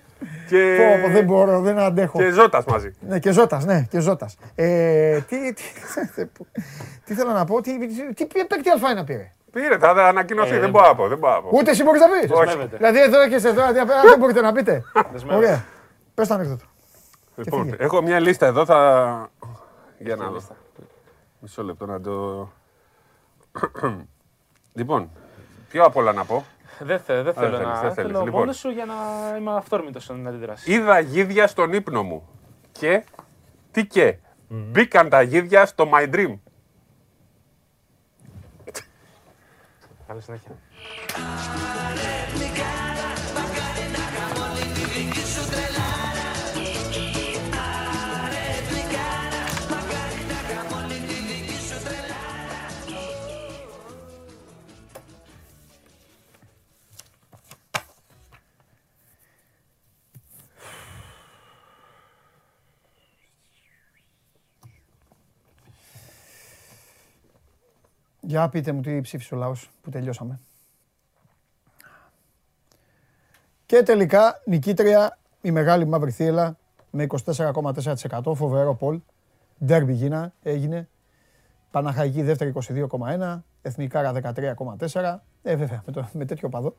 και, Πω, πω, δεν μπορώ, δεν αντέχω. και Ζώτας μαζί. Ναι, και Ζώτας, ναι, και Ζώτας. Ε, τι, τι, τι θέλω να πω, τι, τι, τι παίκτη Αλφάινα πήρε; Πήρε, θα ανακοινωθεί. Ε, δεν μπορώ να πω. Δεν μπορώ να πω. Ούτε εσύ μπορείς να πεις. Δεσμεύεται. Δηλαδή εδώ έρχεσαι εδώ, δηλαδή, απ' δεν μπορείτε να πείτε. Δεσμεύεται. Ωραία. Πες το ανέκδοτο. Λοιπόν, φύγε. έχω μια λίστα εδώ. Θα... Για να δω. Μισό λεπτό να το. λοιπόν, ποιο απ' όλα να πω. Δεν, θε, δεν θέλω θέλεις, να. δεν θέλεις. Θέλω Λοιπόν. μόνος σου για να είμαι αυθόρμητος στην αντίδραση. Είδα γίδια στον ύπνο μου. Και. Τι και; Μπήκαν τα γίδια στο My Dream. Καλή συνέχεια. Για πείτε μου τι ψήφισε ο λαός που τελειώσαμε. Και τελικά νικήτρια η μεγάλη μαύρη θύελα με 24,4% φοβερό πολ. Ντέρμπι γίνα, έγινε. Παναχαϊκή δεύτερη 22,1. Εθνικάρα 13,4. Ε, βέβαια, με, το, με τέτοιο παδό.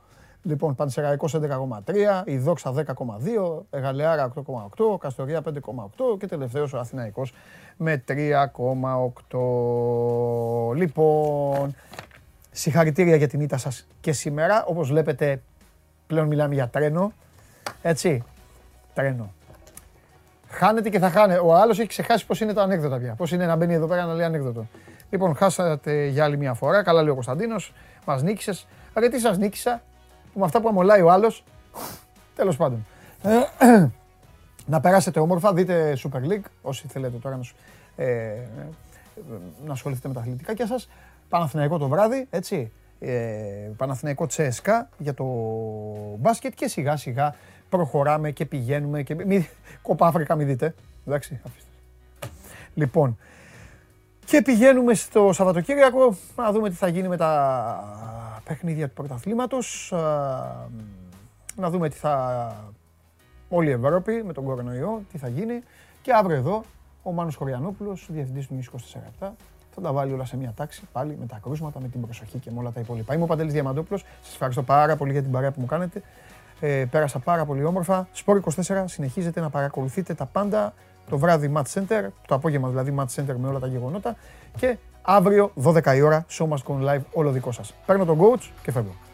Λοιπόν, Πανσεραϊκός 11,3, η Δόξα 10,2, Γαλεάρα 8,8, Καστορία 5,8 και τελευταίος ο Αθηναϊκός με 3,8. Λοιπόν, συγχαρητήρια για την ήττα σας και σήμερα. Όπως βλέπετε, πλέον μιλάμε για τρένο. Έτσι, τρένο. Χάνεται και θα χάνεται. Ο άλλος έχει ξεχάσει πώ είναι τα ανέκδοτα πια. Πώ είναι να μπαίνει εδώ πέρα να λέει ανέκδοτο. Λοιπόν, χάσατε για άλλη μια φορά. Καλά λέει ο Κωνσταντίνος. Μας νίκησες. Αλλά τι σας νίκησα; Που με αυτά που αμολάει ο άλλος. Τέλος πάντων. Ε, να περάσετε όμορφα. Δείτε Super League. Όσοι θέλετε τώρα να, σου, ε, να ασχοληθείτε με τα αθλητικά σας. Παναθηναϊκό το βράδυ. Έτσι. Ε, Παναθηναϊκό Τσέσκα για το μπάσκετ και σιγά σιγά προχωράμε και πηγαίνουμε και μη, κόπα Αφρικα μη δείτε. Εντάξει, αφήστε. Λοιπόν, και πηγαίνουμε στο Σαββατοκύριακο να δούμε τι θα γίνει με τα παιχνίδια του πρωταθλήματος. α, Να δούμε τι θα... Όλη η Ευρώπη με τον κορονοϊό, τι θα γίνει. Και αύριο εδώ ο Μάνος Χωριανόπουλος, διευθυντής του News 24 θα τα βάλει όλα σε μια τάξη πάλι με τα κρούσματα, με την προσοχή και με όλα τα υπόλοιπα. Είμαι ο Παντελής Διαμαντόπουλος. Σας ευχαριστώ πάρα πολύ για την παρέα που μου κάνετε. Ε, πέρασα πάρα πολύ όμορφα. Σπορ 24 συνεχίζετε να παρακολουθείτε τα πάντα. Το βράδυ Match Center, το απόγευμα δηλαδή Match Center με όλα τα γεγονότα. Και αύριο 12 η ώρα Show Must Go Live όλο δικό σας. Παίρνω τον coach και φεύγω.